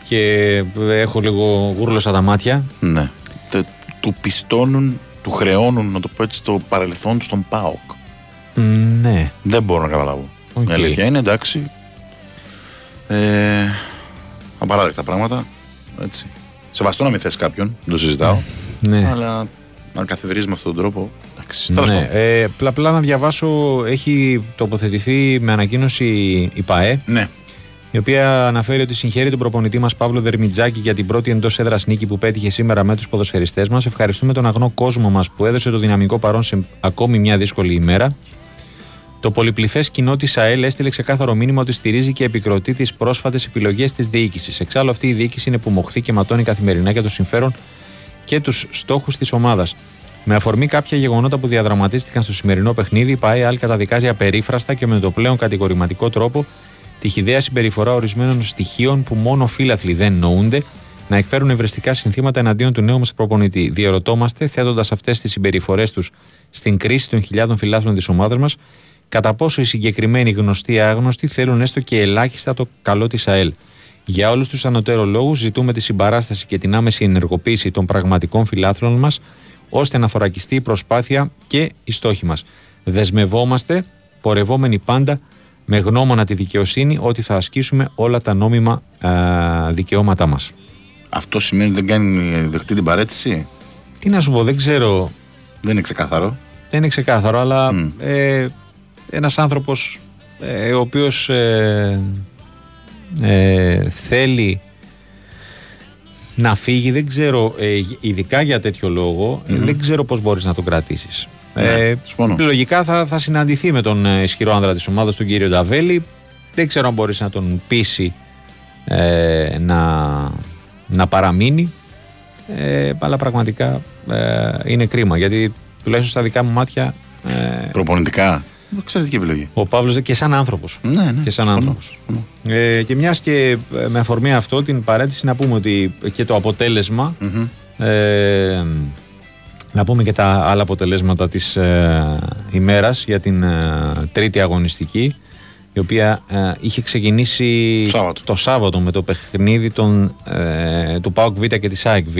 Speaker 1: και έχω λίγο γούρλωσα τα μάτια.
Speaker 2: Ναι. Τε- του πιστώνουν, του χρεώνουν, να το πω έτσι, το παρελθόν τους στον ΠΑΟΚ.
Speaker 1: Μ, Ναι.
Speaker 2: Δεν μπορώ να καταλάβω.
Speaker 1: Οκ.
Speaker 2: Η αλήθεια είναι εντάξει. Ε, απαράδεκτα πράγματα. Έτσι. Σεβαστό να μην θες κάποιον, δεν το συζητάω.
Speaker 1: ναι.
Speaker 2: Αλλά να καθιδρύεις με αυτόν τον τρόπο. Εντάξει. τέλος
Speaker 1: Ναι,
Speaker 2: πάντων.
Speaker 1: ε, απλά, απλά να διαβάσω, έχει τοποθετηθεί με ανακοίνωση η ΠαΕ,
Speaker 2: Ναι.
Speaker 1: η οποία αναφέρει ότι συγχαίρει τον προπονητή μας Παύλο Δερμιτζάκη για την πρώτη εντός έδρας νίκη που πέτυχε σήμερα με τους ποδοσφαιριστές μας. Ευχαριστούμε τον αγνό κόσμο μας που έδωσε το δυναμικό παρόν σε ακόμη μια δύσκολη ημέρα. Το πολυπληθές κοινό της ΑΕΛ έστειλε ξεκάθαρο μήνυμα ότι στηρίζει και επικροτεί τις πρόσφατες επιλογές της διοίκησης. Εξάλλου, αυτή η διοίκηση είναι που μοχθεί και ματώνει καθημερινά για το συμφέρον και τους στόχους της ομάδας. Με αφορμή κάποια γεγονότα που διαδραματίστηκαν στο σημερινό παιχνίδι, η ΠαΕΑΛ καταδικάζει απερίφραστα και με το πλέον κατηγορηματικό τρόπο τη χιδαία συμπεριφορά ορισμένων στοιχείων που μόνο φίλαθλοι δεν νοούνται να εκφέρουν ευρεστικά συνθήματα εναντίον του νέου μας προπονητή. Διερωτόμαστε, θέτοντας αυτές τις συμπεριφορές τους στην κρίση των χιλιάδων φιλάθλων της ομάδας μας, κατά πόσο οι συγκεκριμένοι γνωστοί ή άγνωστοι θέλουν έστω και ελάχιστα το καλό της ΑΕΛ. Για όλους τους ανωτέρω λόγου, ζητούμε τη συμπαράσταση και την άμεση ενεργοποίηση των πραγματικών φιλάθλων μας, ώστε να θωρακιστεί η προσπάθεια και οι στόχοι μας. Δεσμευόμαστε, πορευόμενοι πάντα, με γνώμονα τη δικαιοσύνη, ότι θα ασκήσουμε όλα τα νόμιμα α, δικαιώματά μας.
Speaker 2: Αυτό σημαίνει ότι δεν κάνει δεχτεί την παρέτηση;
Speaker 1: Τι να σου πω, δεν ξέρω.
Speaker 2: Δεν είναι ξεκάθαρο.
Speaker 1: Δεν είναι ξεκάθαρο, αλλά
Speaker 2: Μμ.
Speaker 1: ε, ένας άνθρωπος ε, ο οποίος ε, ε, θέλει να φύγει, δεν ξέρω, ε, ειδικά για τέτοιο λόγο, ε, δεν ξέρω πώς μπορείς να τον κρατήσεις.
Speaker 2: Ναι,
Speaker 1: Ε,
Speaker 2: συμφωνώ.
Speaker 1: λογικά θα, θα συναντηθεί με τον ε, ισχυρό άνδρα της ομάδας, τον κύριο Νταβέλη. Δεν ξέρω αν μπορείς να τον πείσει ε, να, να παραμείνει. Ε, αλλά πραγματικά ε, είναι κρίμα γιατί τουλάχιστον στα δικά μου μάτια ε,
Speaker 2: Προπονητικά. Εξαιρετική επιλογή.
Speaker 1: ο Παύλος και σαν άνθρωπος.
Speaker 2: Ναι, ναι.
Speaker 1: και σαν
Speaker 2: συμφωνώ,
Speaker 1: άνθρωπος.
Speaker 2: συμφωνώ.
Speaker 1: Ε, και μιας και ε, με αφορμή αυτό την παρέτηση να πούμε ότι και το αποτέλεσμα
Speaker 2: Μμμ.
Speaker 1: ε, να πούμε και τα άλλα αποτελέσματα της ε, ημέρας για την ε, τρίτη αγωνιστική η οποία ε, είχε ξεκινήσει
Speaker 2: Σάββατο.
Speaker 1: το Σάββατο με το παιχνίδι των, ε, του ΠΑΟΚ Β και της ΑΕΚ Β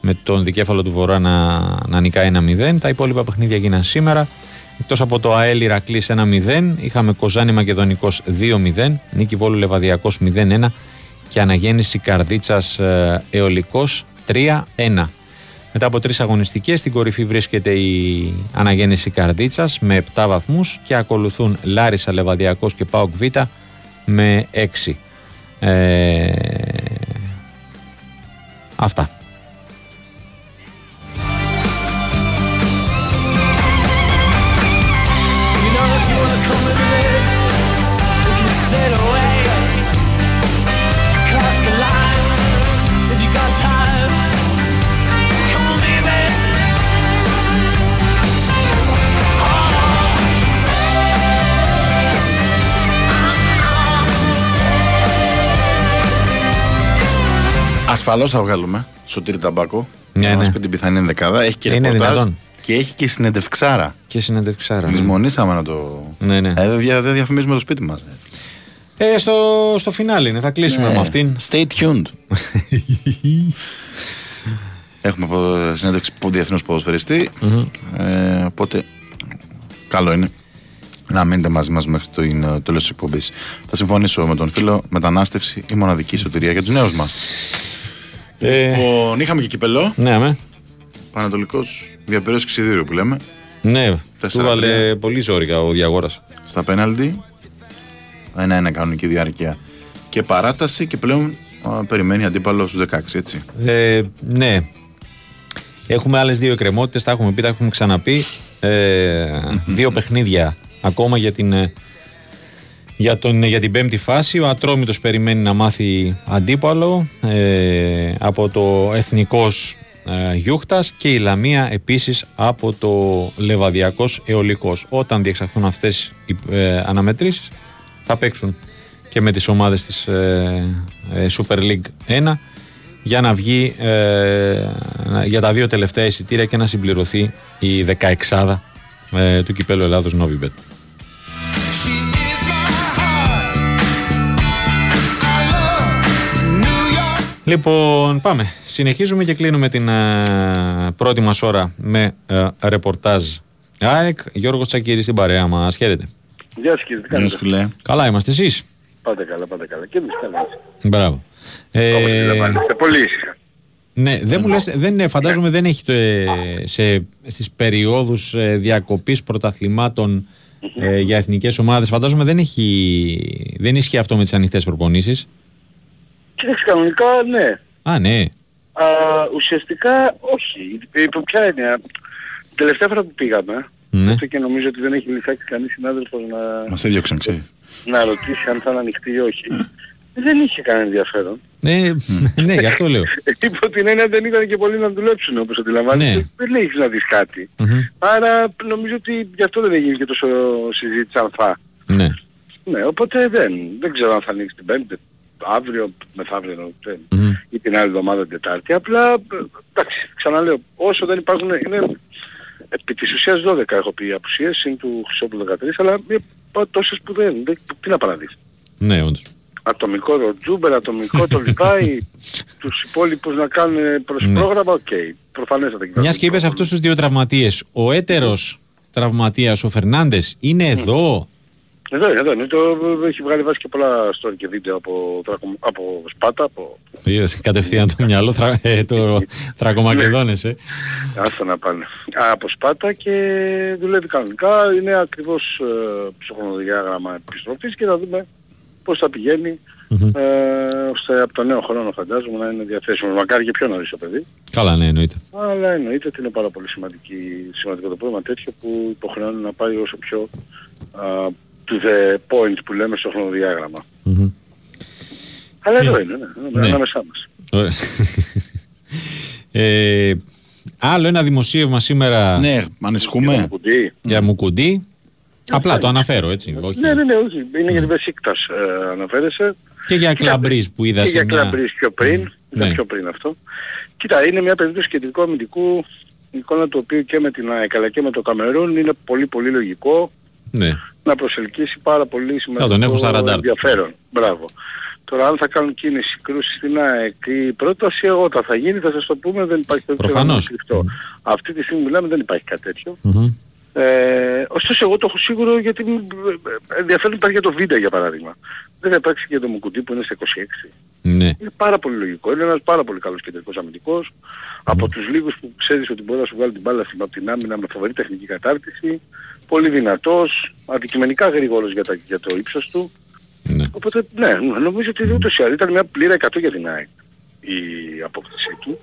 Speaker 1: με τον δικέφαλο του Βορρά να, να νικάει 1-0. Τα υπόλοιπα παιχνίδια γίναν σήμερα. Εκτός από το ΑΕΛ Ηρακλής 1-0, είχαμε Κοζάνη Μακεδονικός 2-0, Νίκη Βόλου Λεβαδιακός 0-1 και Αναγέννηση Καρδίτσας ε, Εολικός 3-1. Μετά από τρεις αγωνιστικές, στην κορυφή βρίσκεται η Αναγέννηση Καρδίτσας με 7 βαθμούς και ακολουθούν Λάρισα Λεβαδιακός και ΠΑΟΚ Β με 6. Ε, αυτά.
Speaker 2: Ασφαλώ θα βγάλουμε Σωτήρη Ταμπάκο.
Speaker 1: Ναι,
Speaker 2: να μας
Speaker 1: ναι.
Speaker 2: πει την πιθανή ενδεκάδα. Έχει και
Speaker 1: Είναι
Speaker 2: ρεπορτάζ
Speaker 1: δυνατόν.
Speaker 2: και έχει και συνεντευξάρα.
Speaker 1: Και συνεντευξάρα. ναι.
Speaker 2: Λυσμονήσαμε να το.
Speaker 1: Ναι, ναι.
Speaker 2: Ε, δεν δια- δεν διαφημίζουμε το σπίτι μας.
Speaker 1: Ε, στο, στο φινάλι είναι, θα κλείσουμε με αυτήν.
Speaker 2: Stay tuned. Έχουμε πο- συνέντευξη που διεθνούς ποδοσφαιριστή. Ε, οπότε καλό είναι να μείνετε μαζί μας μέχρι το, είναι, το τέλος της εκπομπής. Θα συμφωνήσω με τον φίλο. Μετανάστευση η μοναδική σωτηρία για τους νέους μας.
Speaker 1: Ε,
Speaker 2: Λοιπόν, είχαμε και κυπελό.
Speaker 1: ναι, με.
Speaker 2: Πανατολικός διαπέρωση ξυδίρου που λέμε.
Speaker 1: Ναι, του
Speaker 2: Τέσσερα,
Speaker 1: βάλε πολύ ζόρικα ο Διαγόρας.
Speaker 2: Στα πέναλτι. Ένα-ένα κανονική διάρκεια και παράταση και πλέον α, περιμένει αντίπαλο στους 16, έτσι.
Speaker 1: Ε, ναι. Έχουμε άλλες δύο εκκρεμότητες, τα έχουμε πει, τα έχουμε ξαναπεί. Ε, δύο παιχνίδια ακόμα για την, ε, για, τον, για την πέμπτη φάση. Ο Ατρόμητος περιμένει να μάθει αντίπαλο ε, από το Εθνικός ε, Γιούχτας και η Λαμία επίσης από το Λεβαδιακός Εολικός. Όταν διεξαχθούν αυτές οι ε, αναμετρήσεις θα παίξουν και με τις ομάδες της ε, ε, Super League 1 για να βγει ε, για τα δύο τελευταία εισιτήρια και να συμπληρωθεί η 16 ε, του κυπέλου Ελλάδος Novibet. Λοιπόν, πάμε. Συνεχίζουμε και κλείνουμε την ε, πρώτη μας ώρα με ε, ρεπορτάζ ΑΕΚ. Γιώργος Τσακύρης στην παρέα μας. Χαίρετε.
Speaker 11: Γεια σας κύριε, τι
Speaker 2: Γεια
Speaker 11: κάνετε.
Speaker 2: σου, φιλέ.
Speaker 1: Καλά είμαστε εσείς;
Speaker 11: Πάτε καλά, πάτε καλά. Και εμείς καλά.
Speaker 1: Μπράβο. Ε,
Speaker 11: Όπως αντιλαμβάνεστε, πολύ ήσυχα.
Speaker 1: ναι, δεν μου λες, δεν, ε, φαντάζομαι δεν έχει το, ε, σε, στις περιόδους ε, διακοπής πρωταθλημάτων ε, για εθνικές ομάδες, φαντάζομαι δεν έχει, δεν ισχύει αυτό με τις ανοιχτές προπονήσεις.
Speaker 11: Κοίταξε κανονικά ναι.
Speaker 1: Α, ναι.
Speaker 11: Α, ουσιαστικά όχι. Υπό ποια έννοια. Την τελευταία φορά που πήγαμε,
Speaker 1: Ναι.
Speaker 11: αυτό και νομίζω ότι δεν έχει λυθάξει κανείς συνάδελφος να,
Speaker 2: Μας έδιωξαν, ξέρεις.
Speaker 11: να ρωτήσει αν θα είναι ανοιχτή ή όχι. Δεν είχε κανένα ενδιαφέρον.
Speaker 1: Ε, ναι, γι' αυτό λέω.
Speaker 11: Υπό την έννοια δεν ήταν και πολλοί να δουλέψουν όπως αντιλαμβάνεσαι.
Speaker 1: Ναι.
Speaker 11: Δεν έχεις να δεις κάτι.
Speaker 1: Μμμ.
Speaker 11: Άρα νομίζω ότι γι' αυτό δεν έγινε και τόσο συζήτηση ανθά.
Speaker 1: Ναι.
Speaker 11: Ναι, οπότε δεν, δεν ξέρω αν θα ανοίξει την Πέμπτη, αύριο, μεθαύριο εννοώ, δεν-
Speaker 1: Μμμ.
Speaker 11: ή την άλλη εβδομάδα την Τετάρτη. Απλά, ε, εντάξει, ξαναλέω, όσο δεν υπάρχουν, είναι επί της ουσίας 12 έχω πει απουσίες, είναι του Χρυσόπουλου 13, αλλά ε, τόσες που δεν, δεν, τι να παραδείς.
Speaker 1: Ναι, όντως.
Speaker 11: Ατομικό το Τζούμπερ, ατομικό το Λιβάη, [LAUGHS] τους υπόλοιπους να κάνουν προς
Speaker 1: Ναι.
Speaker 11: πρόγραμμα, οκ. Προφανές θα τα κοιτάξουν.
Speaker 1: Μια και είπες αυτούς τους δύο τραυματίες, ο έτερος τραυματίας, ο Φερνάντες, είναι εδώ;
Speaker 11: Εδώ είναι, εδώ είναι. Το, έχει βγάλει βγάλει και πολλά story και βίντεο από, Θρακο- από Σπάτα, από...
Speaker 1: Είδες κατευθείαν το μυαλό, θρα, ε, το [LAUGHS] Θρακομακεδόνες, ε.
Speaker 11: Άστα να πάνε. Α, από Σπάτα και δουλεύει κανονικά. Είναι ακριβώς ε, ψυχρονοδιάγραμμα επιστροφής και θα δούμε πώς θα πηγαίνει. Ε, ώστε από το νέο χρόνο φαντάζομαι να είναι διαθέσιμο. Μακάρι και πιο νωρίς το παιδί.
Speaker 1: Καλά, ναι, εννοείται.
Speaker 11: Αλλά εννοείται ότι είναι πάρα πολύ σημαντική, σημαντικό το πρόγραμμα τέτοιο που υποχρεώνει να πάει όσο πιο α, to the point που λέμε στο χρονοδιάγραμμα.
Speaker 1: Μμμ.
Speaker 11: Αλλά εδώ είναι, ναι,
Speaker 1: Ναι.
Speaker 11: ανάμεσά μας.
Speaker 1: Ωραία. ε, άλλο ένα δημοσίευμα σήμερα
Speaker 2: Ναι, ανησυχούμε.
Speaker 11: Κουντί.
Speaker 1: για Μουκουντή. Απλά το αναφέρω έτσι. Όχι.
Speaker 11: Ναι, ναι, ναι, όχι. Είναι για την Βεσίκτας ε, αναφέρεσαι.
Speaker 1: Και για Κλαμπρίζ που είδα
Speaker 11: Και
Speaker 1: σε
Speaker 11: για
Speaker 1: μια...
Speaker 11: Κλαμπρίς πιο πριν. Ήταν
Speaker 1: Ναι.
Speaker 11: πιο πριν αυτό. Κοίτα, είναι μια περίπτωση κεντρικού αμυντικού η εικόνα του οποίου και με την ΑΕΚ αλλά και με το Καμερούν είναι πολύ πολύ λογικό
Speaker 1: Ναι.
Speaker 11: να προσελκύσει πάρα πολύ σημαντικό
Speaker 1: τον έχουν στα ραντάρ τους.
Speaker 11: ενδιαφέρον. Μπράβο. Τώρα αν θα κάνουν κίνηση κρούση στην ΑΕΚ η πρόταση όταν θα γίνει θα σας το πούμε δεν υπάρχει τέτοιο
Speaker 1: Προφανώς.
Speaker 11: κρυφτό. Αυτή τη στιγμή που μιλάμε δεν υπάρχει κάτι τέτοιο.
Speaker 1: Μμμ.
Speaker 11: Ε, ωστόσο εγώ το έχω σίγουρο γιατί μου- ε, ενδιαφέρον υπάρχει για το βίντεο για παράδειγμα. Δεν θα υπάρξει και το Μουκουτί που είναι στα 26.
Speaker 1: Ναι.
Speaker 11: Είναι πάρα πολύ λογικό. Είναι ένας πάρα πολύ καλός κεντρικός αμυντικός. Από τους λίγους που ξέρεις ότι μπορεί να σου βγάλει την μπάλα στην- από την άμυνα με φοβερή τεχνική κατάρτιση. Πολύ δυνατός. Αντικειμενικά γρήγορος για, τα, για το ύψος του.
Speaker 1: Ναι.
Speaker 11: Οπότε ναι, νομίζω ότι ούτως ή άλλως ήταν μια πλήρα 100 για την ΑΕΚ η απόκτησή του.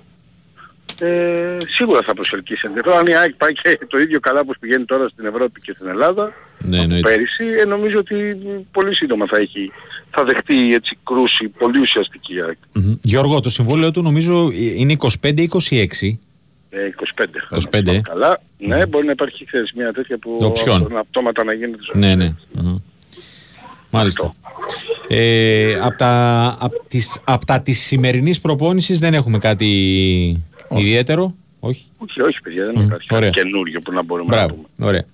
Speaker 11: Ε, σίγουρα θα προσελκύσει ενδιαφέρον. Αν η ΑΕΚ πάει και το ίδιο καλά όπως πηγαίνει τώρα στην Ευρώπη και στην Ελλάδα,
Speaker 1: Ναι, εννοείται.
Speaker 11: πέρυσι, ε, νομίζω ότι πολύ σύντομα θα, έχει, θα δεχτεί έτσι κρούση πολύ ουσιαστική η ΑΕΚ.
Speaker 1: Μμμ. Γιώργο, το συμβόλαιο του νομίζω είναι 25-26.
Speaker 11: Ε, 25.
Speaker 1: 25, ε.
Speaker 11: Καλά, ναι, μπορεί να υπάρχει ξέρεις, μια τέτοια που
Speaker 1: Οψιόν.
Speaker 11: από- αυτόματα να γίνεται στο
Speaker 1: Ναι, ναι. Μμμ. Μάλιστα. Ε, από τα, απ της, απ' τα της σημερινής προπόνησης δεν έχουμε κάτι ιδιαίτερο. Όχι;
Speaker 11: Όχι, όχι παιδιά, δεν
Speaker 1: Μμ,
Speaker 11: υπάρχει
Speaker 1: ωραία.
Speaker 11: κάτι καινούριο που να μπορούμε να
Speaker 1: Μπράβο.
Speaker 11: πούμε.
Speaker 1: Ωραία.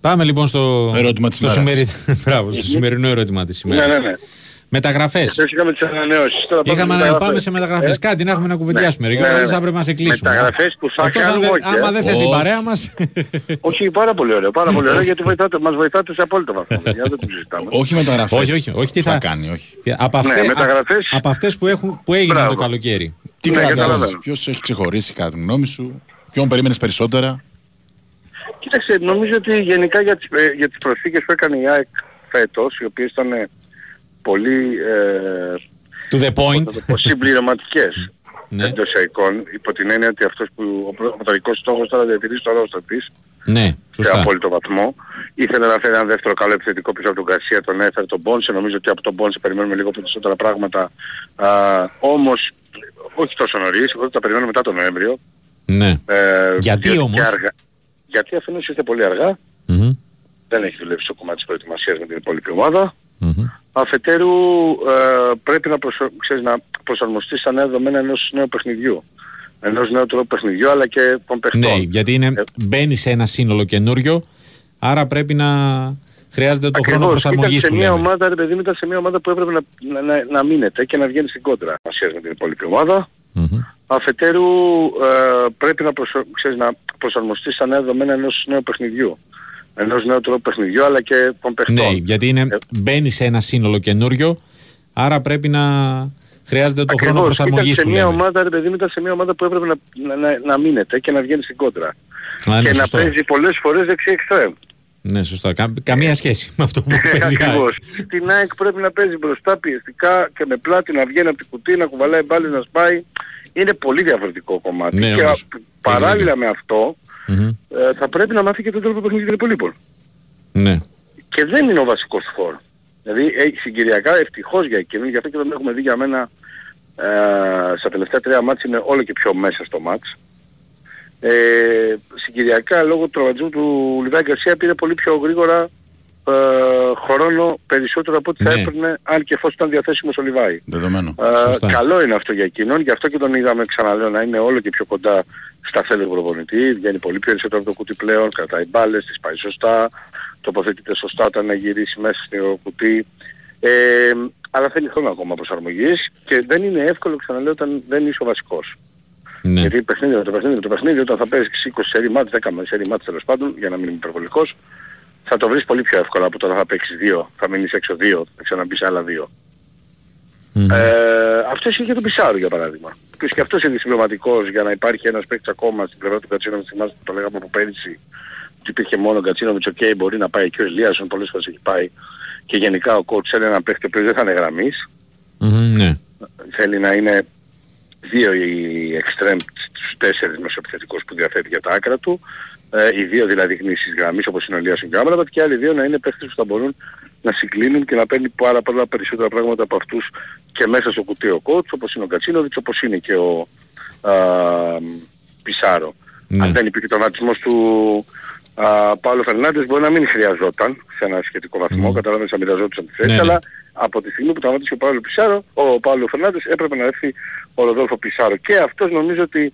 Speaker 1: Πάμε λοιπόν στο,
Speaker 2: Ερώτημα της
Speaker 1: στο,
Speaker 2: ημέρας.
Speaker 1: σημερι- [LAUGHS] Μπράβο, στο σημερινό ερώτημα της
Speaker 11: Ναι,
Speaker 1: ημέρας.
Speaker 11: ναι, ναι.
Speaker 1: Μεταγραφές.
Speaker 11: Χθες είχαμε τις ανανεώσεις. Τώρα
Speaker 1: Είχαμε
Speaker 11: στις
Speaker 1: να πάμε σε μεταγραφές.
Speaker 11: Ε,
Speaker 1: Κάτι να έχουμε να κουβεντιάσουμε.
Speaker 11: Ναι,
Speaker 1: ρε
Speaker 11: ναι,
Speaker 1: Γιώργο,
Speaker 11: ναι.
Speaker 1: θα πρέπει να σε κλείσουμε.
Speaker 11: Μεταγραφές που θα
Speaker 1: Εκτός αν
Speaker 11: κάνουμε
Speaker 1: δεν-
Speaker 11: όχι,
Speaker 1: Άμα
Speaker 11: ε.
Speaker 1: δεν θες την
Speaker 2: Όχι.
Speaker 1: παρέα μας. [LAUGHS]
Speaker 11: Όχι, πάρα πολύ ωραίο, πάρα πολύ ωραίο γιατί βοηθάτε, μας βοηθάτε σε απόλυτο βαθμό. παιδιά, δεν το συζητάμε.
Speaker 2: Όχι μεταγραφές.
Speaker 1: Όχι, όχι, όχι, τι
Speaker 2: θα
Speaker 1: θα-
Speaker 2: κάνει, όχι.
Speaker 1: από,
Speaker 11: Ναι,
Speaker 1: αυτές,
Speaker 11: μεταγραφές.
Speaker 1: από αυτές που, έχουν, που έγιναν
Speaker 11: Μπράβο.
Speaker 1: το καλοκαίρι.
Speaker 2: Τι
Speaker 11: Ναι,
Speaker 2: κρατάς,
Speaker 11: καταλαβαίνω.
Speaker 2: ποιος έχει ξεχωρίσει κατά τη γνώμη σου, ποιον περίμενες περισσότερα;
Speaker 11: Κοίταξε, νομίζω ότι γενικά για τις, ε, για τις προσθήκες που έκανε η ΑΕΚ φέτος, οι οποίες ήταν ε, πολύ ε,
Speaker 1: To the point.
Speaker 11: πώς να το πω, συμπληρωματικές [LAUGHS]
Speaker 1: Ναι.
Speaker 11: εντός εικόν, υπό την έννοια ότι αυτός που ο πρωταρχικός στόχος τώρα διατηρήσει το ρόστο της
Speaker 1: Ναι,
Speaker 11: σε
Speaker 1: σωστά.
Speaker 11: απόλυτο βαθμό. Ήθελε να φέρει ένα δεύτερο καλό επιθετικό πίσω από τον Γκαρσία, τον έφερε τον Μπόνσε. Νομίζω ότι από τον Μπόνσε περιμένουμε λίγο περισσότερα πράγματα. Α, όμως, όχι τόσο νωρίς, εγώ τα περιμένω μετά τον Νοέμβριο.
Speaker 1: Ναι.
Speaker 11: Ε,
Speaker 1: Γιατί
Speaker 11: διότι
Speaker 1: όμως;
Speaker 11: και αργά. Γιατί αφενός ήρθε πολύ αργά.
Speaker 1: Μμμ,
Speaker 11: Δεν έχει δουλέψει στο κομμάτι της προετοιμασίας με την υπόλοιπη ομάδα.
Speaker 1: Μμμ.
Speaker 11: Αφετέρου ε, πρέπει να, προσω... ξέρεις, να προσαρμοστεί στα νέα δεδομένα ενός νέου παιχνιδιού. Ενός νέου τρόπου παιχνιδιού αλλά και των παιχτών.
Speaker 1: Ναι, γιατί είναι,
Speaker 11: Ε,
Speaker 1: μπαίνει σε ένα σύνολο καινούριο, άρα πρέπει να χρειάζεται το χρόνο
Speaker 11: Ακριβώς.
Speaker 1: προσαρμογής
Speaker 11: Ήταν
Speaker 1: που
Speaker 11: σε μια
Speaker 1: λέμε.
Speaker 11: ομάδα, ρε παιδί μου, ήταν σε μια ομάδα που έπρεπε να, να, να, να μείνετε και να βγαίνει στην κόντρα ασίας με την υπόλοιπη ομάδα.
Speaker 1: Μμμ.
Speaker 11: Αφετέρου ε, πρέπει να, προσω... ξέρεις, να προσαρμοστεί στα νέα δεδομένα ενός νέου παιχνιδιού. Ενός νέου τρόπου παιχνιδιού αλλά και των παιχτών.
Speaker 1: Ναι, γιατί είναι,
Speaker 11: Ε,
Speaker 1: μπαίνει σε ένα σύνολο καινούριο, άρα πρέπει να χρειάζεται το χρόνο
Speaker 11: Ακριβώς.
Speaker 1: προσαρμογής
Speaker 11: Ήταν
Speaker 1: που
Speaker 11: σε μια
Speaker 1: λέμε.
Speaker 11: ομάδα, ρε παιδί μου, ήταν σε μια ομάδα που έπρεπε να, να, να, να μείνετε και να βγαίνει στην κόντρα.
Speaker 1: Α, ναι,
Speaker 11: και
Speaker 1: σωστό.
Speaker 11: να παίζει πολλές φορές δεξί εξτρέμ.
Speaker 1: Ναι, σωστά. Κα- καμία σχέση με αυτό που [LAUGHS] παίζει. η ΑΕΚ.
Speaker 11: Ακριβώς. Στην ΑΕΚ πρέπει να παίζει μπροστά πιεστικά και με πλάτη να βγαίνει από την κουτί, να κουβαλάει μπάλες να σπάει. Είναι πολύ διαφορετικό κομμάτι.
Speaker 1: Ναι,
Speaker 11: και
Speaker 1: όμως.
Speaker 11: α- παράλληλα με αυτό
Speaker 1: Μμμ.
Speaker 11: ε, θα πρέπει να μάθει και τον τρόπο παιχνίδι των υπολείπων.
Speaker 1: Ναι.
Speaker 11: Και δεν είναι ο βασικός φόρ. Δηλαδή έχει συγκυριακά ευτυχώς για εκείνον, γι' αυτό και τον έχουμε δει για μένα ε, στα τελευταία τρία μάτς είναι όλο και πιο μέσα στο μάτς. Ε, συγκυριακά λόγω του τραυματισμού του Λιβάη Γκαρσία πήρε πολύ πιο γρήγορα ε, χρόνο περισσότερο από ό,τι θα
Speaker 1: Ναι.
Speaker 11: έπαιρνε αν και εφόσον ήταν διαθέσιμος ο Λιβάη.
Speaker 2: Δεδομένο.
Speaker 11: Ε,
Speaker 1: Σωστά.
Speaker 11: καλό είναι αυτό για εκείνον, γι' αυτό και τον είδαμε ξαναλέω να είναι όλο και πιο κοντά στα θέλη του προπονητή, βγαίνει πολύ πιο περισσότερο από το κουτί πλέον, κρατάει μπάλες, τις πάει σωστά, τοποθετείται σωστά όταν να γυρίσει μέσα στο κουτί. Ε, αλλά θέλει χρόνο ακόμα προσαρμογής και δεν είναι εύκολο ξαναλέω όταν δεν είσαι ο βασικός.
Speaker 1: ναι.
Speaker 11: Γιατί παιχνίδι με το παιχνίδι με το παιχνίδι όταν θα παίζεις 20 σερί μάτς, 10 σερί μάτς τέλος πάντων, για να μην είμαι υπερβολικός, θα το βρεις πολύ πιο εύκολα από το να θα παίξεις δύο, θα μείνεις έξω δύο, θα ξαναμπείς άλλα δύο. Ε, αυτό ισχύει για τον Πισάρο για παράδειγμα. Ο οποίος και αυτός είναι συμπληρωματικός για να υπάρχει ένας παίκτης ακόμα στην πλευρά του Κατσίνοβιτς. Θυμάστε που το λέγαμε από πέρυσι ότι υπήρχε μόνο ο Κατσίνοβιτς, οκ, μπορεί να πάει και ο Ελίασον, πολλές φορές έχει πάει. Και γενικά ο coach θέλει έναν παίκτη ο οποίος δεν θα είναι γραμμής.
Speaker 1: Μμμ, ναι.
Speaker 11: Θέλει να είναι δύο οι εξτρέμ στους τέσσερις μεσοεπιθετικούς που διαθέτει για τα άκρα του. Ε, οι δύο δηλαδή γνήσιοι γραμμής όπως είναι ο Ελίασον και ο Άμραμπατ και οι άλλοι δύο να είναι παίκτες που θα μπορούν να συγκλίνουν και να παίρνει πάρα πολλά περισσότερα πράγματα από αυτούς και μέσα στο κουτί ο coach όπως είναι ο Κατσίνοβιτς, όπως είναι και ο α, Πισάρο. Αν δεν υπήρχε τον ατισμός του α, Παύλο Φερνάντες μπορεί να μην χρειαζόταν σε ένα σχετικό βαθμό, mm. καταλαβαίνεις να μοιραζόντουσαν τη θέση,
Speaker 1: Ναι, ναι.
Speaker 11: αλλά από τη στιγμή που τραυματίστηκε ο Παύλο Πισάρο, ο Παύλο Φερνάντες έπρεπε να έρθει ο Ροδόλφο Πισάρο. Και αυτός νομίζω ότι ε,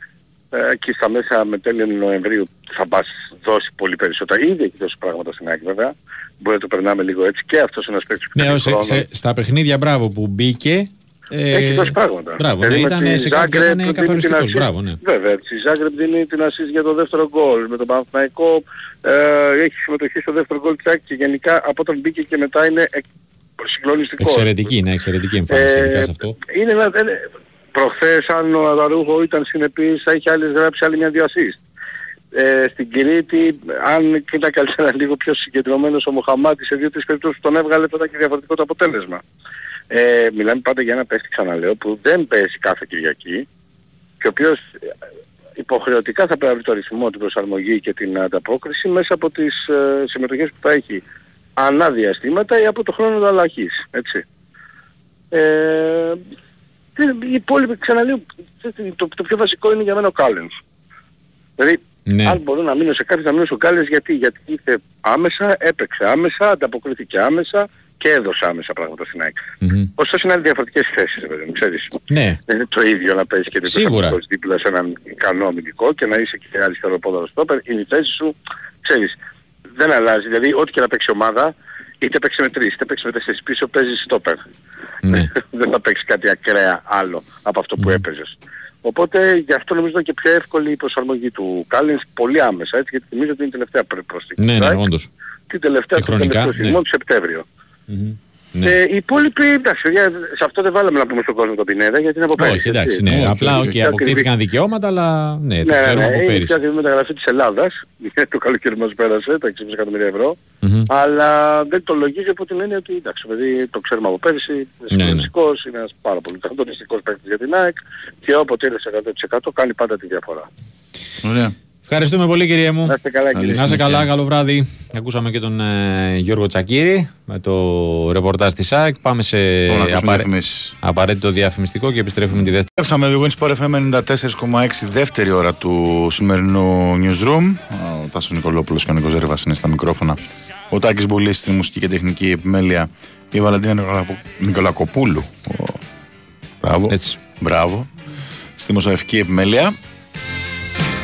Speaker 11: εκεί στα μέσα με τέλειο Νοεμβρίου θα μας δώσει πολύ περισσότερα. Ήδη έχει δώσει πράγματα στην ΑΕΚ βέβαια. Μπορεί να το περνάμε λίγο έτσι. Και αυτός είναι ένας παίκτης που
Speaker 1: Ναι,
Speaker 11: έχει
Speaker 1: σε,
Speaker 11: χρόνο.
Speaker 1: σε- στα παιχνίδια μπράβο που μπήκε. ε,
Speaker 11: Έχει δώσει πράγματα.
Speaker 1: Μπράβο, ναι,
Speaker 11: Δηλαδή με
Speaker 1: ήταν
Speaker 11: τη
Speaker 1: σε κάποιο
Speaker 11: Zagreb
Speaker 1: ήταν
Speaker 11: δίνει την
Speaker 1: καθοριστικός.
Speaker 11: assist.
Speaker 1: Μπράβο, ναι.
Speaker 11: Βέβαια, στη Ζάγκρεπ δίνει την assist για το δεύτερο γκολ. Με τον Παναθηναϊκό ε, έχει συμμετοχή στο δεύτερο γκολ της ΑΕΚ και γενικά από όταν μπήκε και μετά είναι εκ- συγκλονιστικός.
Speaker 1: Εξαιρετική, ναι, εξαιρετική εμφάνιση
Speaker 11: Ε,
Speaker 1: ειδικά σε αυτό.
Speaker 11: Είναι ένα, είναι, προχθές αν ο Αδαρούχο ήταν συνεπής θα είχε άλλες γράψει άλλη μια δύο assist. Ε, στην Κρήτη, αν ήταν καλύτερα [LAUGHS] λίγο πιο συγκεντρωμένος ο Μοχαμάτης σε δύο-τρεις περιπτώσεις που τον έβγαλε τότε και διαφορετικό το αποτέλεσμα. Ε, μιλάμε πάντα για ένα παίχτη ξαναλέω που δεν παίζει κάθε Κυριακή και ο οποίος ε, υποχρεωτικά θα πρέπει να βρει το ρυθμό, την προσαρμογή και την ανταπόκριση μέσα από τις ε, συμμετοχές που θα έχει ανά διαστήματα ή από το χρόνο ανταλλαγής. Έτσι. Ε, τι- οι υπόλοιποι ξαναλέω, το, το πιο βασικό είναι για μένα ο Κάλενς. Δηλαδή,
Speaker 1: Ναι.
Speaker 11: αν μπορώ να μείνω σε κάποιους να μείνω στο Κάλενς γιατί, γιατί ήρθε άμεσα, έπαιξε άμεσα, ανταποκρίθηκε άμεσα και έδωσε άμεσα πράγματα στην ΑΕΚ.
Speaker 1: Μμμ.
Speaker 11: Ωστόσο είναι διαφορετικές θέσεις, βέβαια, μου ξέρεις.
Speaker 1: Ναι,
Speaker 11: Δεν είναι το ίδιο να παίζεις και
Speaker 1: Σίγουρα.
Speaker 11: δίπλα δίπλα σε έναν ικανό αμυντικό και να είσαι και αριστεροπόδαρο στόπερ. Είναι η θέση σου, ξέρεις, δεν αλλάζει. Δηλαδή, ό,τι και να παίξει ομάδα, είτε παίξει με τρεις, είτε παίξει με τέσσερις πίσω, παίζεις στόπερ.
Speaker 1: ναι. [LAUGHS]
Speaker 11: δεν θα παίξεις κάτι ακραία άλλο από αυτό που έπαιζες. Οπότε γι' αυτό νομίζω ήταν και πιο εύκολη η προσαρμογή του Κάλινς πολύ άμεσα, έτσι, γιατί νομίζω ότι είναι η τελευταία πρι- προσθήκη.
Speaker 1: Ναι,
Speaker 11: του
Speaker 1: ναι,
Speaker 11: ΑΕΚ,
Speaker 1: όντως.
Speaker 11: Την τελευταία
Speaker 1: Και
Speaker 11: του
Speaker 1: χρονικά,
Speaker 11: τελευταίο σεισμό
Speaker 1: ναι.
Speaker 11: του Σεπτέμβριο.
Speaker 1: Ναι.
Speaker 11: Ε, οι υπόλοιποι, εντάξει, παιδιά, σε αυτό δεν βάλαμε να πούμε στον κόσμο τον Πινέδα γιατί είναι από πέρυσι.
Speaker 1: Όχι, εντάξει,
Speaker 11: έτσι.
Speaker 1: ναι.
Speaker 11: Όχι,
Speaker 1: Απλά
Speaker 11: όχι,
Speaker 1: okay,
Speaker 11: πιο
Speaker 1: αποκτήθηκαν δικαιώματα, αλλά ναι, το
Speaker 11: ναι, ναι,
Speaker 1: ξέρουμε
Speaker 11: ναι,
Speaker 1: από
Speaker 11: είναι
Speaker 1: πέρυσι.
Speaker 11: πιο ακριβή μεταγραφή της Ελλάδας, [LAUGHS] το καλοκαίρι μας πέρασε, τα 6,5 εκατομμύρια ευρώ,
Speaker 1: Μμμ.
Speaker 11: αλλά δεν το λογίζει από την έννοια ότι εντάξει, παιδί, το ξέρουμε από πέρυσι, είναι
Speaker 1: Ναι, ναι.
Speaker 11: συγκλονιστικός, είναι ένας πάρα πολύ καθοριστικός παίκτης για την ΑΕΚ και όποτε είναι σε 100% κάνει πάντα τη διαφορά.
Speaker 2: Ωραία.
Speaker 1: Ευχαριστούμε πολύ, κύριε μου.
Speaker 11: Να είστε καλά κύριε.
Speaker 1: Να είστε καλά, καλό βράδυ. Ακούσαμε και τον ε, Γιώργο Τσακύρη με το ρεπορτάζ της ΑΕΚ. Πάμε σε
Speaker 2: Πάμε να ακούσουμε
Speaker 1: απαρέ-
Speaker 2: διαφημίσεις.
Speaker 1: απαραίτητο διαφημιστικό και επιστρέφουμε τη δεύτερη.
Speaker 2: Επιστρέψαμε με Wins Sport FM 94,6 δεύτερη ώρα του σημερινού newsroom. Ο Τάσος Νικολόπουλος και ο Νίκος Ζέρβας είναι στα μικρόφωνα. Ο Τάκης Μπουλής στη μουσική και τεχνική επιμέλεια. Η Βαλαντίνα Νικολακο- Νικολακοπούλου. Ο... Μπράβο.
Speaker 1: Έτσι.
Speaker 2: Μπράβο. Στη δημοσιογραφική επιμέλεια.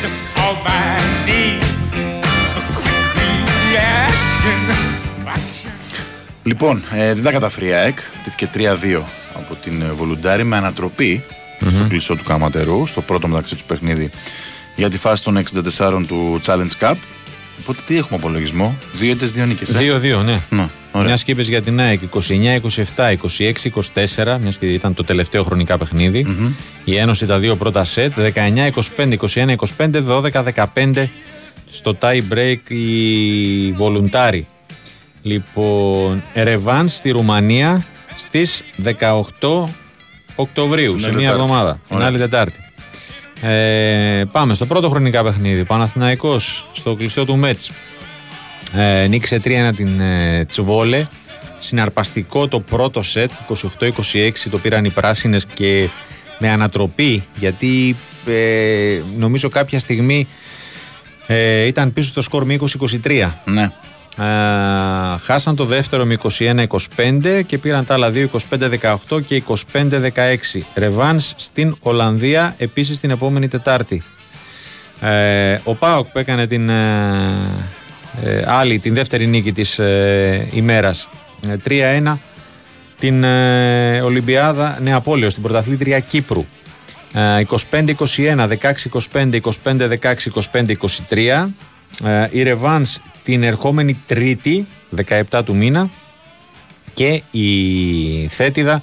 Speaker 5: Just call my name for quick reaction. Action.
Speaker 2: Λοιπόν, ε, δεν τα καταφέρει η ΑΕΚ. Τήθηκε 3-2 από την ε, Βολουντάρη με ανατροπη στο κλεισό του Καματερού, στο πρώτο μεταξύ του παιχνίδι για τη φάση των 64 του Challenge Cup. Οπότε τι έχουμε απολογισμό, δύο ήττες, δύο νίκες. ε;
Speaker 1: 2-2, ναι.
Speaker 2: Ναι, ωραία.
Speaker 1: Μιας και είπες για την ΑΕΚ 29-27, 26-24, μιας και ήταν το τελευταίο χρονικά παιχνίδι. Η Ένωση τα δύο πρώτα σετ, 19-25, 21-25, 12-15 στο tie break η Βολουντάρη. Λοιπόν, ρεβάν στη Ρουμανία στις 18 Οκτωβρίου,
Speaker 2: Την
Speaker 1: σε
Speaker 2: άλλη
Speaker 1: μια
Speaker 2: Τετάρτη.
Speaker 1: εβδομάδα, την
Speaker 2: Ωραία.
Speaker 1: άλλη Τετάρτη. Ε, πάμε στο πρώτο χρονικά παιχνίδι. Παναθηναϊκός στο κλειστό του Μέτς. Ε, νίκησε 3-1 την ε, Τσβόλε. Συναρπαστικό το πρώτο σετ, 28-26 το πήραν οι πράσινες και με ανατροπή γιατί ε, νομίζω κάποια στιγμή ε, ήταν πίσω στο σκορ με 20-23.
Speaker 2: Ναι.
Speaker 1: Ε, χάσαν το δεύτερο με 21-25 και πήραν τα άλλα δύο 25-18 και 25-16. Ρεβάνς στην Ολλανδία επίσης την επόμενη Τετάρτη. Ε, ο Πάοκ που έκανε την ε, ε, άλλη, την δεύτερη νίκη της ε, ημέρας ε, 3-1 την ε, Ολυμπιάδα Νεαπόλεως, την πρωταθλήτρια Κύπρου. Ε, 25-21, 16-25, 25-16, 25-23. Ε, η Ρεβάνς την ερχόμενη Τρίτη, 17 του μήνα. Και η Θέτιδα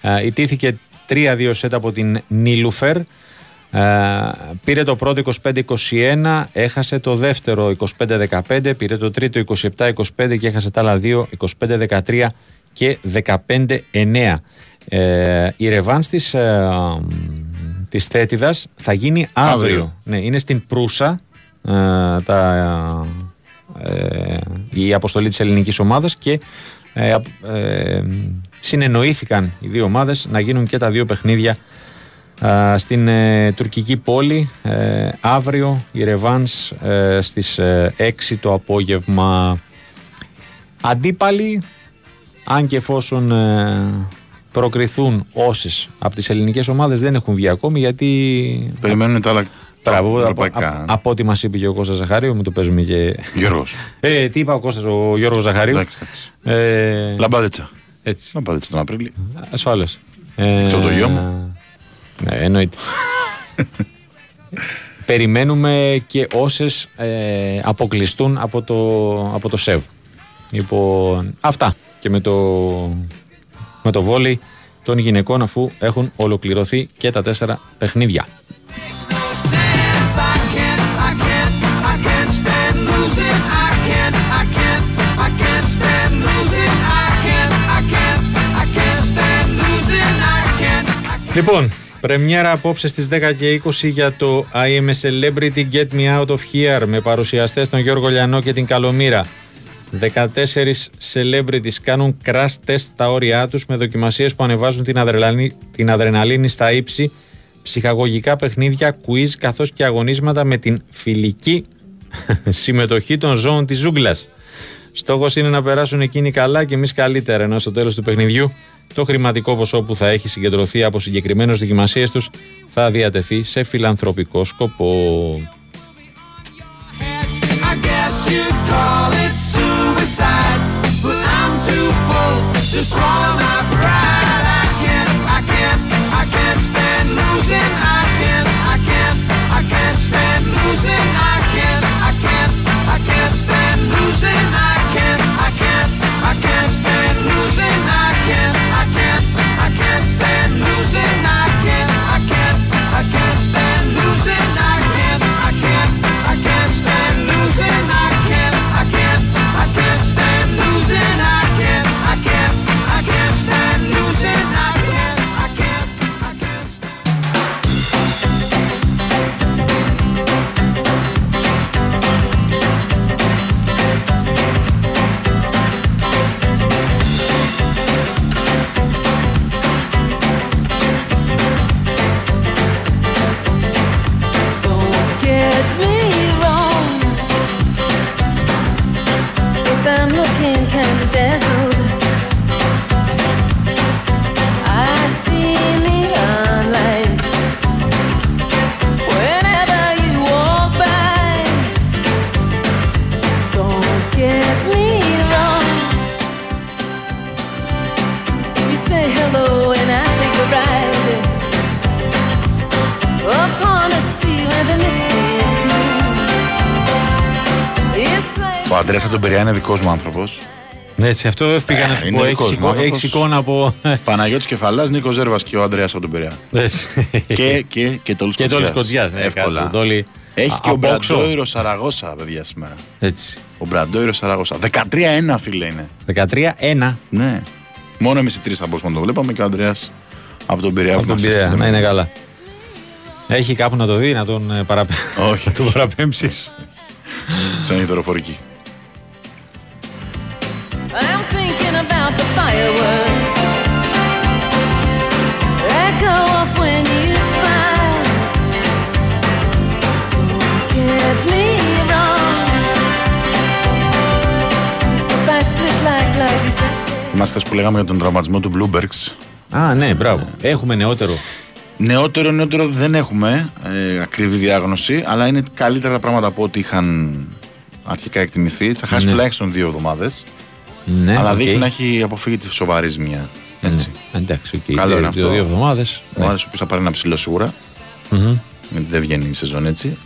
Speaker 1: ε, ιτήθηκε 3-2 σετ από την Νίλουφερ. Ε, πήρε το πρώτο 25-21, έχασε το δεύτερο 25-15, πήρε το τρίτο 27-25 και έχασε τα άλλα δύο 25-13 και 15-9. Ε, η ρεβάνς της, ε, της Θέτιδας θα γίνει αύριο.
Speaker 2: Αύριο.
Speaker 1: Ναι, είναι στην Προύσα ε, τα, ε, η αποστολή της ελληνικής ομάδας και ε, απ- ε, συνεννοήθηκαν οι δύο ομάδες να γίνουν και τα δύο παιχνίδια α, στην ε, τουρκική πόλη ε, αύριο η Ρεβάνς ε, στις ε, 6 το απόγευμα. Αντίπαλοι αν και εφόσον ε, προκριθούν όσες από τις ελληνικές ομάδες δεν έχουν βγει ακόμη γιατί
Speaker 2: Περιμένουν τα άλλα
Speaker 1: Μπράβο, από,
Speaker 2: ευρωπαϊκά.
Speaker 1: από, από ό,τι μας είπε και ο Κώστας Ζαχαρίου, μου το παίζουμε και...
Speaker 2: Γιώργος.
Speaker 1: ε, τι είπα ο Κώστας, ο Γιώργος Ζαχαρίου;
Speaker 2: Εντάξει, εντάξει.
Speaker 1: Ε,
Speaker 2: Λαμπάδετσα.
Speaker 1: έτσι,
Speaker 2: Λαμπάδετσα τον Απρίλιο.
Speaker 1: ασφάλως. Ε,
Speaker 2: Ξέρω το γιο μου.
Speaker 1: Ναι, εννοείται. Περιμένουμε και όσες ε, αποκλειστούν από το, από το ΣΕΒ. Λοιπόν, αυτά και με το, με το βόλεϊ των γυναικών αφού έχουν ολοκληρωθεί και τα τέσσερα παιχνίδια. Λοιπόν, πρεμιέρα απόψε στις 10 και 20 για το I am a celebrity get me out of here με παρουσιαστές τον Γιώργο Λιανό και την Καλομήρα. 14 celebrities κάνουν crash test στα όρια τους με δοκιμασίες που ανεβάζουν την, αδρελανή, την αδρεναλίνη στα ύψη, ψυχαγωγικά παιχνίδια, quiz καθώς και αγωνίσματα με την φιλική [LAUGHS] συμμετοχή των ζώων της ζούγκλας. Στόχος είναι να περάσουν εκείνοι καλά και εμείς καλύτερα, ενώ στο τέλος του παιχνιδιού το χρηματικό ποσό που θα έχει συγκεντρωθεί από συγκεκριμένες δοκιμασίες τους θα διατεθεί σε φιλανθρωπικό σκοπό.
Speaker 2: Ο Αντρέα Αντομπεριά είναι δικός μου άνθρωπος.
Speaker 1: Έτσι, αυτό δεν πήγα να σου
Speaker 2: Ε, είναι
Speaker 1: πω.
Speaker 2: δικός
Speaker 1: Έχεις
Speaker 2: μου
Speaker 1: εικο-
Speaker 2: άνθρωπος.
Speaker 1: έχεις εικόνα από.
Speaker 2: Παναγιώτης Κεφαλάς, Νίκος Ζέρβας και ο Αντρέα Αντομπεριά.
Speaker 1: Έτσι.
Speaker 2: και, και, και Τόλι
Speaker 1: Και Τόλι Σκοτζιάς, ναι,
Speaker 2: Εύκολα.
Speaker 1: κάτσε, Τόλι.
Speaker 2: Έχει
Speaker 1: Α,
Speaker 2: και ο
Speaker 1: από όξο.
Speaker 2: Μπραντόιρο Σαραγώσα, παιδιά, σήμερα.
Speaker 1: Έτσι.
Speaker 2: Ο Μπραντόιρο Σαραγώσα. 13-1, φίλε είναι.
Speaker 1: 13-1
Speaker 2: Ναι. Μόνο εμείς οι τρεις θα μπορούσαμε να το βλέπαμε και ο Αντρέα από τον Πειραιά
Speaker 1: από
Speaker 2: που
Speaker 1: τον
Speaker 2: μας
Speaker 1: Πειραιά.
Speaker 2: έστειλε.
Speaker 1: Να είναι καλά. Έχει κάπου να το δει, να τον ε, παραπέ...
Speaker 2: Όχι. [LAUGHS]
Speaker 1: τον παραπέμψεις.
Speaker 2: Σαν η δωροφορική. Είμαστε που λέγαμε για τον τραυματισμό του Bloombergs.
Speaker 1: Α, ναι, μπράβο. Έχουμε νεότερο.
Speaker 2: Νεότερο, νεότερο δεν έχουμε ε, ακριβή διάγνωση, αλλά είναι καλύτερα τα πράγματα από ό,τι είχαν αρχικά εκτιμηθεί. Θα χάσει
Speaker 1: Ναι.
Speaker 2: τουλάχιστον δύο εβδομάδες.
Speaker 1: Ναι,
Speaker 2: αλλά
Speaker 1: οκ.
Speaker 2: δείχνει να έχει αποφύγει τη σοβαρή ζημιά. Έτσι.
Speaker 1: Ναι, Εντάξει, οκ.
Speaker 2: Καλό
Speaker 1: Δύο-
Speaker 2: είναι αυτό.
Speaker 1: δύο- Δύο εβδομάδες.
Speaker 2: Ο Άρης ο οποίος θα πάρει ένα ψηλό σίγουρα. Γιατί δεν βγαίνει η σεζόν έτσι.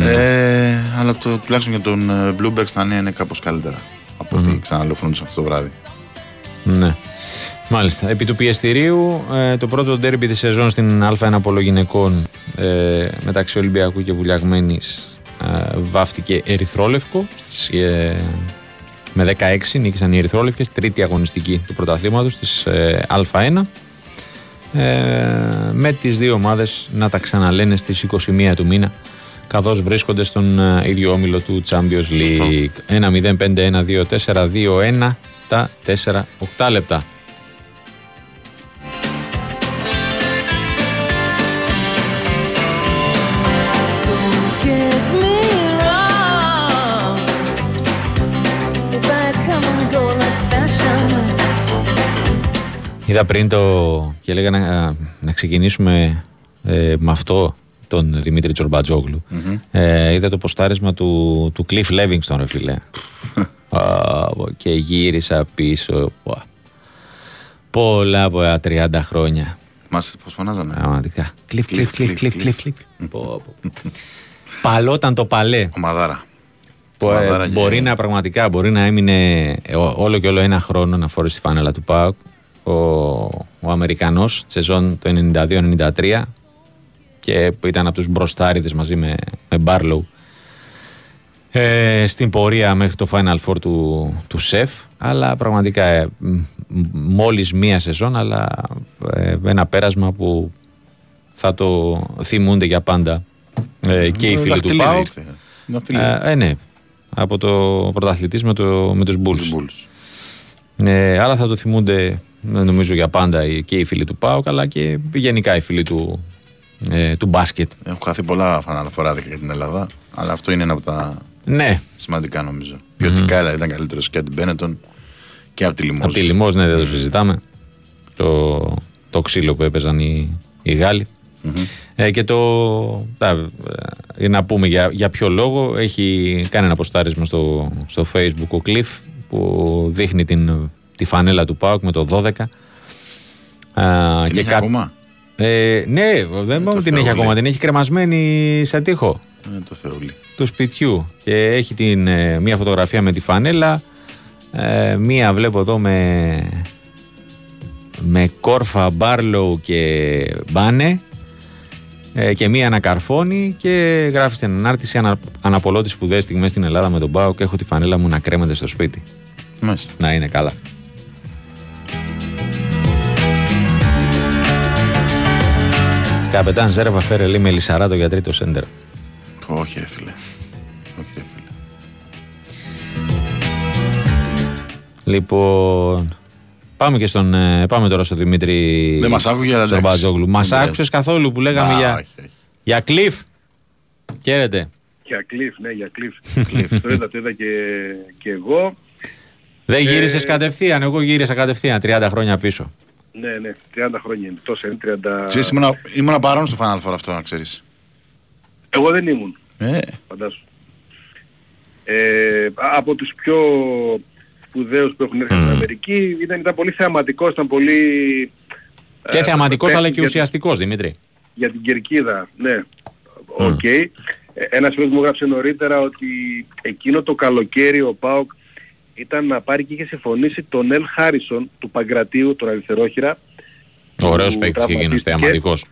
Speaker 2: Ε, αλλά το, τουλάχιστον για τον ε, Bloomberg στα νέα είναι κάπως καλύτερα από ό,τι ξαναλοφρόντουσαν αυτό το βράδυ.
Speaker 1: Ναι. Μάλιστα. Επί του πιεστηρίου, ε, το πρώτο ντέρμπι της σεζόν στην Α1 Πολογυναικών ε, μεταξύ Ολυμπιακού και Βουλιαγμένης ε, βάφτηκε ερυθρόλευκο στις, ε, με 16 νίκησαν οι ερυθρόλευκες, τρίτη αγωνιστική του πρωταθλήματος της ε, Α1 ε, με τις δύο ομάδες να τα ξαναλένε στις 21 του μήνα καθώς βρίσκονται στον ε, ίδιο όμιλο του Champions League. 1-0-5-1-2-4-2-1 τα 4-8 λεπτά Είδα πριν το και έλεγα να, να ξεκινήσουμε ε, με αυτό τον Δημήτρη Τσορμπατζόγλου. Ε, είδα το ποστάρισμα του, του Cliff Levingston, ρε φίλε. Α, [LAUGHS] και γύρισα πίσω. Πα. Πολλά από τα 30 χρόνια.
Speaker 2: Μας πώς φωνάζανε;
Speaker 1: Πραγματικά. Cliff, Cliff,
Speaker 2: Cliff,
Speaker 1: Cliff,
Speaker 2: Cliff,
Speaker 1: Cliff, Cliff, Cliff. Πω, πω. Παλόταν το παλέ.
Speaker 2: Ομαδάρα.
Speaker 1: Που, ε,
Speaker 2: Ομαδάρα και-
Speaker 1: μπορεί να πραγματικά μπορεί να έμεινε ε, ό- όλο και όλο ένα χρόνο να φορέσει τη φάνελα του ΠΑΟΚ ο, ο Αμερικανός σεζόν το 92-93 και που ήταν από τους μπροστάριδες μαζί με, με Μπάρλοου ε, στην πορεία μέχρι το Final Four του, του ΣΕΦ αλλά πραγματικά ε, μ- μ- μόλις μία σεζόν αλλά ε, ένα πέρασμα που θα το θυμούνται για πάντα ε, και οι φίλοι του
Speaker 2: Δαχτυλίδι
Speaker 1: ΠΑΟΚ
Speaker 2: ήρθε. Δαχτυλίδι.
Speaker 1: ε, ε, ναι. Από το πρωταθλητής με, το, με τους Bulls. Ε, αλλά θα το θυμούνται ε, νομίζω για πάντα οι- και οι φίλοι του ΠΑΟΚ αλλά και γενικά οι φίλοι του, ε, του μπάσκετ.
Speaker 2: Έχουν χαθεί πολλά φαναλαφοράδικα για την Ελλάδα, αλλά αυτό είναι ένα από τα
Speaker 1: Ναι,
Speaker 2: σημαντικά νομίζω. Ποιοτικά ήταν καλύτερος και από την Μπένετον και από τη Λιμόζ.
Speaker 1: από τη Λιμός ναι, δεν το συζητάμε. Το, το ξύλο που έπαιζαν οι, οι γαλλοι Ε, και το. τα, ε, για να πούμε για, για ποιο λόγο έχει κάνει ένα ποστάρισμα στο, στο facebook ο Cliff που δείχνει την, τη φανέλα του ΠΑΟΚ με το 12. Α,
Speaker 2: Την έχει
Speaker 1: κά-
Speaker 2: ακόμα;
Speaker 1: Ε, ναι, δεν μπορούμε την έχει
Speaker 2: Θεούλη.
Speaker 1: ακόμα. Την έχει κρεμασμένη σε τείχο
Speaker 2: Ε, το Θεούλη.
Speaker 1: του σπιτιού. Και έχει την, ε, μία φωτογραφία με τη φανέλα. ε, μία βλέπω εδώ με, με κόρφα, μπάρλοου και μπάνε. Ε, και μία ανακαρφώνει και γράφει στην ανάρτηση ανα, αναπολώ τις σπουδαίες στιγμές στην Ελλάδα με τον Πάο και έχω τη φανέλα μου να κρέμεται στο σπίτι.
Speaker 2: Μάλιστα.
Speaker 1: Να είναι καλά. Καπετάν Ζέρβα φέρε λέει με Λισαράτο για τρίτο σέντερ.
Speaker 2: Όχι, ρε φίλε. Όχι, ρε φίλε.
Speaker 1: Λοιπόν, πάμε και στον. ε, Πάμε τώρα στον Δημήτρη.
Speaker 2: Δεν μας άκουγε, αλλά
Speaker 1: στον
Speaker 2: εντάξει.
Speaker 1: Μπατζόγλου. Μας
Speaker 2: Δεν
Speaker 1: άκουσες καθόλου που λέγαμε
Speaker 2: Α,
Speaker 1: για,
Speaker 2: όχι, όχι.
Speaker 1: για κλειφ. Χαίρετε.
Speaker 12: Για κλειφ, ναι, για κλειφ. [LAUGHS] το είδα, το είδα και, και εγώ.
Speaker 1: Δεν
Speaker 12: Ε,
Speaker 1: γύρισες κατευθείαν. Εγώ γύρισα κατευθείαν 30 χρόνια πίσω.
Speaker 12: Ναι, ναι, 30 χρόνια είναι. Τόσο είναι, 30...
Speaker 2: Ξέρεις, ήμουνα, ήμουνα παρόν στο Final Four αυτό, να ξέρεις.
Speaker 12: Εγώ δεν ήμουν,
Speaker 2: Ε,
Speaker 12: φαντάσου. Ε, από τους πιο σπουδαίους που έχουν έρθει στην Αμερική ήταν, ήταν πολύ θεαματικός, ήταν πολύ...
Speaker 1: Και
Speaker 12: ε,
Speaker 1: θεαματικός
Speaker 12: παίχτη
Speaker 1: αλλά και
Speaker 12: για-
Speaker 1: ουσιαστικός Δημήτρη.
Speaker 12: για την Κερκίδα, ναι. Οκ. Ε, Ένας φίλος μου έγραψε νωρίτερα ότι εκείνο το καλοκαίρι ο ΠΑΟΚ ήταν να πάρει και είχε συμφωνήσει τον Ελ Χάρισον του Παγκρατίου, τον αριστερόχειρα.
Speaker 1: Ωραίος
Speaker 12: που
Speaker 1: παίκτης και εκείνο
Speaker 12: τραυματίστηκε.
Speaker 1: θεαματικός.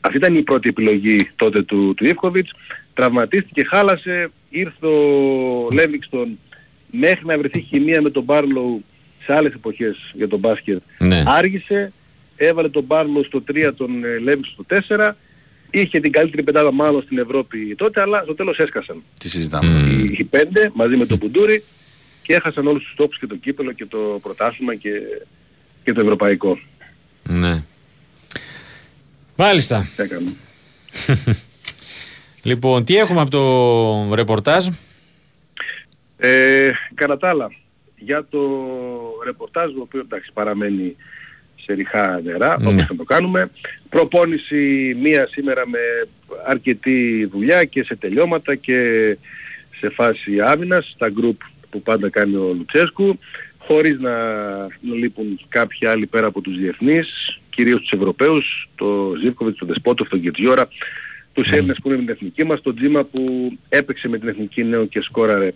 Speaker 12: Αυτή ήταν η πρώτη επιλογή τότε του, του Ιβκοβιτς. Τραυματίστηκε, χάλασε, ήρθε ο Λέβιξτον μέχρι να βρεθεί χημεία με τον Μπάρλοου σε άλλες εποχές για τον μπάσκετ.
Speaker 1: Ναι.
Speaker 12: Άργησε, έβαλε τον Μπάρλοου στο 3, τον ε, Λέβιξτον στο 4. Είχε την καλύτερη πεντάδα μάλλον στην Ευρώπη τότε, αλλά στο τέλος έσκασαν.
Speaker 2: τι συζητάμε.
Speaker 12: Οι, οι πέντε μαζί με τον Πουντούρι και έχασαν όλους τους τόπους και το κύπελο και το πρωτάθλημα και, και το ευρωπαϊκό.
Speaker 1: Ναι. Μάλιστα.
Speaker 12: Έκαμε. [LAUGHS]
Speaker 1: Λοιπόν, τι έχουμε από το ρεπορτάζ;
Speaker 12: Ε, κατά τα άλλα, για το ρεπορτάζ, το οποίο εντάξει παραμένει σε ριχά νερά,
Speaker 1: Ναι.
Speaker 12: όπως θα το κάνουμε. Προπόνηση μία σήμερα με αρκετή δουλειά και σε τελειώματα και σε φάση άμυνας, στα γκρουπ που πάντα κάνει ο Λουτσέσκου, χωρίς να, να λείπουν κάποιοι άλλοι πέρα από τους διεθνείς, κυρίως τους Ευρωπαίους, το Ζίβκοβιτς, τον Δεσπότοφ, τον Κετζιόρα, τους Έλληνες που είναι με την εθνική μας, τον Τζίμα που έπαιξε με την εθνική νέο και σκόραρε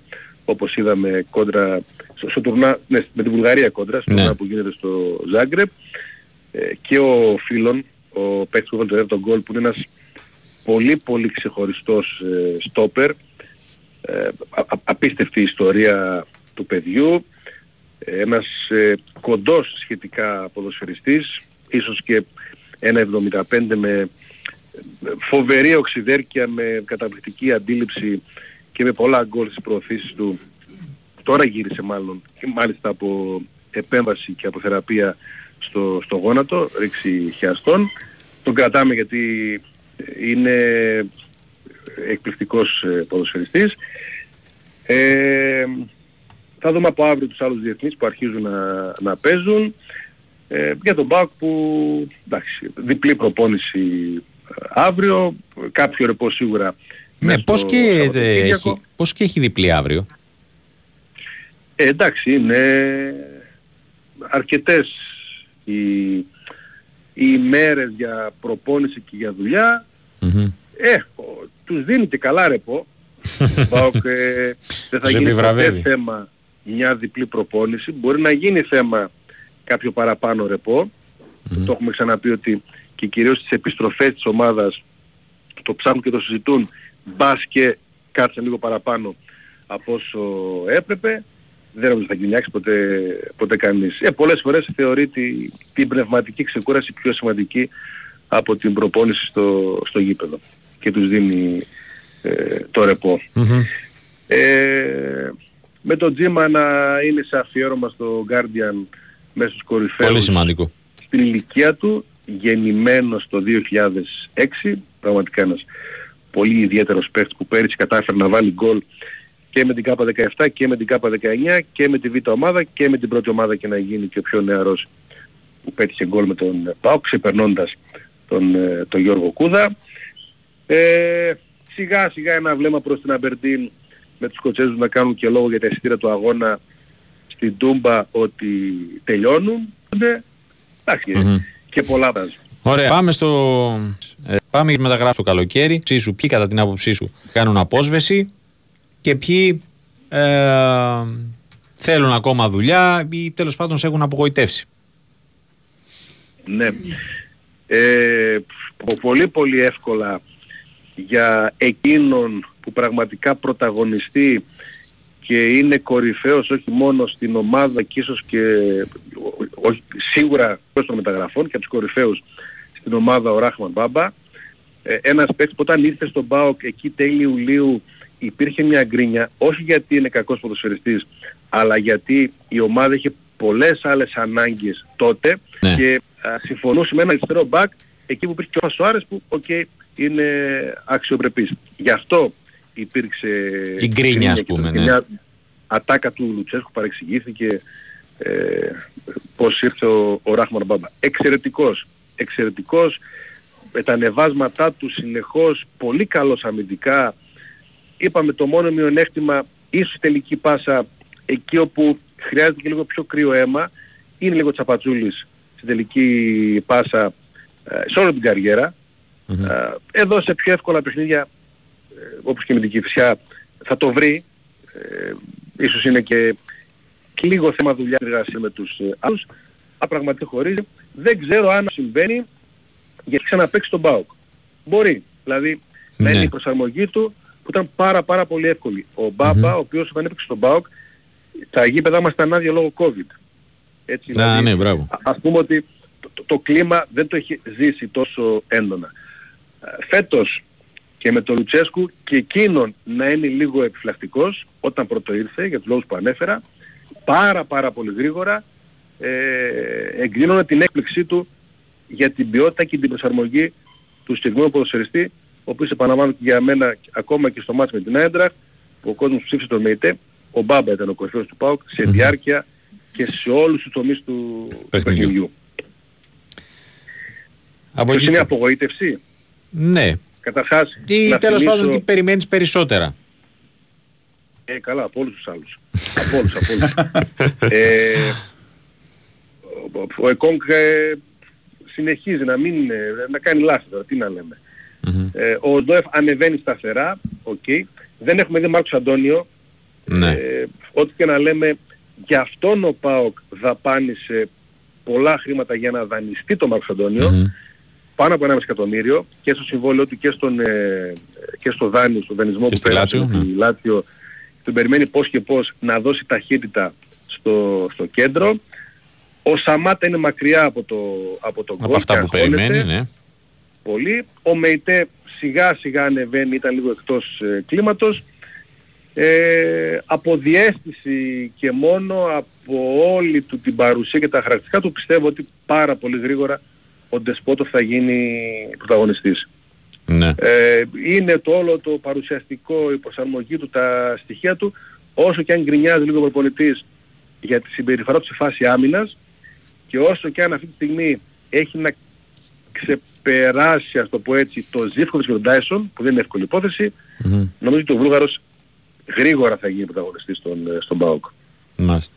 Speaker 12: όπως είδαμε κόντρα, στο, στο τουρνά, ναι, με την Βουλγαρία κόντρα, στο
Speaker 1: Ναι.
Speaker 12: τουρνά που γίνεται στο Ζάγκρεπ. Ε, και ο φίλων, ο παίκτης που έβαλε το δεύτερο γκολ που είναι ένας πολύ πολύ ξεχωριστός ε, στόπερ, ε, α- α- απίστευτη ιστορία του παιδιού, ε, ένας ε, κοντός σχετικά ποδοσφαιριστής, ίσως και ένα 75 με φοβερή οξυδέρκεια, με καταπληκτική αντίληψη και με πολλά γκολ στις προωθήσεις του. Τώρα γύρισε μάλλον, και μάλιστα από επέμβαση και από θεραπεία στο, στο γόνατο, ρήξη χιαστών. Τον κρατάμε γιατί είναι εκπληκτικός ε, ποδοσφαιριστής. Ε, θα δούμε από αύριο τους άλλους διεθνείς που αρχίζουν να, να παίζουν. Ε, για τον Μπάουκ που εντάξει, διπλή προπόνηση ε, αύριο, κάποιο ρεπό σίγουρα
Speaker 1: Ναι,
Speaker 12: μέσα
Speaker 1: πώς
Speaker 12: στο
Speaker 1: και, ε,
Speaker 12: Σαββατοκύριακο.
Speaker 1: έχει, πώς και έχει διπλή αύριο.
Speaker 12: Ε, εντάξει, είναι αρκετές οι, οι μέρες για προπόνηση και για δουλειά.
Speaker 1: Μμμ.
Speaker 12: Ε, ο- τους δίνει και καλά ρεπό. Ο Πάοκ ε, δεν θα
Speaker 1: Τους
Speaker 12: γίνει ποτέ
Speaker 1: επιβραβεύει.
Speaker 12: θέμα μια διπλή προπόνηση. Μπορεί να γίνει θέμα κάποιο παραπάνω ρεπό. Το έχουμε ξαναπεί ότι και κυρίως τις επιστροφές της ομάδας το ψάχνουν και το συζητούν μπας και κάτσε λίγο παραπάνω από όσο έπρεπε. Δεν νομίζω θα κοινιάξει ποτέ, ποτέ κανείς. Ε, πολλές φορές θεωρεί τη, την πνευματική ξεκούραση πιο σημαντική από την προπόνηση στο, στο γήπεδο και τους δίνει ε, το ρεπό. Ε, με το Τζίμα να είναι σε αφιέρωμα στο Guardian μέσα στους κορυφαίους
Speaker 1: Πολύ σημαντικό.
Speaker 12: στην ηλικία του, γεννημένος το 2006, πραγματικά ένας πολύ ιδιαίτερος παίκτης που πέρυσι κατάφερε να βάλει γκολ και με την ΚΑΠΑ 17 και με την ΚΑΠΑ 19 και με τη Β' ομάδα και με την πρώτη ομάδα και να γίνει και ο πιο νεαρός που πέτυχε γκολ με τον ΠΑΟΚ ξεπερνώντας τον, ε, τον Γιώργο Κούδα. Ε, σιγά σιγά ένα βλέμμα προς την Αμπερντίν με τους Σκοτσέζους να κάνουν και λόγο για τα εισιτήρια του αγώνα στην Τούμπα ότι τελειώνουν. Ναι, εντάξει,
Speaker 1: Μμμ.
Speaker 12: και πολλά βάζει.
Speaker 1: Ωραία. Πάμε στο. Ε, πάμε για μεταγράφη το καλοκαίρι. Ψήσου, ποιοι κατά την άποψή σου κάνουν απόσβεση και ποιοι ε, θέλουν ακόμα δουλειά ή τέλος πάντων σε έχουν απογοητεύσει.
Speaker 12: Ναι. Ε, πο- πολύ πολύ εύκολα για εκείνον που πραγματικά πρωταγωνιστεί και είναι κορυφαίος όχι μόνο στην ομάδα και ίσως και ό- όχι, σίγουρα προς των μεταγραφών και από τους κορυφαίους στην ομάδα ο Ράχμαν Μπάμπα. Ε, ένας παίκτης που όταν ήρθε στον ΠΑΟΚ εκεί τέλη Ιουλίου υπήρχε μια γκρίνια όχι γιατί είναι κακός ποδοσφαιριστής αλλά γιατί η ομάδα είχε πολλές άλλες ανάγκες τότε
Speaker 1: Ναι.
Speaker 12: και α, συμφωνούσε με ένα αριστερό μπακ εκεί που υπήρχε και ο Σουάρες που οκ, είναι αξιοπρεπής. Γι' αυτό υπήρξε
Speaker 1: Η γκρίνια, ας
Speaker 12: και
Speaker 1: πούμε,
Speaker 12: και
Speaker 1: ναι.
Speaker 12: μια ατάκα του Λουτσέσκου παρεξηγήθηκε ε, πώς ήρθε ο, ο Ράχμαν Μπάμπα. Εξαιρετικός, εξαιρετικός με τα ανεβάσματά του συνεχώς, πολύ καλός αμυντικά. Είπαμε το μόνο μειονέκτημα, ίσως η τελική πάσα εκεί όπου χρειάζεται και λίγο πιο κρύο αίμα, είναι λίγο τσαπατσούλης στην τελική πάσα ε, σε όλη την καριέρα. Ε, Εδώ σε πιο εύκολα παιχνίδια, ε, όπως και με την Κυφσιά, θα το βρει. Ε, ίσως είναι και, και λίγο θέμα δουλειά εργασία με τους ε, άλλους. Απραγματικά χωρίζει. Δεν ξέρω αν συμβαίνει γιατί ξαναπαίξει τον ΠΑΟΚ. Μπορεί. Δηλαδή να
Speaker 1: Ναι.
Speaker 12: είναι η προσαρμογή του που ήταν πάρα πάρα πολύ εύκολη. Ο μπαμπα ο οποίος όταν έπαιξε στον ΠΑΟΚ, τα γήπεδα μας ήταν άδεια λόγω COVID. Έτσι,
Speaker 1: Α,
Speaker 12: δηλαδή,
Speaker 1: ναι, μπράβο.
Speaker 12: Α- ας πούμε ότι το, το- το κλίμα δεν το έχει ζήσει τόσο έντονα. Ε, Φέτος και με τον Λουτσέσκου και εκείνον να είναι λίγο επιφυλακτικός όταν πρώτο ήρθε για τους λόγους που ανέφερα πάρα πάρα πολύ γρήγορα ε, εγκρίνωνε την έκπληξή του για την ποιότητα και την προσαρμογή του συγκεκριμένου ποδοσφαιριστή ο οποίος επαναλαμβάνω και για μένα ακόμα και στο μάτς με την Άιντραχ που ο κόσμος ψήφισε τον ΜΕΙΤΕ ο Μπάμπα ήταν ο κορυφαίος του ΠΑΟΚ σε διάρκεια και σε όλους τους τομείς του
Speaker 1: Παιχνιδιού.
Speaker 12: παιχνιδιού.
Speaker 1: Από
Speaker 12: Ποιος
Speaker 1: εκεί-
Speaker 12: είναι η απογοήτευση;
Speaker 1: Ναι.
Speaker 12: Καταρχάς,
Speaker 1: Ή
Speaker 12: να
Speaker 1: τέλος
Speaker 12: θυμίσω-
Speaker 1: πάντων τι περιμένεις περισσότερα;
Speaker 12: Ε, καλά, από όλους τους άλλους. από όλους, από όλους. [LAUGHS] ε, ο, ο Εκόνγκ ε, συνεχίζει να μην, ε, να κάνει λάθη τώρα, τι να λέμε. Ε, ο Οζντόεφ ανεβαίνει σταθερά, οκ. Δεν έχουμε δει Μάρκος Αντώνιο.
Speaker 1: Ναι.
Speaker 12: Ε, ό,τι και να λέμε, γι' αυτόν ο ΠΑΟΚ δαπάνησε πολλά χρήματα για να δανειστεί το Μάρκος Αντώνιο. Πάνω από 1,5 εκατομμύριο και στο συμβόλαιο του και, στον, ε, και στο δάνειο, στο δανεισμό
Speaker 1: Και
Speaker 12: που
Speaker 1: στη
Speaker 12: πέρασε
Speaker 1: Λάτσιο,
Speaker 12: στη Λάτσιο. Τον περιμένει πώς και πώς να δώσει ταχύτητα στο, στο κέντρο. Ο Σαμάτα είναι μακριά από το, από το
Speaker 1: Από
Speaker 12: γκολ
Speaker 1: αυτά
Speaker 12: και
Speaker 1: που
Speaker 12: αγχώνεται
Speaker 1: περιμένει, ναι.
Speaker 12: πολύ. Ο Μεϊτέ σιγά σιγά ανεβαίνει, ήταν λίγο εκτός ε, κλίματος. Ε, από διέστηση και μόνο από όλη του την παρουσία και τα χαρακτηριστικά του πιστεύω ότι πάρα πολύ γρήγορα ο Ντεσπότοφ θα γίνει πρωταγωνιστής.
Speaker 1: Ναι.
Speaker 12: Ε, είναι το όλο το παρουσιαστικό, η προσαρμογή του, τα στοιχεία του, όσο και αν γκρινιάζει λίγο ο προπονητής για τη συμπεριφορά του σε φάση άμυνας και όσο και αν αυτή τη στιγμή έχει να ξεπεράσει, ας το πω έτσι, το Ζήφκοβιτς και τον Τάισον, που δεν είναι εύκολη υπόθεση, νομίζω ότι ο Βούλγαρος γρήγορα θα γίνει πρωταγωνιστής στον, ε, στον ΠΑΟΚ.
Speaker 1: Μάλιστα.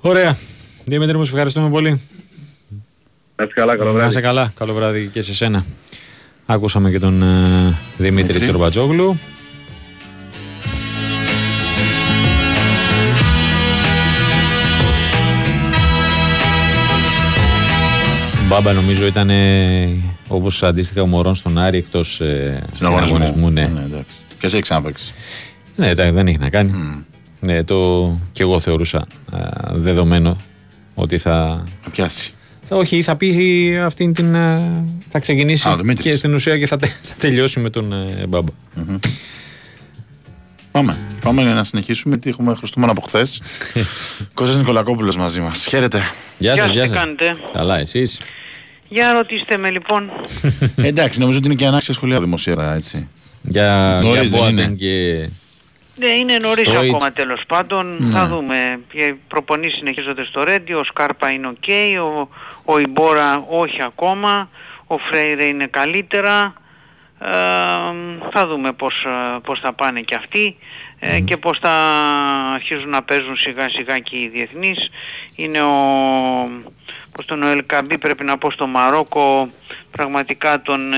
Speaker 1: Ωραία. Δημήτρη μου, σε ευχαριστούμε πολύ.
Speaker 12: Να είστε καλά, καλό
Speaker 1: Να
Speaker 12: βράδυ.
Speaker 1: είσαι καλά. Καλό βράδυ και σε σένα. Άκουσαμε και τον ε, Δημήτρη
Speaker 2: Δημήτρη.
Speaker 1: Τσορμπατζόγλου. Μπάμπα νομίζω ήταν όπως αντίστοιχα ο Μωρόν στον Άρη εκτός ε, συναγωνισμού. Ναι.
Speaker 2: Ναι, εντάξει. Και εσύ έχεις ξαναπαίξει.
Speaker 1: Ναι, εντάξει, δεν έχει να κάνει. Ναι, το και εγώ θεωρούσα ε, δεδομένο ότι θα.
Speaker 2: Θα πιάσει.
Speaker 1: Θα, όχι, θα πει αυτήν την. ε, θα ξεκινήσει
Speaker 2: Α, ο Δημήτρης.
Speaker 1: και στην ουσία και θα, τε- θα τελειώσει με τον ε, Μπάμπα.
Speaker 2: Πάμε. Πάμε να συνεχίσουμε γιατί έχουμε χρωστούμενο από χθες. [LAUGHS] Κώστας Νικολακόπουλος μαζί μας. Χαίρετε.
Speaker 1: Γεια
Speaker 13: Γεια
Speaker 1: σας,
Speaker 13: σας,
Speaker 1: γεια
Speaker 13: τι
Speaker 1: σας.
Speaker 13: κάνετε;
Speaker 1: Καλά, εσείς;
Speaker 13: Για ρωτήστε με λοιπόν.
Speaker 2: Ε, [LAUGHS] εντάξει, νομίζω ότι είναι και ανάξια σχολεία δημοσία, έτσι.
Speaker 1: Για,
Speaker 2: Νωρίς
Speaker 1: για
Speaker 2: δεν
Speaker 1: Boateng
Speaker 2: είναι.
Speaker 1: και.
Speaker 13: Ναι, είναι νωρίς
Speaker 1: Στόιτς.
Speaker 13: ακόμα τέλος πάντων.
Speaker 2: Ναι.
Speaker 13: Θα δούμε. Οι προπονήσεις συνεχίζονται στο Ρέντι. Ο Σκάρπα είναι οκ. Ο, ο Ιμπόρα όχι ακόμα. Ο Φρέιρε είναι καλύτερα. Ε, θα δούμε πώς, ε, πώς θα πάνε και αυτοί ε, και πώς θα αρχίζουν να παίζουν σιγά σιγά και οι διεθνείς. Είναι ο, πως τον ο Ελκαμπή πρέπει να πω στο Μαρόκο πραγματικά τον, ε,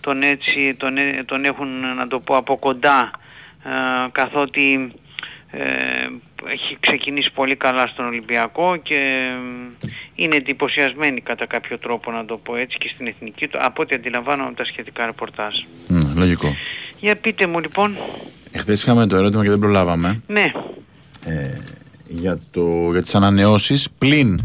Speaker 13: τον έτσι τον, ε- τον έχουν να το πω από κοντά ε, καθότι ε, έχει ξεκινήσει πολύ καλά στον Ολυμπιακό και ε, είναι εντυπωσιασμένοι κατά κάποιο τρόπο να το πω έτσι και στην εθνική του από ό,τι αντιλαμβάνομαι από τα σχετικά ρεπορτάζ.
Speaker 2: Μ, λογικό.
Speaker 13: Για πείτε μου λοιπόν,
Speaker 2: Εχθές είχαμε το ερώτημα και δεν προλάβαμε.
Speaker 13: ναι,
Speaker 2: Ε, για, το, για τις ανανεώσεις πλην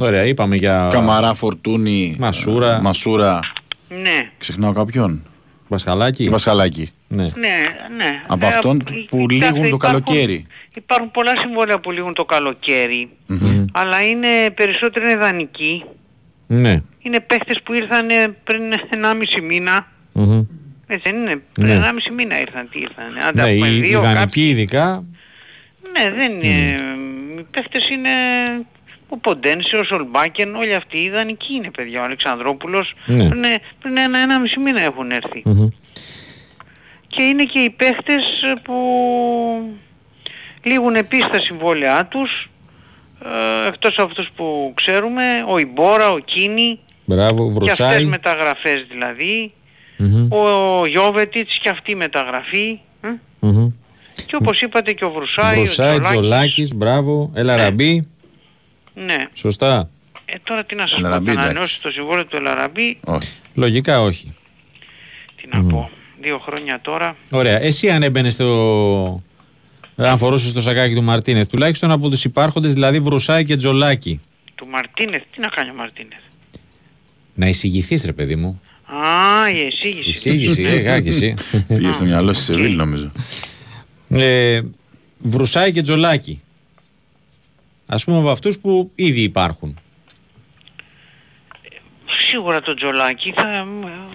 Speaker 1: Ωραία, είπαμε για.
Speaker 2: Καμαρά, Φορτούνη,
Speaker 1: Μασούρα.
Speaker 2: ε, Μασούρα.
Speaker 13: ναι,
Speaker 2: Ξεχνάω κάποιον.
Speaker 1: Πασχαλάκη.
Speaker 2: Και Πασχαλάκη.
Speaker 1: Ναι.
Speaker 13: ναι, ναι.
Speaker 2: Από
Speaker 13: Ε,
Speaker 2: αυτόν
Speaker 13: ε,
Speaker 2: που
Speaker 13: κοιτάξτε,
Speaker 2: λήγουν το
Speaker 13: υπάρχουν-
Speaker 2: καλοκαίρι.
Speaker 13: Υπάρχουν πολλά συμβόλαια που λήγουν το καλοκαίρι, αλλά είναι περισσότερο είναι δανεικοί.
Speaker 1: Ναι.
Speaker 13: Είναι παίχτες που ήρθαν πριν 1,5 μήνα.
Speaker 1: Μμμ.
Speaker 13: Έτσι δεν είναι. Πριν
Speaker 1: Ναι.
Speaker 13: 1,5 μήνα ήρθαν. Τι ήρθαν. Άντε
Speaker 1: Ναι,
Speaker 13: πούμε
Speaker 1: οι
Speaker 13: δύο
Speaker 1: ιδανικοί
Speaker 13: κάποιοι.
Speaker 1: ειδικά.
Speaker 13: Ναι, δεν είναι. Οι παίχτες είναι... Ο Ποντένσιος, ο Σολμπάκεν, όλοι αυτοί οι ιδανικοί είναι παιδιά. Ο Αλεξανδρόπουλος
Speaker 1: Ναι.
Speaker 13: πριν, πριν ένα, ένα μισή μήνα έχουν έρθει.
Speaker 1: Μμμ.
Speaker 13: Και είναι και οι παίχτες που λήγουν επίσης τα συμβόλαιά τους. Ε, εκτός από αυτούς που ξέρουμε, ο Ιμπόρα, ο Κίνη,
Speaker 1: Μπράβο,
Speaker 13: και αυτές
Speaker 1: Βρουσάη.
Speaker 13: μεταγραφές δηλαδή.
Speaker 1: Μμμ.
Speaker 13: Ο Γιώβετιτς και αυτή η μεταγραφή. ε.
Speaker 1: Μμμ.
Speaker 13: Και όπως είπατε και ο Βρουσάη,
Speaker 1: Βρουσάη,
Speaker 13: ο Τζολάκης.
Speaker 1: Τζολάκης, μπράβο. Ελαραμπή.
Speaker 13: Ναι.
Speaker 1: Σωστά.
Speaker 13: Ε, τώρα τι να σας πω,
Speaker 1: Ελαραμπή,
Speaker 13: θα
Speaker 1: εντάξει.
Speaker 13: ανανεώσει το συμβόλαιο του Ελαραμπή,
Speaker 2: Όχι.
Speaker 1: Λογικά όχι.
Speaker 13: τι να πω, δύο χρόνια τώρα.
Speaker 1: Ωραία. Εσύ αν έμπαινες στο. Αν φορούσες το σακάκι του Μαρτίνεθ, τουλάχιστον από τους υπάρχοντες, δηλαδή Βρουσάη και Τζολάκη.
Speaker 13: Του Μαρτίνεθ, τι να κάνει ο Μαρτίνεθ;
Speaker 1: Να εισηγηθείς, ρε παιδί μου.
Speaker 13: Α, η εισήγηση.
Speaker 1: Εισήγηση, ε, γάκι εσύ. [LAUGHS]
Speaker 2: Πήγε στο μυαλό στη Σεβίλη νομίζω.
Speaker 1: Ε, Βρουσάη και Τζολάκη. Α πούμε από αυτούς που ήδη υπάρχουν.
Speaker 13: Σίγουρα το Τζολάκι θα,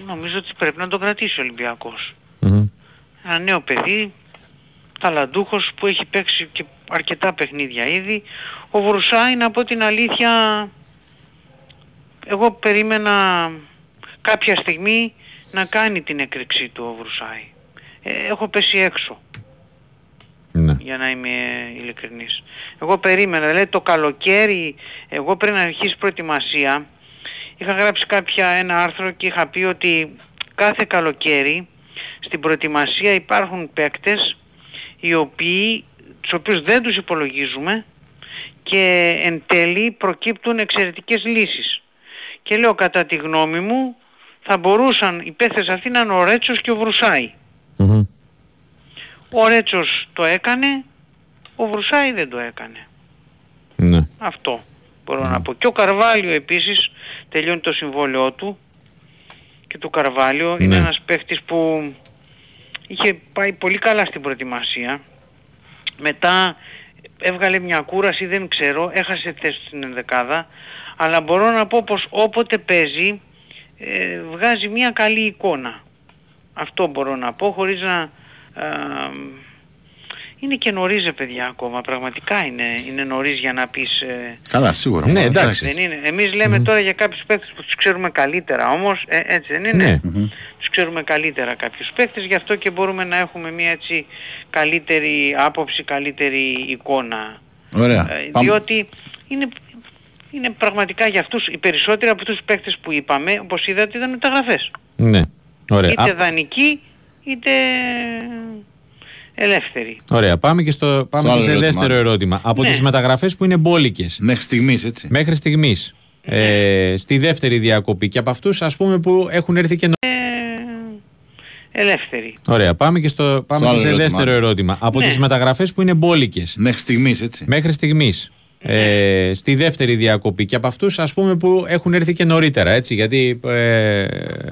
Speaker 13: νομίζω ότι πρέπει να τον κρατήσει ο Ολυμπιακός.
Speaker 1: Μμμ.
Speaker 13: Ένα νέο παιδί, ταλαντούχος που έχει παίξει και αρκετά παιχνίδια ήδη. Ο Βρουσάη να πω την αλήθεια, εγώ περίμενα κάποια στιγμή να κάνει την έκρηξή του ο Βρουσάη. Ε, έχω πέσει έξω.
Speaker 1: Ναι.
Speaker 13: Για να είμαι ειλικρινής. Εγώ περίμενα, δηλαδή το καλοκαίρι, εγώ πριν αρχίσει προετοιμασία, είχα γράψει κάποια ένα άρθρο και είχα πει ότι κάθε καλοκαίρι στην προετοιμασία υπάρχουν παίκτες οι οποίοι, τους οποίους δεν τους υπολογίζουμε και εν τέλει προκύπτουν εξαιρετικές λύσεις. Και λέω κατά τη γνώμη μου θα μπορούσαν οι παίκτες αυτοί να είναι ο Ρέτσος και ο Βρουσάη. Ο Ρέτσος το έκανε, ο Βρουσάη δεν το έκανε.
Speaker 1: Ναι.
Speaker 13: Αυτό μπορώ να πω. Και ο Καρβάλιο επίσης τελειώνει το συμβόλαιό του και το Καρβάλιο είναι
Speaker 1: Ναι.
Speaker 13: ένας παίχτης που είχε πάει πολύ καλά στην προετοιμασία. Μετά έβγαλε μια κούραση, δεν ξέρω, έχασε θέση στην ενδεκάδα. Αλλά μπορώ να πω πως όποτε παίζει ε, βγάζει μια καλή εικόνα. Αυτό μπορώ να πω χωρίς να... α, είναι και νωρίς ρε παιδιά ακόμα, πραγματικά είναι, είναι νωρίς για να πεις... ε,
Speaker 2: Καλά, σίγουρα.
Speaker 1: Ναι,
Speaker 2: μόνο,
Speaker 1: εντάξει.
Speaker 13: δεν είναι. Εμείς λέμε τώρα για κάποιους παίκτες που τους ξέρουμε καλύτερα όμως, ε, έτσι δεν είναι.
Speaker 1: Ναι.
Speaker 13: Τους ξέρουμε καλύτερα κάποιους παίκτες, γι' αυτό και μπορούμε να έχουμε μια έτσι καλύτερη άποψη, καλύτερη εικόνα.
Speaker 2: Ωραία.
Speaker 13: Ε,
Speaker 2: Πάμε.
Speaker 13: διότι είναι, είναι πραγματικά για αυτούς, οι περισσότεροι από αυτούς τους παίκτες που είπαμε, όπως είδατε ήταν μεταγραφές.
Speaker 1: Ναι. Ωραία.
Speaker 13: Είτε
Speaker 1: Α,
Speaker 13: δανεικοί, είτε ελεύθεροι.
Speaker 1: Ωραία. Πάμε και, στο, πάμε
Speaker 2: Στο
Speaker 1: και
Speaker 2: άλλο
Speaker 1: σε
Speaker 2: ερώτημα.
Speaker 1: δεύτερο ερώτημα. Από
Speaker 13: Ναι.
Speaker 1: τις μεταγραφές που είναι μπόλικες
Speaker 2: Μέχρι στιγμής, έτσι.
Speaker 1: μέχρι στιγμής ε, στη δεύτερη διακοπή και από αυτούς ας πούμε που έχουν έρθει και νο-
Speaker 13: Ελεύθεροι.
Speaker 1: Ωραία. Πάμε και, στο, πάμε
Speaker 2: άλλο
Speaker 1: και σε
Speaker 2: ερώτημα.
Speaker 1: δεύτερο ερώτημα. Από
Speaker 13: Ναι.
Speaker 1: τις μεταγραφές που είναι μπόλικες
Speaker 2: Μέχρι στιγμής, έτσι.
Speaker 1: μέχρι στιγμής ε, στη δεύτερη διακοπή και από αυτούς ας πούμε που έχουν έρθει και νωρίτερα έτσι γιατί ε,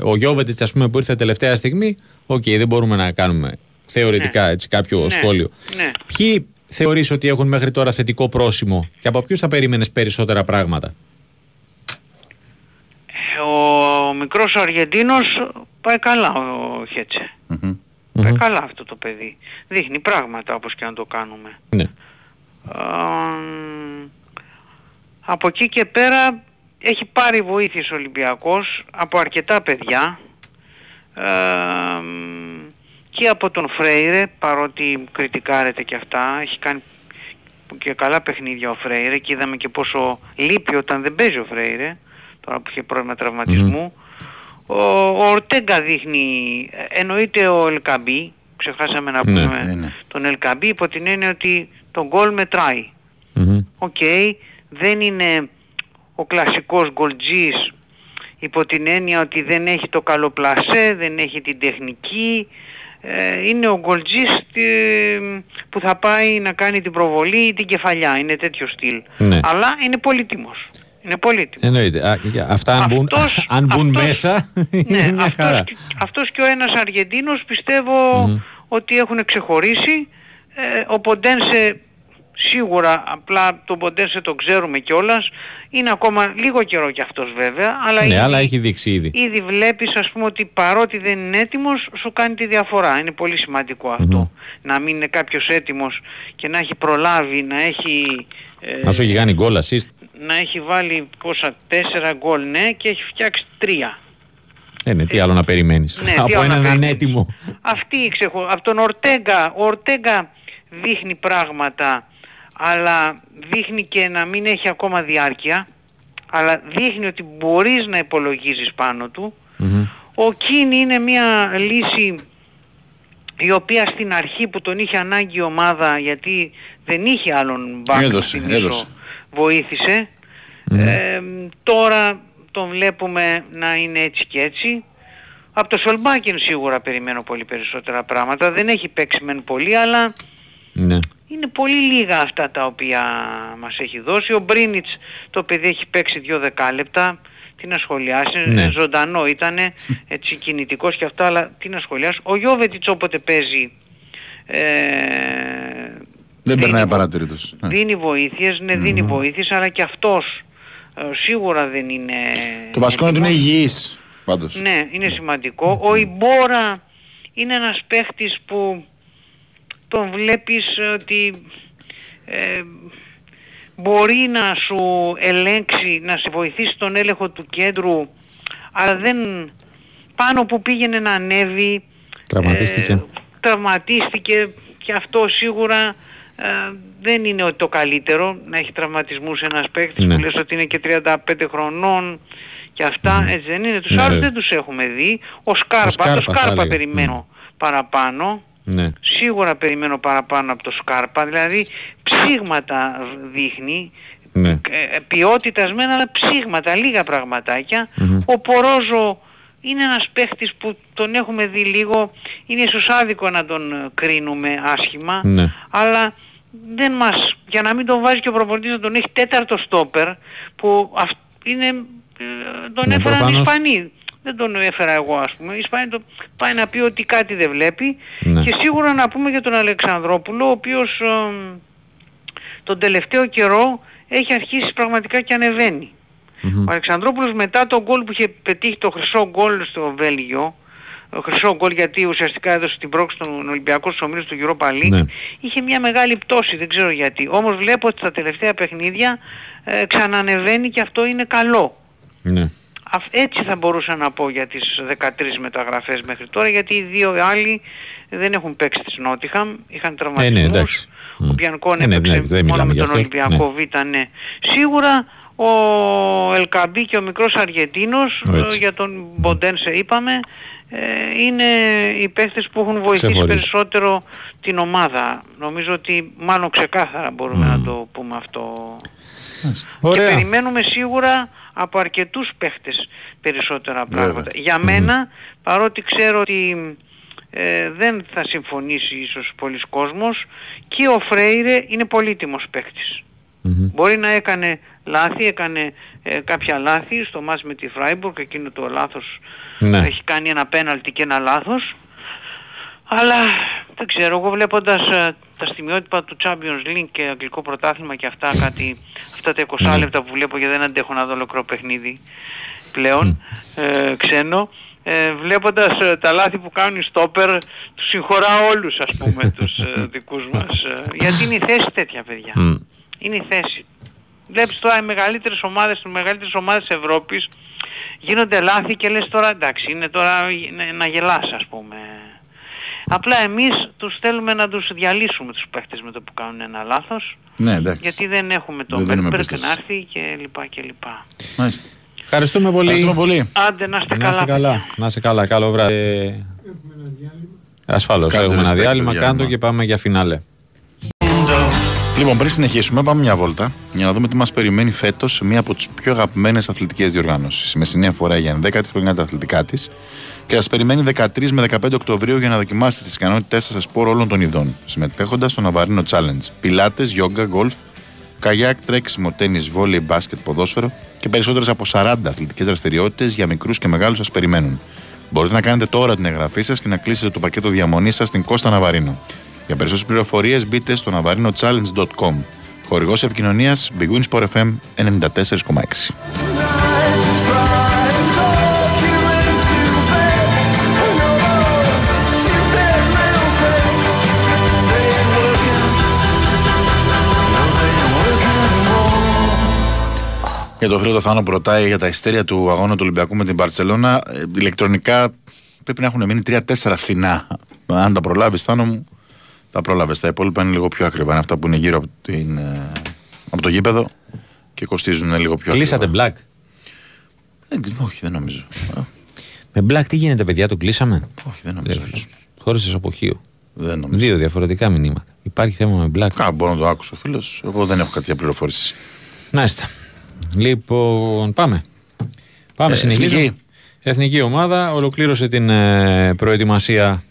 Speaker 1: ο Γιόβετιτς ας πούμε που ήρθε τελευταία στιγμή οκ δεν μπορούμε να κάνουμε θεωρητικά έτσι κάποιο
Speaker 13: Ναι.
Speaker 1: σχόλιο
Speaker 13: Ναι.
Speaker 1: ποιοι θεωρείς ότι έχουν μέχρι τώρα θετικό πρόσημο και από ποιους θα περίμενες περισσότερα πράγματα;
Speaker 13: Ο μικρός Αργεντίνος πάει καλά ο Χέτσε.
Speaker 2: Μμμ.
Speaker 13: Πάει καλά αυτό το παιδί. Δείχνει πράγματα όπως και να το κάνουμε.
Speaker 1: ναι.
Speaker 13: Α, από εκεί και πέρα έχει πάρει βοήθειες ο Ολυμπιακός από αρκετά παιδιά ε, και από τον Φρέιρε παρότι κριτικάρεται και αυτά έχει κάνει και καλά παιχνίδια ο Φρέιρε και είδαμε και πόσο λείπει όταν δεν παίζει ο Φρέιρε τώρα που είχε πρόβλημα τραυματισμού ο, ο Ορτέγκα δείχνει ε, εννοείται ο Ελκαμπή ξεχάσαμε να
Speaker 1: Ναι,
Speaker 13: πούμε
Speaker 2: ναι, ναι.
Speaker 13: τον Ελκαμπή υπό την έννοια ότι το γκολ μετράει
Speaker 1: Μμμ.
Speaker 13: Οκ, δεν είναι ο κλασικός γκολτζής υπό την έννοια ότι δεν έχει το καλό πλασέ, δεν έχει την τεχνική. Ε, είναι ο γκολτζής ε, που θα πάει να κάνει την προβολή ή την κεφαλιά. Είναι τέτοιο στυλ.
Speaker 1: Ναι.
Speaker 13: Αλλά είναι πολύτιμος. Είναι πολύτιμος.
Speaker 1: Εννοείται. Α, για- αυτά αν μπουν,
Speaker 13: Αυτός-
Speaker 1: αν μπουν
Speaker 13: αυτός-
Speaker 1: μέσα [LAUGHS] είναι
Speaker 13: Ναι,
Speaker 1: μια χαρά.
Speaker 13: αυτός, και- αυτός και ο ένας Αργεντίνος πιστεύω ότι έχουν ξεχωρίσει. Ε, ο Ποντένσε σίγουρα, απλά τον Ποντένσε το ξέρουμε κιόλας, είναι ακόμα λίγο καιρό κι αυτός βέβαια, αλλά
Speaker 1: Ναι,
Speaker 13: ήδη,
Speaker 1: αλλά έχει δείξει ήδη.
Speaker 13: ήδη βλέπεις ας πούμε ότι παρότι δεν είναι έτοιμος σου κάνει τη διαφορά. Είναι πολύ σημαντικό αυτό. Να μην είναι κάποιος έτοιμος και να έχει προλάβει, να έχει... ε,
Speaker 1: Να σου έχει κάνει γκολ assist.
Speaker 13: να έχει βάλει πόσα, τέσσερα γκολ ναι και έχει φτιάξει τρία.
Speaker 1: Ε, ναι, τι άλλο να περιμένεις.
Speaker 13: Ναι, τι
Speaker 1: από
Speaker 13: άλλο να
Speaker 1: έναν
Speaker 13: περιμένεις.
Speaker 1: ανέτοιμο.
Speaker 13: Αυτή η ξεχω... από τον Ορτέγκα, ο Ορτέγκα δείχνει πράγματα αλλά δείχνει και να μην έχει ακόμα διάρκεια αλλά δείχνει ότι μπορείς να υπολογίζεις πάνω του.
Speaker 1: Μμμ.
Speaker 13: Ο Κίνη είναι μια λύση η οποία στην αρχή που τον είχε ανάγκη η ομάδα γιατί δεν είχε άλλον μπακ
Speaker 2: Έδωσε,
Speaker 13: να θυμίσω,
Speaker 2: έδωσε.
Speaker 13: βοήθησε. Ε, τώρα τον βλέπουμε να είναι έτσι και έτσι. Από το Σολμπάκιν σίγουρα περιμένω πολύ περισσότερα πράγματα. Δεν έχει παίξει μεν πολύ αλλά
Speaker 1: Ναι.
Speaker 13: Είναι πολύ λίγα αυτά τα οποία μας έχει δώσει. Ο Μπρίνιτς το παιδί έχει παίξει δύο δεκάλεπτα. Τι να σχολιάσεις,
Speaker 1: Ναι.
Speaker 13: ζωντανό ήτανε, [LAUGHS] έτσι κινητικός και αυτά, αλλά τι να σχολιάσει. Ο Γιώβετιτς όποτε παίζει ε,
Speaker 2: Δεν περνάει
Speaker 13: δίνει,
Speaker 2: απαρατήρητος. Ναι.
Speaker 13: δίνει βοήθειες, ναι δίνει βοήθειες, αλλά και αυτός ε, σίγουρα δεν είναι...
Speaker 2: Το βασικό είναι ότι είναι
Speaker 13: έτοιμος.
Speaker 2: υγιής. Πάντως.
Speaker 13: Ναι, είναι σημαντικό. Ο Ιμπόρα είναι ένας παίχτης που τον βλέπεις ότι ε, μπορεί να σου ελέγξει, να σε βοηθήσει τον έλεγχο του κέντρου, αλλά δεν πάνω που πήγαινε να ανέβει,
Speaker 1: Τραυματίστηκε.
Speaker 13: ε, τραυματίστηκε και αυτό σίγουρα ε, δεν είναι ότι το καλύτερο να έχει τραυματισμούς ένας παίκτης
Speaker 1: Ναι.
Speaker 13: που λες ότι είναι και 35 χρονών Και αυτά έτσι δεν είναι. Τους
Speaker 1: Ναι,
Speaker 13: άλλους
Speaker 1: ναι.
Speaker 13: δεν τους έχουμε δει. Ο Σκάρπα,
Speaker 1: Σκάρπα,
Speaker 13: το
Speaker 1: θα
Speaker 13: Σκάρπα
Speaker 1: έλεγα.
Speaker 13: περιμένω παραπάνω.
Speaker 1: Ναι.
Speaker 13: Σίγουρα περιμένω παραπάνω από το Σκάρπα. Δηλαδή ψήγματα δείχνει.
Speaker 1: Ναι.
Speaker 13: Ε, ποιότητας μεν αλλά ψήγματα, λίγα πραγματάκια.
Speaker 1: Μμμ.
Speaker 13: Ο Πορόζο είναι ένας παίχτης που τον έχουμε δει λίγο, είναι ίσως άδικο να τον ε, κρίνουμε άσχημα,
Speaker 1: Ναι.
Speaker 13: αλλά δεν μας, για να μην τον βάζει και ο προπονητής να τον έχει τέταρτο στόπερ, που αυ, είναι, ε, τον
Speaker 1: Ναι,
Speaker 13: έφεραν οι
Speaker 1: προφανώς.
Speaker 13: Ισπανοί. Δεν τον έφερα εγώ ας πούμε. Οι Ισπανοί το, πάει να πει ότι κάτι δεν βλέπει
Speaker 1: Ναι.
Speaker 13: και σίγουρα να πούμε για τον Αλεξανδρόπουλο, ο οποίος ε, τον τελευταίο καιρό έχει αρχίσει πραγματικά και ανεβαίνει.
Speaker 1: Μμμ.
Speaker 13: Ο Αλεξανδρόπουλος μετά το γκολ που είχε πετύχει το χρυσό γκολ στο Βέλγιο, το χρυσό γκολ γιατί ουσιαστικά έδωσε την πρόκληση στον Ολυμπιακό στους ομίλους του Europa League,
Speaker 1: Ναι.
Speaker 13: είχε μια μεγάλη πτώση, δεν ξέρω γιατί. Όμως βλέπω ότι στα τελευταία παιχνίδια ε, ξανανεβαίνει και αυτό είναι καλό.
Speaker 1: Ναι.
Speaker 13: Αυ- Έτσι θα μπορούσα να πω για τις 13 μεταγραφές μέχρι τώρα, γιατί οι δύο άλλοι δεν έχουν παίξει της Νότιχαμ, είχαν
Speaker 1: Ε,
Speaker 13: τραυματισμούς.
Speaker 1: ναι, εντάξει.
Speaker 13: Ο Μπιανκόν
Speaker 1: Ε, ναι,
Speaker 13: έπαιξε
Speaker 1: ναι, δεν
Speaker 13: μόνο
Speaker 1: μιλάμε
Speaker 13: με
Speaker 1: για
Speaker 13: τον
Speaker 1: αυτός,
Speaker 13: Ολυμπιακό Β, ναι. Σίγουρα ο Ελκαμπή και ο μικρός Αργεντίνος,
Speaker 1: Έτσι.
Speaker 13: ε, για τον Μποντένσε είπαμε, ε, είναι οι παίχτες που έχουν βοηθήσει
Speaker 1: Ξεχωρίζει.
Speaker 13: περισσότερο την ομάδα. Νομίζω ότι μάλλον ξεκάθαρα μπορούμε να το πούμε αυτό.
Speaker 1: Ωραία.
Speaker 13: Και περιμένουμε σίγουρα από αρκετούς παίχτες περισσότερα πράγματα. Για μένα, παρότι ξέρω ότι ε, δεν θα συμφωνήσει ίσως πολλοί κόσμος, και ο Φρέιρε είναι πολύτιμος παίχτης. Μπορεί να έκανε λάθη, έκανε ε, κάποια λάθη στο μάτς με τη Φράιμπουργκ, εκείνο το λάθος
Speaker 1: Ναι.
Speaker 13: έχει κάνει ένα πέναλτι και ένα λάθος. Αλλά δεν ξέρω, εγώ βλέποντας ε, τα στιγμιότυπα του Champions League και αγγλικό πρωτάθλημα και αυτά κάτι, αυτά τα 20 λεπτά που βλέπω γιατί δεν αντέχω να δω ολοκληρό παιχνίδι πλέον, ε, ξένο, ε, βλέποντας ε, τα λάθη που κάνουν οι στόπερ, τους συγχωράω όλους ας πούμε τους ε, [LAUGHS] δικούς μας. ε, γιατί είναι η θέση τέτοια παιδιά.
Speaker 1: Μμ.
Speaker 13: Είναι η θέση. Βλέπεις τώρα οι μεγαλύτερες ομάδες, οι μεγαλύτερες ομάδες της Ευρώπης γίνονται λάθη και λες τώρα εντάξει είναι τώρα να- να γελάς ας πούμε. Απλά εμείς τους θέλουμε να τους διαλύσουμε τους παίχτες με το που κάνουν ένα λάθος.
Speaker 2: Ναι, εντάξει.
Speaker 13: Γιατί δεν έχουμε τον
Speaker 2: Δεν δίνουμε
Speaker 13: Μπέρκ να
Speaker 2: πίστες.
Speaker 13: έρθει και λοιπά και λοιπά.
Speaker 2: Μάλιστα.
Speaker 1: Ευχαριστούμε πολύ.
Speaker 2: Ευχαριστούμε πολύ.
Speaker 13: Άντε να είστε
Speaker 1: Να είσαι
Speaker 13: καλά.
Speaker 1: καλά. Να είσαι καλά. Καλό βράδυ. Ε, Ασφαλώς.
Speaker 2: Κάντε
Speaker 1: Έχουμε ένα
Speaker 2: respect το
Speaker 1: διάλειμμα.
Speaker 2: διάλειμμα.
Speaker 1: Κάντο και πάμε για φινάλε.
Speaker 2: Λοιπόν, πριν συνεχίσουμε, πάμε μια βόλτα για να δούμε τι μας περιμένει φέτος σε μία από τις πιο αγαπημένες αθλητικές διοργανώσεις. Η Μεσσηνή αφορά για 11η χρονιά τα αθλητικά της και σα περιμένει 13 με 15 Οκτωβρίου για να δοκιμάσετε τις ικανότητές σας σε σπόρο όλων των ειδών, συμμετέχοντας στο Ναβαρίνο Challenge. Πιλάτες, γιόγκα, γκολφ, καγιάκ, τρέξιμο, τέννη, βόλεϊ, μπάσκετ, ποδόσφαιρο και περισσότερες από 40 αθλητικές δραστηριότητες για μικρούς και μεγάλους σας περιμένουν. Μπορείτε να κάνετε τώρα την εγγραφή σας και να κλείσετε το πακέτο διαμονής σας στην Κώστα Ναβαρίνο. Για περισσότερες πληροφορίες μπείτε στο navarinochallenge.com. Χορηγός επικοινωνίας Big Win Sport FM 94,6. Για το φίλο το Θάνο που ρωτάει για τα ιστέρια του αγώνα του Ολυμπιακού με την Παρσελώνα, ε, ηλεκτρονικά πρέπει να έχουν μείνει 3-4 φθηνά. Αν τα προλάβεις, Θάνο μου, τα πρόλαβες. Τα υπόλοιπα είναι λίγο πιο ακριβά. Είναι αυτά που είναι γύρω από, την, ε, από το γήπεδο και κοστίζουν λίγο πιο
Speaker 1: Κλείσατε
Speaker 2: ακριβά.
Speaker 1: black.
Speaker 2: Ε, όχι, δεν νομίζω.
Speaker 1: Με black τι γίνεται, παιδιά, το κλείσαμε;
Speaker 2: όχι, δεν νομίζω.
Speaker 1: Χώρισε αποχείο.
Speaker 2: Δεν νομίζω.
Speaker 1: Δύο διαφορετικά μηνύματα. Υπάρχει θέμα με black.
Speaker 2: Κάπου μπορώ να το άκουσω ο φίλος. Εγώ δεν έχω κάποια πληροφόρηση.
Speaker 1: Να είστε. Λοιπόν, πάμε. Πάμε,
Speaker 2: Ε,
Speaker 1: συνεχίζουμε.
Speaker 2: εθνική.
Speaker 1: Εθνική ομάδα ολοκλήρωσε την ε, προετοιμασία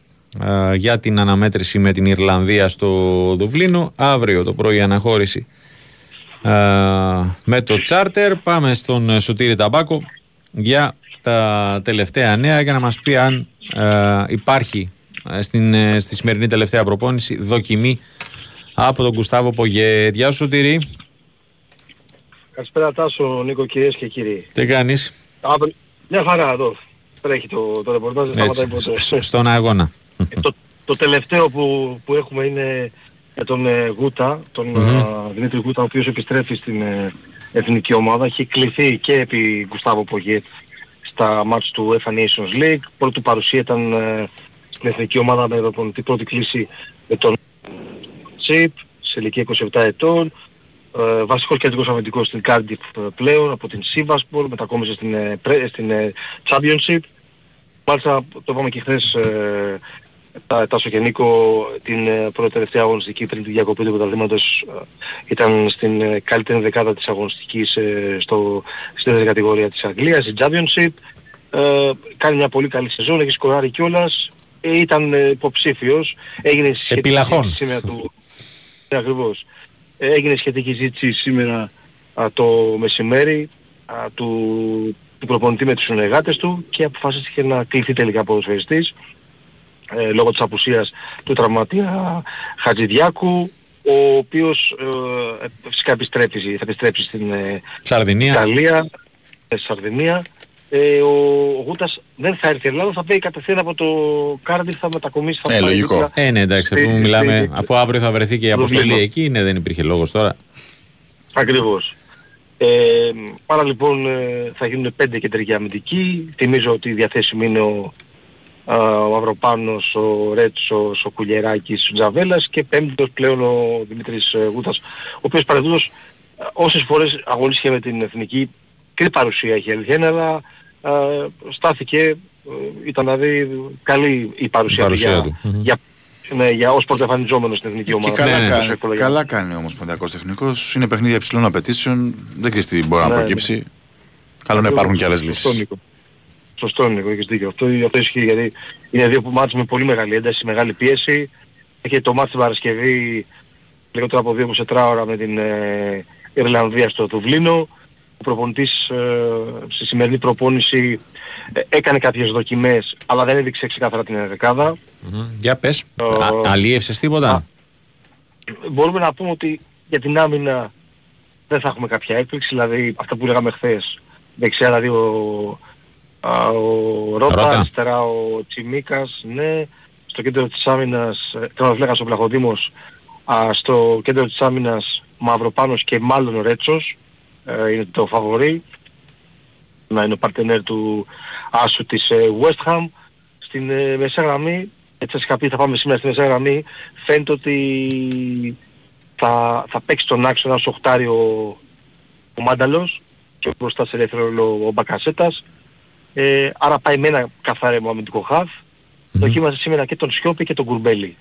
Speaker 1: ε, για την αναμέτρηση με την Ιρλανδία στο Δουβλίνο. Αύριο το πρωί αναχώρηση ε, με το τσάρτερ. Πάμε στον ε, Σωτήρη Ταμπάκο για τα τελευταία νέα για να μας πει αν ε, υπάρχει ε, στην, ε, στη σημερινή τελευταία προπόνηση δοκιμή από τον Κουστάβο Πογέ. Γεια σου Σωτήρη.
Speaker 12: Καλησπέρα Τάσο, Νίκο, κυρίες και κύριοι.
Speaker 1: Τι κάνεις;
Speaker 12: Αύριο- Μια χαρά εδώ. Τρέχει το, το ρεπορτάζ, δεν
Speaker 1: Έτσι,
Speaker 12: σταματάει ποτέ.
Speaker 1: σ- στον αγώνα.
Speaker 12: το, το τελευταίο που, που έχουμε είναι για τον ε, Γούτα, τον
Speaker 1: Μμμ.
Speaker 12: ε, Δημήτρη Γούτα, ο οποίος επιστρέφει στην ε, εθνική ομάδα. Έχει κληθεί και επί Γκουστάβο Πογέτ στα μάτς του UEFA Nations League. Πρώτη παρουσία ήταν ε, στην εθνική ομάδα με προπονητή πρώτη κλίση με τον Τσίπ σε ηλικία 27 ετών. Ε, βασικός κεντρικός αμυντικός στην Cardiff ε, πλέον, από την Sivasspor, μετακόμισε στην, ε, πρέ- στην ε, Championship. Μάλιστα το είπαμε και χθες ε, τα, Τάσο και Νίκο την ε, πρώτη τελευταία αγωνιστική πριν τη διακοπή του πρωταθλήματος ε, ήταν στην ε, καλύτερη δεκάδα της αγωνιστικής ε, στο, στην δεύτερη κατηγορία της Αγγλίας, η Championship. Ε, κάνει μια πολύ καλή σεζόν, έχει σκοράρει κιόλας. Ε, ήταν ε, υποψήφιος, έγινε σχετική
Speaker 1: Επιλαχών.
Speaker 12: συζήτηση σήμερα του... Ναι, ακριβώς. Ε, έγινε σχετική ζήτηση σήμερα α, το μεσημέρι α, του, του προπονητή με τους συνεργάτες του και αποφασίστηκε να κληθεί τελικά ποδοσφαιριστής ε, λόγω της απουσίας του τραυματία Χατζηδιάκου ο οποίος ε, φυσικά επιστρέψει, θα επιστρέψει στην ε,
Speaker 1: Σαρδινία.
Speaker 12: Ιταλία, ε, στη Σαρδινία. Ε, ο, ο Γούτας δεν θα έρθει Ελλάδα, θα πάει κατευθείαν από το Κάρντιφ, θα μετακομίσει. Θα
Speaker 2: Ε,
Speaker 12: πάει
Speaker 2: λογικό.
Speaker 12: δίπλα.
Speaker 1: Ε, ναι, εντάξει,
Speaker 12: στη-
Speaker 1: αφού μιλάμε,
Speaker 12: στη-
Speaker 1: αφού αύριο θα βρεθεί και η αποστολή
Speaker 12: Δουβλίνο.
Speaker 1: εκεί, ναι, δεν υπήρχε λόγος τώρα.
Speaker 12: Ακριβώς. Ε, άρα λοιπόν ε, θα γίνουν πέντε κεντρικοί αμυντικοί. Θυμίζω ότι διαθέσιμοι είναι ο, α, ο Μαυροπάνος, ο Ρέτσος, ο Κουλιεράκης, ο Τζαβέλας και πέμπτος πλέον ο Δημήτρης ε, Γούτας, ο οποίος παραδείγματος ε, όσες φορές αγωνίστηκε με την εθνική και παρουσία έχει αλήθεια είναι, αλλά α, στάθηκε, ε, ήταν δηλαδή καλή η παρουσία,
Speaker 2: Η παρουσία
Speaker 12: για,
Speaker 2: του. Μμμ.
Speaker 12: για, ναι, για ως πρωτοεμφανιζόμενος στην εθνική
Speaker 2: Και
Speaker 12: ομάδα.
Speaker 2: καλά,
Speaker 12: Ναι,
Speaker 2: κάνει,
Speaker 12: όσο εύκολα για-
Speaker 2: καλά κάνει όμως ο Παντιακός Τεχνικός. Είναι παιχνίδια υψηλών απαιτήσεων. Δεν ξέρεις τι μπορεί
Speaker 12: Ναι,
Speaker 2: να
Speaker 12: ναι.
Speaker 2: προκύψει. Καλό να υπάρχουν και άλλες
Speaker 12: Σωστό,
Speaker 2: λύσεις.
Speaker 12: Νίκο. Σωστό Νίκο, έχεις δίκιο. Αυτό, αυτό ισχύει γιατί είναι δύο που μάτς με πολύ μεγάλη ένταση, μεγάλη πίεση. Έχει το μάτς την Παρασκευή λιγότερο από 2 ώρα με την ε, Ιρλανδία στο Δουβλίνο. Ο προπονητής ε, στη σημερινή προπόνηση ε, έκανε κάποιες δοκιμές αλλά δεν έδειξε ξεκάθαρα την δεκάδα.
Speaker 1: Μμμ. Για πες,
Speaker 12: Ε,
Speaker 1: Α, αλίευσες τίποτα;
Speaker 12: μπορούμε να πούμε ότι για την άμυνα δεν θα έχουμε κάποια έκπληξη, δηλαδή αυτά που λέγαμε χθες. Δεξιά δηλαδή ο, α, ο Ρότα,
Speaker 1: Ρότα.
Speaker 12: αριστερά ο Τσιμίκας, ναι. Στο κέντρο της άμυνας, ε, θέλω να λέγα ο Πλαχοδήμος, α, στο κέντρο της άμυνας Μαυροπάνος και μάλλον ο Ρέτσος, ε, είναι το φαβορί. Να είναι ο παρτενέρ του Άσου της ε, West Ham. Στην ε, μεσαία γραμμή, έτσι σας είχα πει θα πάμε σήμερα στη μεσαία γραμμή, φαίνεται ότι θα, θα παίξει τον άξονα ως οχτάρι ο, ο Μάνταλος και μπροστά σε ελεύθερο ρόλο ο Μπακασέτας. Ε, άρα πάει με ένα καθαρό αμυντικό χαφ. Δοκίμασε σήμερα και τον Σιώπη και τον Κουρμπέλη.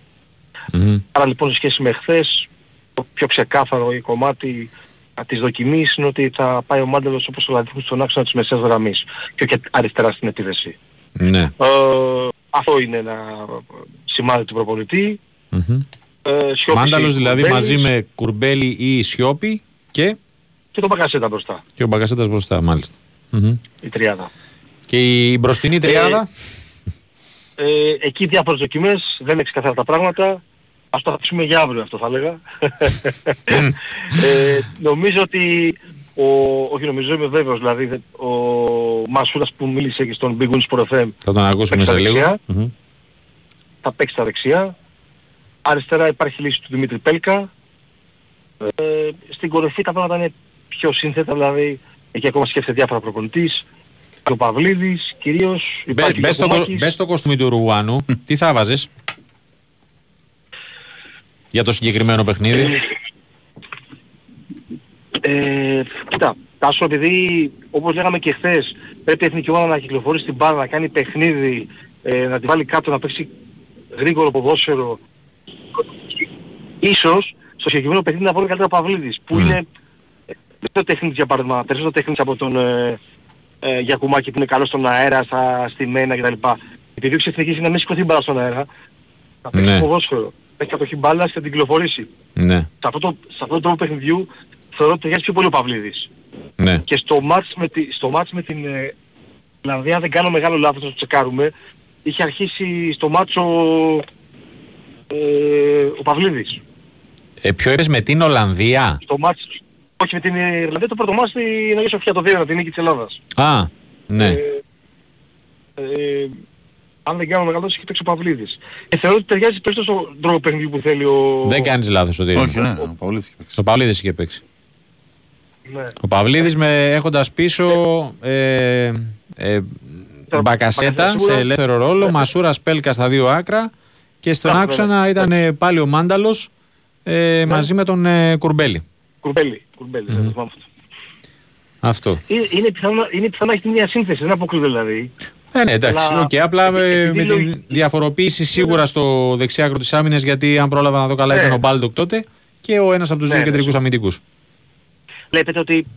Speaker 1: Μμμ.
Speaker 12: Άρα λοιπόν σε σχέση με χθες, το πιο ξεκάθαρο κομμάτι α, της δοκιμής είναι ότι θα πάει ο Μάνταλος όπως ο Λατίχους στον άξονα της μεσαίας γραμμής και όχι αριστερά στην επίθεση.
Speaker 1: Ναι.
Speaker 12: Ε, αυτό είναι ένα σημάδι του προπονητή.
Speaker 1: Μμμ.
Speaker 12: Ε, Σιώπης
Speaker 1: Μάνταλος
Speaker 12: ή
Speaker 1: δηλαδή
Speaker 12: Κουρμπέλης
Speaker 1: μαζί με Κουρμπέλη ή Σιώπη και,
Speaker 12: και τον Μπακασέτα μπροστά,
Speaker 1: και ο Μπακασέτας μπροστά μάλιστα. Μμμ.
Speaker 12: η τριάδα.
Speaker 1: Και η μπροστινή τριάδα;
Speaker 12: Ε, εκεί διάφορες δοκιμές, δεν είναι ξεκαθαρά τα πράγματα. Ας το αφήσουμε για αύριο αυτό θα έλεγα. [LAUGHS] ε, νομίζω ότι, ο, όχι νομίζω είμαι βέβαιος, δηλαδή δε- ο Μασούρας που μίλησε και στον Big Wins Sport FM
Speaker 1: Θα τον ακούσουμε
Speaker 12: παίξει
Speaker 1: σε
Speaker 12: στα
Speaker 1: λίγο.
Speaker 12: δεξιά.
Speaker 1: Μμμ.
Speaker 12: θα παίξει στα δεξιά. Αριστερά υπάρχει λύση του Δημήτρη Πέλκα. Ε, στην κορυφή τα πράγματα είναι πιο σύνθετα, δηλαδή εκεί ακόμα σκέφτεται διάφορα προπονητής. Ο Παυλίδης κυρίως,
Speaker 1: Μπε-
Speaker 12: υπάρχει
Speaker 1: Μπες
Speaker 12: και ο
Speaker 1: στο, κο-
Speaker 12: Κομάκης.
Speaker 1: μπες στο κοστούμι του Ρουάνου. Τι θα βάζες για το συγκεκριμένο παιχνίδι.
Speaker 12: Ε, κοίτα, Τάσο, επειδή όπως λέγαμε και χθες πρέπει η εθνική ομάδα να κυκλοφορήσει την μπάλα, να κάνει παιχνίδι, ε, να τη βάλει κάτω, να παίξει γρήγορο ποδόσφαιρο. Ίσως στο συγκεκριμένο παιχνίδι να βγει καλύτερα ο Παυλίδης, που είναι ε, περισσότερο τεχνίτης για παράδειγμα, περισσότερο τεχνίτης από τον ε, ε, Γιακουμάκη που είναι καλός στον αέρα, στα στημένα κτλ. Επειδή ο εθνικής είναι να μην σηκωθεί μπάλα στον αέρα, να παίξει
Speaker 1: Ναι.
Speaker 12: ποδόσφαιρο, να έχει κατοχή μπάλα και να την κυκλοφορήσει
Speaker 1: Ναι,
Speaker 12: σε αυτό το, σε αυτό το τρόπο παιχνιδιού θεωρώ ότι ταιριάζει πιο πολύ ο Παυλίδης.
Speaker 1: ναι.
Speaker 12: Και στο μάτς με, τη, στο μάτς με την ε, Ιρλανδία, αν δεν κάνω μεγάλο λάθος να το τσεκάρουμε, είχε αρχίσει στο μάτς ο, ε, ο Παυλίδης.
Speaker 1: Ε, ποιο είπες με την Ολλανδία;
Speaker 12: Στο μάτς, όχι με την Ιρλανδία, το πρώτο μάτς στην Αγία Σοφιά, το 2 την νίκη της Ελλάδας.
Speaker 1: Α, ναι.
Speaker 12: Ε, ε, αν δεν κάνω μεγάλος λάθος, είχε παίξει ο Παυλίδης. Και θεωρώ ότι ταιριάζει περισσότερο στον τρόπο παιχνιδιού που θέλει ο...
Speaker 1: Δεν κάνεις λάθος Σωτήρη.
Speaker 2: Όχι, ναι, ο Παυλίδης είχε παίξει.
Speaker 1: Το Παυλίδης είχε παίξει.
Speaker 12: Ναι.
Speaker 1: Ο Παυλίδης με, έχοντας πίσω ε, ε, Μπακασέτα
Speaker 12: σίγουρα.
Speaker 1: σε ελεύθερο ρόλο, Μασούρα Πέλκα στα δύο άκρα και στον
Speaker 12: Ναι,
Speaker 1: άξονα ήταν ε, πάλι ο Μάνταλος ε, μαζί με τον ε, Κουρμπέλη.
Speaker 12: Κουρμπέλη. Κουρμπέλη, δεν το θυμάμαι αυτό.
Speaker 1: Αυτό.
Speaker 12: Ε, Είναι πιθανό, είναι πιθανό να έχει τη μία σύνθεση, δεν αποκλείεται δηλαδή.
Speaker 1: Ε, ναι, εντάξει.
Speaker 12: Αλλά-
Speaker 1: οκ, απλά ε,
Speaker 12: επειδή
Speaker 1: με
Speaker 12: λογι-
Speaker 1: τη διαφοροποίηση σίγουρα στο δεξί άκρο της άμυνας, γιατί αν πρόλαβα να δω καλά
Speaker 12: Ναι.
Speaker 1: ήταν ο Μπάλντοκ τότε και ο ένας από τους
Speaker 12: Ναι,
Speaker 1: δύο
Speaker 12: ναι.
Speaker 1: κεντρικούς αμυντικούς.
Speaker 12: Βλέπετε ότι ε, πε-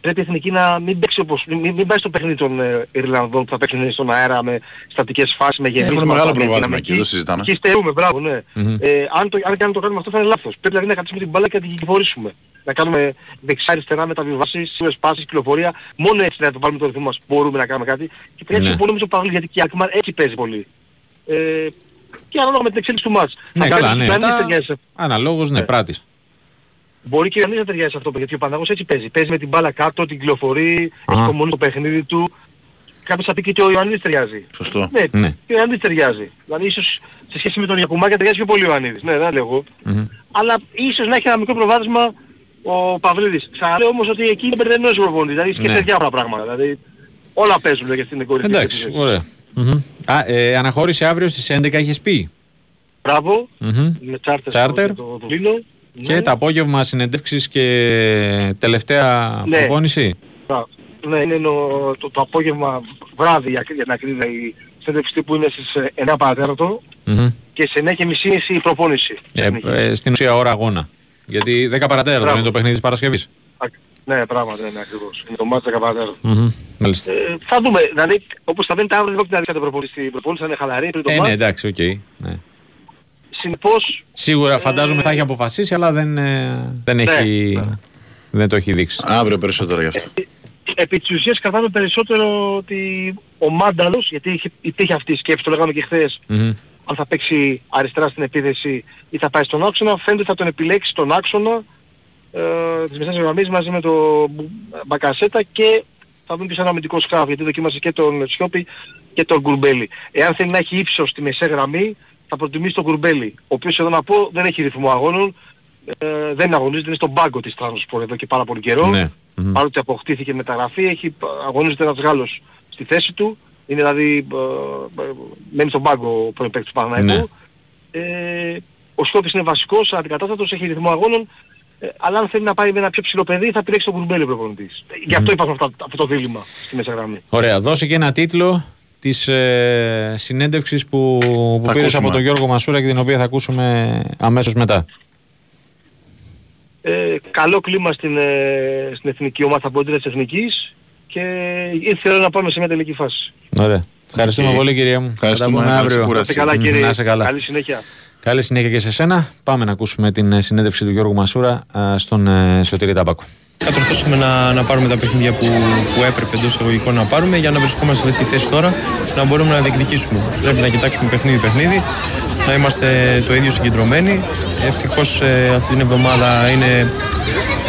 Speaker 12: πρέπει η Εθνική να μην παίξει όπως, μην, μην πάει στο παιχνίδι των ε, Ιρλανδών που θα παίξουν στον αέρα με στατικές φάσεις, με γεμίσματα.
Speaker 2: Έχουν μεγάλο
Speaker 12: με
Speaker 2: προβάδισμα
Speaker 12: δυναμική.
Speaker 2: εκεί, το συζητάμε.
Speaker 12: Και στερούμε, μπράβο, ναι.
Speaker 1: Μμμ.
Speaker 12: Ε, αν, το, αν και αν το κάνουμε αυτό θα είναι λάθος. Πρέπει δηλαδή να κρατήσουμε την μπάλα και να την κυκλοφορήσουμε. Να κάνουμε δεξιά αριστερά μεταβιβάσεις, σίγουρες πάσεις, κυκλοφορία. Μόνο έτσι να το βάλουμε το ρυθμό μας. Μπορούμε να κάνουμε κάτι. Και πρέπει
Speaker 1: Ναι.
Speaker 12: να πολύ νομίζω παγωλή γιατί και η Αλκμαρ έτσι παίζει πολύ. Ε, και ανάλογα με την εξέλιξη του μάτς.
Speaker 1: Ναι,
Speaker 12: Αν
Speaker 1: καλά,
Speaker 12: κάνεις
Speaker 1: ναι.
Speaker 12: και ο Ιωαννίδης
Speaker 1: Μετά,
Speaker 12: ταιριάζει σε
Speaker 1: αναλόγως, ναι,
Speaker 12: Ναι.
Speaker 1: πράτης.
Speaker 12: Μπορεί και ο Ιωαννίδης να ταιριάζει σε αυτό, γιατί ο Παναγός έτσι παίζει. Παίζει με την μπάλα κάτω, την κυκλοφορεί, έχει το μόνο το παιχνίδι του. Κάποιος θα πει και ότι ο Ιωαννίδης ταιριάζει.
Speaker 2: Σωστό.
Speaker 12: Ναι,
Speaker 1: Ναι.
Speaker 12: και ο Ιωαννίδης ταιριάζει. Δηλαδή ίσως σε σχέση με τον Γιακουμάκη ταιριάζει πιο πολύ ο Ιωαννίδης. Ναι, δεν λέγω.
Speaker 1: Μμμ.
Speaker 12: Αλλά ίσως να έχει ένα μικρό προβάδισμα ο Παυλίδης. Ξαναλέω όμως ότι εκεί είναι μπερδεμένος ο προπονητής. Δηλαδή σκέφτεται
Speaker 1: Ναι.
Speaker 12: διάφορα πράγματα. Δηλαδή όλα παίζουν για αυτήν την κορυφή.
Speaker 1: Εντάξει, ωραία. Μμμ. Α, ε, αναχώρηση αύριο στις 11 έχεις πει.
Speaker 12: Μπράβο.
Speaker 1: Μμμ.
Speaker 12: Με τσάρτερ
Speaker 1: Τσάρτερ.
Speaker 12: στο το Δουβλίνο.
Speaker 1: Και το απόγευμα συνεντεύξεις και τελευταία
Speaker 12: Ναι.
Speaker 1: προπόνηση.
Speaker 12: Μπράβο. Ναι, είναι το, το, το απόγευμα βράδυ για, για την ακρίβεια η συνέντευξη που είναι στις ε, 9 παρατέρατο
Speaker 1: Μμμ.
Speaker 12: και σε 9 και μισή η προπόνηση.
Speaker 1: Ε, ε, στην ουσία ώρα αγώνα. Γιατί 10 παρατέρα
Speaker 12: Μπράβο.
Speaker 1: είναι το παιχνίδι της Παρασκευής.
Speaker 12: Α, Ναι, πράγματι, ναι, ναι, ακριβώς. Είναι το ματς 10 παρά τέταρτο.
Speaker 1: Μμμ. Μάλιστα.
Speaker 12: Ε, θα δούμε, δηλαδή όπως θα φαίνεται αύριο δεν πρόκειται να δείξετε προπόνηση. Η προπόνηση θα είναι χαλαρή πριν το
Speaker 1: Ε, ναι,
Speaker 12: ματς.
Speaker 1: εντάξει, οκ. Ναι.
Speaker 12: Συνεπώς,
Speaker 1: Σίγουρα φαντάζομαι θα έχει αποφασίσει, αλλά δεν, ε, δεν,
Speaker 12: Ναι,
Speaker 1: έχει, δεν το έχει δείξει.
Speaker 2: Αύριο περισσότερα γι' αυτό.
Speaker 12: επί της ουσίας κρατάμε περισσότερο ότι ο Μάνταλος, γιατί είχε, υπήρχε αυτή η σκέψη, το λέγαμε και χθες,
Speaker 1: Μμμ.
Speaker 12: αν θα παίξει αριστερά στην επίθεση ή θα πάει στον άξονα, φαίνεται ότι θα τον επιλέξει στον άξονα ε, της μεσάς γραμμής μαζί με τον Μπου- Μπακασέτα και θα δούμε και σε ένα αμυντικό σκάφ, γιατί δοκίμασε και τον Σιώπη και τον Γκουρμπέλη. Εάν θέλει να έχει ύψος στη μεσαία γραμμή, θα προτιμήσει τον Γκουρμπέλη, ο οποίος εδώ να πω δεν έχει ρυθμό αγώνων, ε, δεν αγωνίζεται, είναι στον πάγκο της Τρανσπορ εδώ και πάρα πολύ καιρό.
Speaker 1: Ναι. Μμμ.
Speaker 12: Παρότι αποκτήθηκε μεταγραφή, έχει, αγωνίζεται ένας Γάλλος στη θέση του. Είναι δηλαδή, ε, ε, μένει στον πάγκο ο πρώην παίκτης του Παναναϊκού. Ε, ο Σκόπης είναι βασικός, αντικατάστατος, έχει ρυθμό αγώνων. Ε, αλλά αν θέλει να πάει με ένα πιο ψηλό παιδί θα επιλέξει τον Κουρμπέλη ο προπονητής. Ε, Γι' αυτό υπάρχει αυτά, αυτό το δίλημα στη μέσα γραμμή.
Speaker 1: Ωραία, δώσε και ένα τίτλο της ε, συνέντευξης που, που
Speaker 2: Θα
Speaker 1: πήρες
Speaker 2: ακούσουμε.
Speaker 1: από τον Γιώργο Μασούρα και την οποία θα ακούσουμε αμέσως μετά.
Speaker 12: Ε, καλό κλίμα στην, ε, στην εθνική ομάδα από της εθνικής και ήρθε η ώρα να πάμε σε μια τελική φάση.
Speaker 1: Ωραία. Ευχαριστούμε
Speaker 2: Οκ.
Speaker 1: πολύ κυρία μου.
Speaker 2: Ευχαριστούμε.
Speaker 1: Θα τα πούμε
Speaker 2: Καλή
Speaker 1: αύριο.
Speaker 2: ξεκούραση.
Speaker 12: Είστε καλά
Speaker 1: Μμμ,
Speaker 12: κύριε,
Speaker 1: Να είσαι καλά.
Speaker 12: καλή συνέχεια.
Speaker 1: Καλή συνέχεια και σε σένα. Πάμε να ακούσουμε την ε, συνέντευξη του Γιώργου Μασούρα ε, στον ε, Σωτήρη Ταμπάκο.
Speaker 14: Κατορθώσαμε να, να πάρουμε τα παιχνίδια που, που έπρεπε εντός εισαγωγικών να πάρουμε για να βρισκόμαστε σε αυτή τη θέση τώρα να μπορούμε να διεκδικήσουμε. Πρέπει να κοιτάξουμε παιχνίδι-παιχνίδι, να είμαστε το ίδιο συγκεντρωμένοι. Ευτυχώς αυτή την εβδομάδα είναι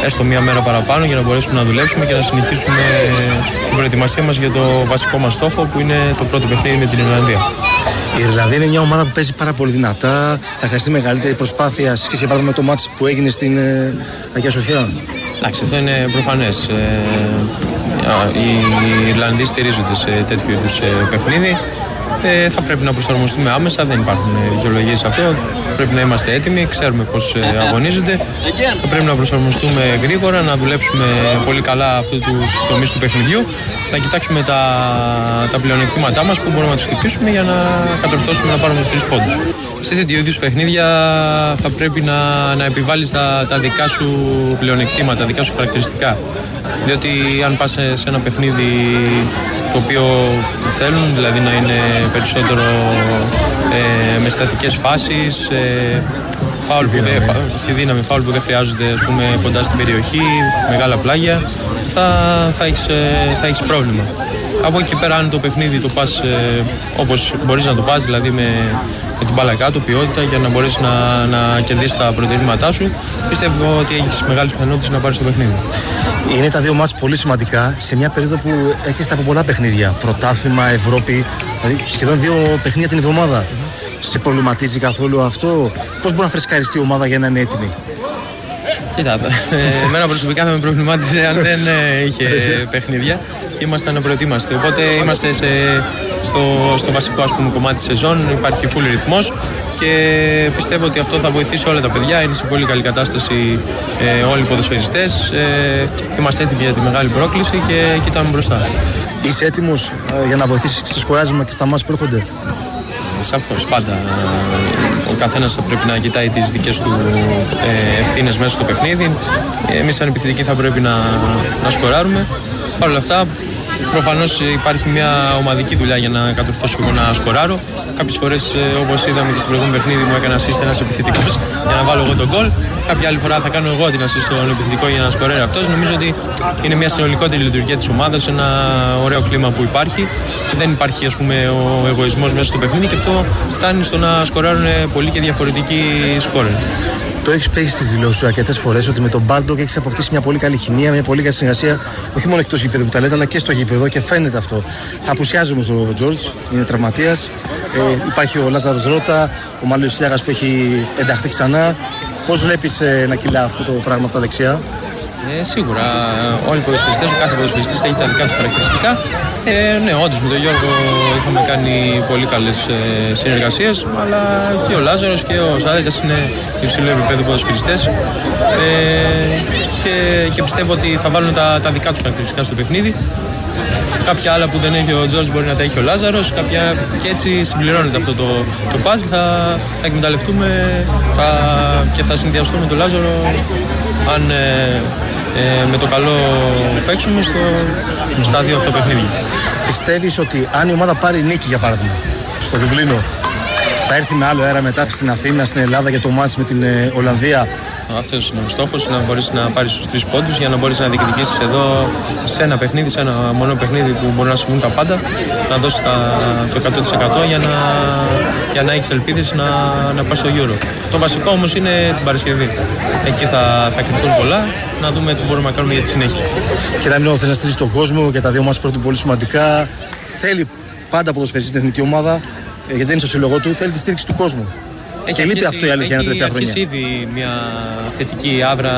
Speaker 14: έστω μία μέρα παραπάνω για να μπορέσουμε να δουλέψουμε και να συνεχίσουμε ε, την προετοιμασία μας για το βασικό μας στόχο που είναι το πρώτο παιχνίδι με την Ιρλανδία.
Speaker 15: Η Ιρλανδία είναι μια ομάδα που παίζει πάρα πολύ δυνατά. Θα χρειαστεί μεγαλύτερη προσπάθεια σε σχέση παράδειγμα, με το μάτς που έγινε στην ε, Αγία Σοφιά.
Speaker 14: Εντάξει, αυτό είναι προφανές. οι Ιρλανδοί στηρίζονται σε τέτοιου είδους παιχνίδι. Ε, θα πρέπει να προσαρμοστούμε άμεσα, δεν υπάρχουν δικαιολογίες σε αυτό. Πρέπει να είμαστε έτοιμοι, ξέρουμε πώς αγωνίζονται. Θα πρέπει να προσαρμοστούμε γρήγορα, να δουλέψουμε πολύ καλά αυτού τους τομείς του παιχνιδιού, να κοιτάξουμε τα, τα πλεονεκτήματά μας που μπορούμε να τους χτυπήσουμε για να κατορθώσουμε να πάρουμε τους τρεις πόντους. Σε τέτοιου είδους παιχνίδια θα πρέπει να, να επιβάλλεις τα, τα δικά σου πλεονεκτήματα, τα δικά σου χαρακτηριστικά. Διότι αν πας σε, σε ένα παιχνίδι το οποίο θέλουν, δηλαδή να είναι περισσότερο ε, με στατικές φάσεις, ε, φάουλ που δεν, στη δύναμη φάουλ που δεν χρειάζονται ας πούμε, κοντά στην περιοχή, μεγάλα πλάγια, θα, θα, έχεις, ε, θα έχεις πρόβλημα. Από εκεί πέρα αν το παιχνίδι το πας ε, όπως μπορείς να το πας, δηλαδή με, με την μπάλα κάτω, ποιότητα, για να μπορείς να, να κερδίσεις τα πρωτεύηματά σου, πιστεύω ότι έχεις μεγάλες πιθανότητες να πάρεις το παιχνίδι.
Speaker 15: Είναι τα δύο μάτς πολύ σημαντικά σε μια περίοδο που έχεις από πολλά παιχνίδια. Πρωτάθλημα, Ευρώπη, δηλαδή σχεδόν δύο παιχνίδια την εβδομάδα. Σε προβληματίζει καθόλου αυτό, πώς μπορεί να φρεσκαριστεί η ομάδα για να είναι έτοιμη;
Speaker 14: Κοίτα, ε, εμένα προσωπικά θα με προβλημάτιζε αν δεν ε, είχε παιχνίδια. και είμαστε αναπροετοίμαστοι. Οπότε είμαστε σε, στο, στο βασικό ας πούμε, κομμάτι της σεζόν, υπάρχει full ρυθμός και πιστεύω ότι αυτό θα βοηθήσει όλα τα παιδιά. Είναι σε πολύ καλή κατάσταση ε, όλοι οι ποδοσφαιριστές. Ε, είμαστε έτοιμοι για τη μεγάλη πρόκληση και κοιτάμε μπροστά.
Speaker 15: Είσαι έτοιμος για να βοηθήσεις στο σκοράρισμα και στα μάτια που έρχονται;
Speaker 14: Σαφώς, πάντα. Ο καθένας θα πρέπει να κοιτάει τις δικές του ε, ευθύνες μέσα στο παιχνίδι. Εμείς, σαν επιθετικοί, θα πρέπει να, να σκοράρουμε. Παρ' όλα αυτά, προφανώς υπάρχει μια ομαδική δουλειά για να κατορθώσω εγώ να σκοράρω. Κάποιες φορές, όπως είδαμε και στο προηγούμενο παιχνίδι, μου έκανε assist ένας επιθετικός για να βάλω εγώ το γκολ. Κάποια άλλη φορά θα κάνω εγώ την assist στον επιθετικό για να σκοράρει αυτός. Νομίζω ότι είναι μια συνολικότερη λειτουργία της ομάδας, ένα ωραίο κλίμα που υπάρχει. Δεν υπάρχει ας πούμε, ο εγωισμός μέσα στο παιχνίδι και αυτό φτάνει στο να σκοράρουν πολλοί και διαφορετικοί σκόρερ.
Speaker 15: Το έχεις πει στις δηλώσεις σου αρκετές φορές ότι με τον Μπάλντοκ έχεις αποκτήσει μια πολύ καλή χημεία, μια πολύ καλή συνεργασία, όχι μόνο εκτός γήπεδου που τα λέτε, αλλά και στο γήπεδο και φαίνεται αυτό. Θα απουσιάζει όμως ο Τζορτζ, είναι τραυματίας. Ε, υπάρχει ο Λάζαρος Ρότα, ο Μάλλιο Σιάγας που έχει ενταχθεί ξανά. Πώς βλέπεις ε, να κυλά αυτό το πράγμα από τα δεξιά;
Speaker 14: Ε, σίγουρα όλοι οι ποδοσφαιριστές, ο κάθε ποδοσφαιριστής έχει τα δικά του χαρακτηριστικά. Ε, ναι, όντως με τον Γιώργο είχαμε κάνει πολύ καλές ε, συνεργασίες, αλλά και ο Λάζαρος και ο Σάδικα είναι υψηλού επίπεδου ποδοσφαιριστές. Ε, και, και πιστεύω ότι θα βάλουν τα, τα δικά τους χαρακτηριστικά στο παιχνίδι. Κάποια άλλα που δεν έχει ο Τζόρτζ μπορεί να τα έχει ο Λάζαρος. Και έτσι συμπληρώνεται αυτό το, το puzzle. Θα, θα εκμεταλλευτούμε θα, και θα συνδυαστούμε τον Λάζαρο αν ε, ε, με το καλό παίξουμε στο στάδιο αυτό παιχνίδι.
Speaker 15: Πιστεύεις ότι αν η ομάδα πάρει νίκη, για παράδειγμα, στο Δουβλίνο, θα έρθει με άλλο αέρα μετά στην Αθήνα, στην Ελλάδα για το μάτς με την ε, Ολλανδία;
Speaker 14: Αυτό είναι ο στόχο, να μπορείς να πάρεις τους τρεις πόντους για να μπορείς να διεκδικήσεις εδώ σε ένα παιχνίδι, σε ένα μόνο παιχνίδι που μπορεί να συμβούν τα πάντα, να δώσεις το 100% για να, για να έχεις ελπίδες να, να πας στο Euro. Το βασικό όμως είναι την Παρασκευή. Εκεί θα, θα κρυφθούν πολλά, να δούμε τι μπορούμε να κάνουμε για τη συνέχεια.
Speaker 15: Και να μην θες να στείλεις τον κόσμο και τα δύο μα πρώτα πολύ σημαντικά. Θέλει πάντα ποδοσφαιριστή στην εθνική ομάδα, ε, γιατί δεν είναι στο σύλλογό του, θέλει τη στήριξη του κόσμου. Και λείπει αυτό η αλήθεια είναι τελευταία
Speaker 14: Έχει
Speaker 15: χρόνια.
Speaker 14: αρχίσει ήδη μια θετική άβρα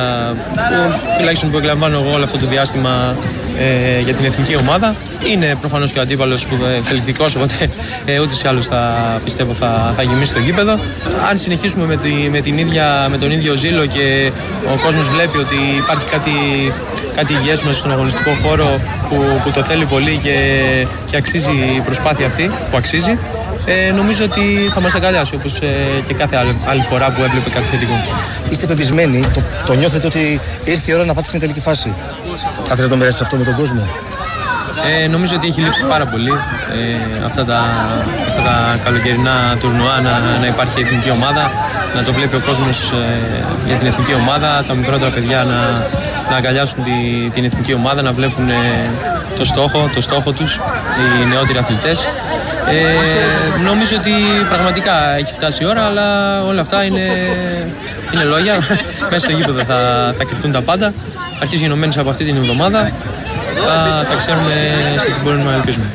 Speaker 14: που τουλάχιστον που εκλαμβάνω εγώ όλο αυτό το διάστημα ε, για την εθνική ομάδα. Είναι προφανώς και ο αντίπαλος που ε, θελκτικό, οπότε ε, ούτως ή άλλως θα πιστεύω θα, θα γεμίσει το γήπεδο. Αν συνεχίσουμε με, τη, με, την ίδια, με τον ίδιο ζήλο και ο κόσμος βλέπει ότι υπάρχει κάτι, κάτι υγιές μέσα στον αγωνιστικό χώρο που, που το θέλει πολύ και, και αξίζει η προσπάθεια αυτή που αξίζει, ε, νομίζω ότι θα μας αγκαλιάσει όπως ε, και κάθε άλλη, άλλη φορά που έβλεπε κάτι θετικό.
Speaker 15: Είστε πεπισμένοι, το, το νιώθετε ότι ήρθε η ώρα να πάτε στην τελική φάση; Θα θέλετε να το μοιράσετε αυτό με τον κόσμο;
Speaker 14: Ε, νομίζω ότι έχει λείψει πάρα πολύ ε, αυτά, τα, αυτά τα καλοκαιρινά τουρνουά να, να υπάρχει εθνική ομάδα, να το βλέπει ο κόσμος ε, για την εθνική ομάδα, τα μικρότερα παιδιά να, να αγκαλιάσουν τη, την εθνική ομάδα, να βλέπουν ε, το στόχο, το στόχο τους, οι νεότεροι αθλητές. Ε, νομίζω ότι πραγματικά έχει φτάσει η ώρα, αλλά όλα αυτά είναι, είναι λόγια. Μέσα στο γήπεδο θα, θα κρυφτούν τα πάντα. Αρχίζει γενομένες από αυτή την εβδομάδα. Θα, θα ξέρουμε σε τι μπορούμε να ελπίζουμε.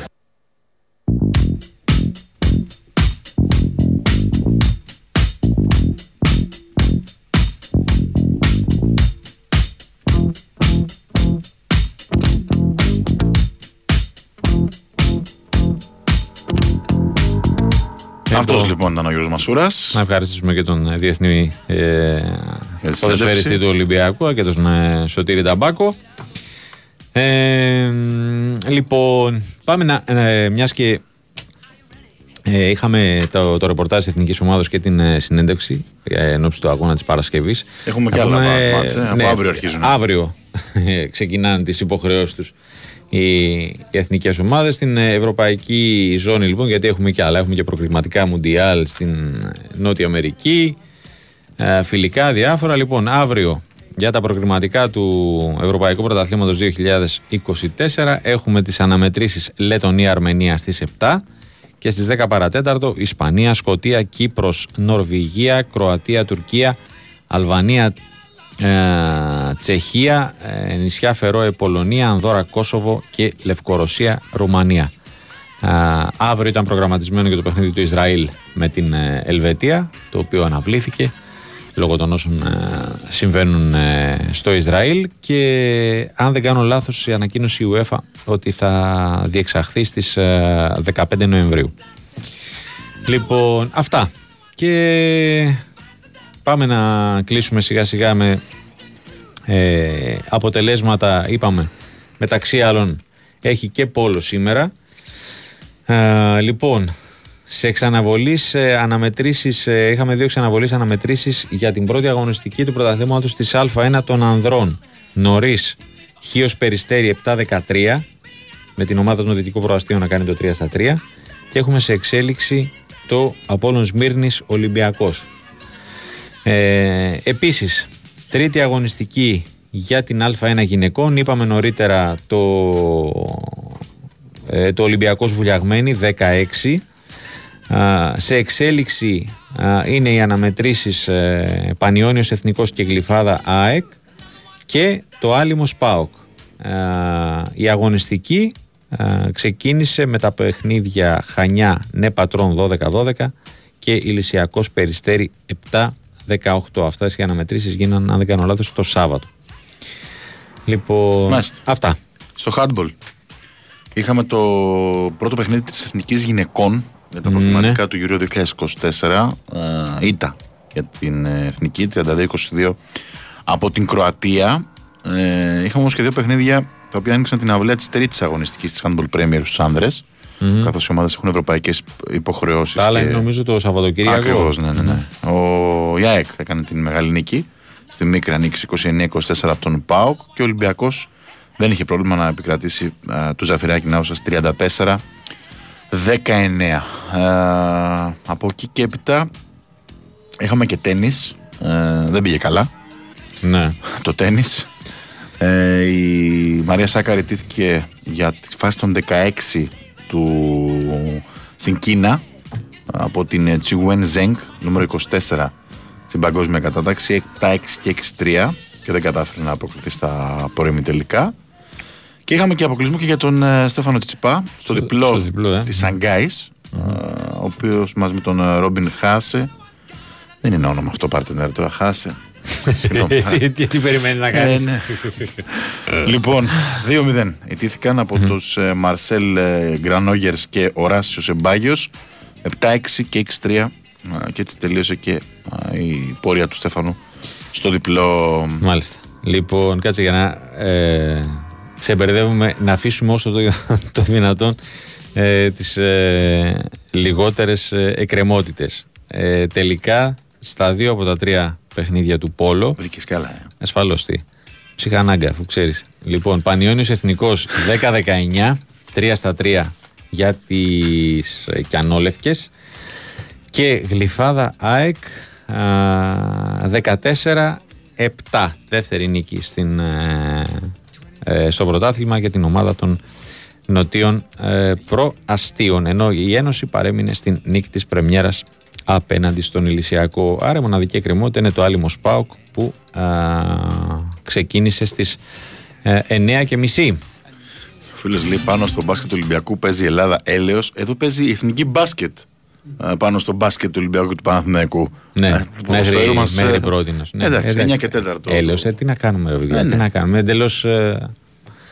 Speaker 2: Αυτός λοιπόν ήταν ο Γιώργος Μασούρας.
Speaker 1: Να ευχαριστήσουμε και τον ε, διεθνή ε,
Speaker 2: συνέντευξη.
Speaker 1: ποδοσφαιριστή του Ολυμπιακού και τον ε, Σωτήρη Ταμπάκο. Ε, λοιπόν, πάμε να. Ε, μιας και ε, είχαμε το, το ρεπορτάζ της Εθνικής Ομάδος και την ε, συνέντευξη ε, εν ώψη του αγώνα της Παρασκευής.
Speaker 2: Έχουμε και
Speaker 1: Να
Speaker 2: άλλα
Speaker 1: πούμε,
Speaker 2: μάτς, ε, από αύριο αρχίζουν.
Speaker 1: Αύριο [LAUGHS] ε, ξεκινάνε τις υποχρεώσεις τους οι, οι εθνικές ομάδες στην ε, ευρωπαϊκή ζώνη λοιπόν γιατί έχουμε και άλλα. Έχουμε και προκριματικά μουντιάλ στην ε, Νότια Αμερική, ε, φιλικά διάφορα. Λοιπόν, αύριο για τα προκριματικά του Ευρωπαϊκού Πρωταθλήματος 2024 έχουμε τις αναμετρήσεις Λετωνία-Αρμενία στις 7 και στις 10 παρατέταρτο Ισπανία, Σκοτία, Κύπρος, Νορβηγία, Κροατία, Τουρκία, Αλβανία, ε, Τσεχία, ε, νησιά Φερόε, Πολωνία, Ανδόρα, Κόσοβο και Λευκορωσία, Ρουμανία. Ε, αύριο ήταν προγραμματισμένο και το παιχνίδι του Ισραήλ με την ε, Ελβετία, το οποίο αναβλήθηκε λόγω των όσων ε, συμβαίνουν ε, στο Ισραήλ και αν δεν κάνω λάθος η ανακοίνωση η UEFA ότι θα διεξαχθεί στις ε, 15 Νοεμβρίου. Λοιπόν, αυτά. Και πάμε να κλείσουμε σιγά σιγά με ε, αποτελέσματα, είπαμε, μεταξύ άλλων έχει και πόλο σήμερα. Ε, λοιπόν, σε εξαναβολής ε, αναμετρήσεις, ε, είχαμε δύο εξαναβολείς αναμετρήσεις για την πρώτη αγωνιστική του πρωταθλήματος της Α1 των ανδρών. Νωρίς, Χίος Περιστέρη 7-13, με την ομάδα των Δυτικού Προαστίων να κάνει το 3 στα 3 και έχουμε σε εξέλιξη το Απόλλων Σμύρνης Ολυμπιακός. Ε, επίσης, τρίτη αγωνιστική για την Α1 γυναικών. Είπαμε νωρίτερα το, ε, το Ολυμπιακός Βουλιαγμένη 16. Α, σε εξέλιξη α, είναι οι αναμετρήσεις ε, Πανιόνιος Εθνικός και Γλυφάδα ΑΕΚ και το Άλυμος ΠΑΟΚ. Α, η αγωνιστική α, ξεκίνησε με τα παιχνίδια Χανιά Νέπατρον 12-12 και Ηλυσιακός Περιστέρη 7-18. Αυτές οι αναμετρήσεις γίνανε, αν δεν κάνω λάθος, το Σάββατο. Λοιπόν,
Speaker 2: Μάλιστα.
Speaker 1: αυτά.
Speaker 2: Στο handball. Είχαμε το πρώτο παιχνίδι της Εθνικής Γυναικών για τα
Speaker 1: Ναι.
Speaker 2: προγραμματικά του Euro 2024. Ε, ήττα για την ε, Εθνική, 32-22 από την Κροατία. Ε, είχαμε όμως και δύο παιχνίδια τα οποία άνοιξαν την αυλαία της τρίτης αγωνιστικής της Handball Premier στους άνδρες.
Speaker 1: Μμμ.
Speaker 2: Καθώς οι ομάδες έχουν ευρωπαϊκές υποχρεώσεις.
Speaker 1: Τα άλλα
Speaker 2: και-
Speaker 1: είναι νομίζω το Σαββατοκύριακο.
Speaker 2: Ακριβώς, ναι, ναι, ναι. Ο Ιάεκ έκανε την μεγάλη νίκη. Στη μικρή νίκη 29-24 από τον Πάοκ και ο Ολυμπιακός δεν είχε πρόβλημα να επικρατήσει α, του Ζαφυράκη Νάουσα 34. 19. Α, από εκεί και έπειτα είχαμε και τέννις. Ε, δεν πήγε καλά.
Speaker 1: Ναι.
Speaker 2: Το τέννις. Ε, η Μαρία Σάκαρη τήθηκε για τη φάση των 16 του, στην Κίνα από την Τσιγουέν Ζέγκ, νούμερο 24 στην παγκόσμια κατάταξη, 7-6 και 6-3 και δεν κατάφερε να προκριθεί στα πορέμη τελικά. Και είχαμε και αποκλεισμό και για τον ε, Στέφανο Τσιπά στο, διπλό,
Speaker 1: στο διπλό, ε.
Speaker 2: της Σαγκάης, ε, ο οποίος μαζί με τον ε, Ρόμπιν Χάσε δεν είναι όνομα αυτό partner τώρα, Χάσε. Συγγνώμη.
Speaker 1: τι, [LAUGHS] τι, τι περιμένει να κάνεις;
Speaker 2: Ε, ναι. λοιπόν, 2-0 ιτήθηκαν από τους ε, Μαρσέλ ε, Γκρανόγερς και Οράσιο Εμπάγιος 7-6 και 6-3 ε, και έτσι τελείωσε και ε, η πορεία του Στέφανου στο διπλό
Speaker 1: Μάλιστα. Λοιπόν, κάτσε για να ε, σε μπερδεύουμε να αφήσουμε όσο το, το δυνατόν ε, τις ε, λιγότερες ε, εκκρεμότητες. Ε, τελικά, στα δύο από τα τρία παιχνίδια του Πόλο...
Speaker 2: Βρήκες καλά, ε.
Speaker 1: Ασφαλώς τι. Ψυχανάγκα, αφού ξέρεις. Λοιπόν, Πανιόνιος Εθνικός 10-19, 3 στα 3 για τις ε, Κιανόλευκες και Γλυφάδα ΑΕΚ α, 14-7. Δεύτερη νίκη στην, ε, ε, στο πρωτάθλημα για την ομάδα των νοτίων ε, προαστίων. Ενώ η Ένωση παρέμεινε στην νίκη της πρεμιέρας απέναντι στον Ηλυσιακό. Άρα η μοναδική εκκρεμότητα είναι το άλυμο ΣΠΑΟΚ που α, ξεκίνησε στις ε, 9 και μισή.
Speaker 2: Ο φίλος λέει πάνω στο μπάσκετ του Ολυμπιακού παίζει η Ελλάδα έλεος. Εδώ παίζει η εθνική μπάσκετ ε, πάνω στο μπάσκετ του Ολυμπιακού και του Παναθηναϊκού.
Speaker 1: Ναι,
Speaker 2: Ε, το
Speaker 1: μέχρι,
Speaker 2: ποδοσφαίρο μας,
Speaker 1: μέχρι
Speaker 2: ε,
Speaker 1: πρότινος. Ναι,
Speaker 2: εντάξει, 9 και 4.
Speaker 1: Έλεος, ε, τι να κάνουμε ρε παιδιά,
Speaker 2: Ε,
Speaker 1: τι
Speaker 2: ναι.
Speaker 1: να κάνουμε. Εντελώς ε,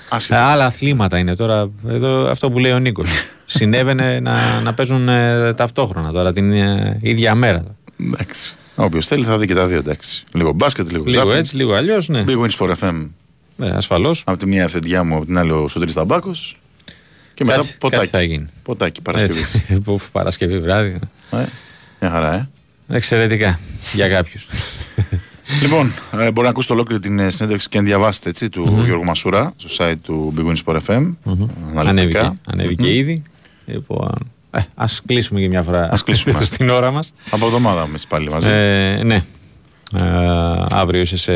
Speaker 2: Άσχετο.
Speaker 1: άλλα αθλήματα είναι τώρα. Εδώ, αυτό που λέει ο Νίκος. Συνέβαινε να, να παίζουν ε, ταυτόχρονα τώρα την ε, ίδια μέρα.
Speaker 2: Εντάξει. Όποιος θέλει θα δει και τα δύο, εντάξει. Λίγο μπάσκετ, λίγο
Speaker 1: Λίγο
Speaker 2: ζάπινγκ.
Speaker 1: έτσι, λίγο αλλιώς, ναι.
Speaker 2: Big Win Sport FM.
Speaker 1: Ε, ασφαλώς.
Speaker 2: Από τη μία αυθεντιά μου, από την άλλη ο Σωτήρης Ταμπάκος. Και μετά
Speaker 1: Κάτι-
Speaker 2: ποτάκι.
Speaker 1: κάτι θα γίνει.
Speaker 2: Ποτάκι, Παρασκευή.
Speaker 1: Έτσι, [LAUGHS] Ουφ, Παρασκευή βράδυ.
Speaker 2: Ε, μια χαρά, ε.
Speaker 1: Εξαιρετικά για κάποιους. [LAUGHS]
Speaker 2: λοιπόν, ε, μπορεί να ακούσετε ολόκληρη την ε, συνέντευξη και να διαβάσετε έτσι, του
Speaker 1: Μμμ.
Speaker 2: Γιώργου Μασούρα στο site του Big Win Sport FM. Αναλυτικά.
Speaker 1: Ανέβηκε, ανέβηκε
Speaker 2: Μμμ.
Speaker 1: ήδη. Λοιπόν, ε, ας κλείσουμε και μια φορά
Speaker 2: Ας κλείσουμε. [LAUGHS]
Speaker 1: στην ώρα μας.
Speaker 2: Από εβδομάδα εμείς πάλι μαζί.
Speaker 1: Ε, ναι. Ε, αύριο είσαι σε,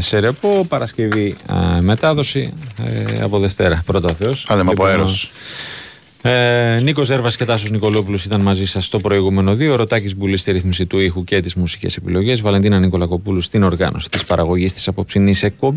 Speaker 1: σε ρεπό, Παρασκευή ε, μετάδοση, ε, από Δευτέρα, πρώτα ο Θεός.
Speaker 2: Άντε με από
Speaker 1: Λοιπόν,
Speaker 2: αέρος.
Speaker 1: Ε, Νίκος Ζέρβας και Τάσος Νικολόπουλος ήταν μαζί σας στο προηγούμενο δύο. Ρωτάκης Μπουλής στη ρύθμιση του ήχου και τις μουσικές επιλογές. Βαλεντίνα Νικολακοπούλου στην οργάνωση της παραγωγής της απόψινής εκπομπής.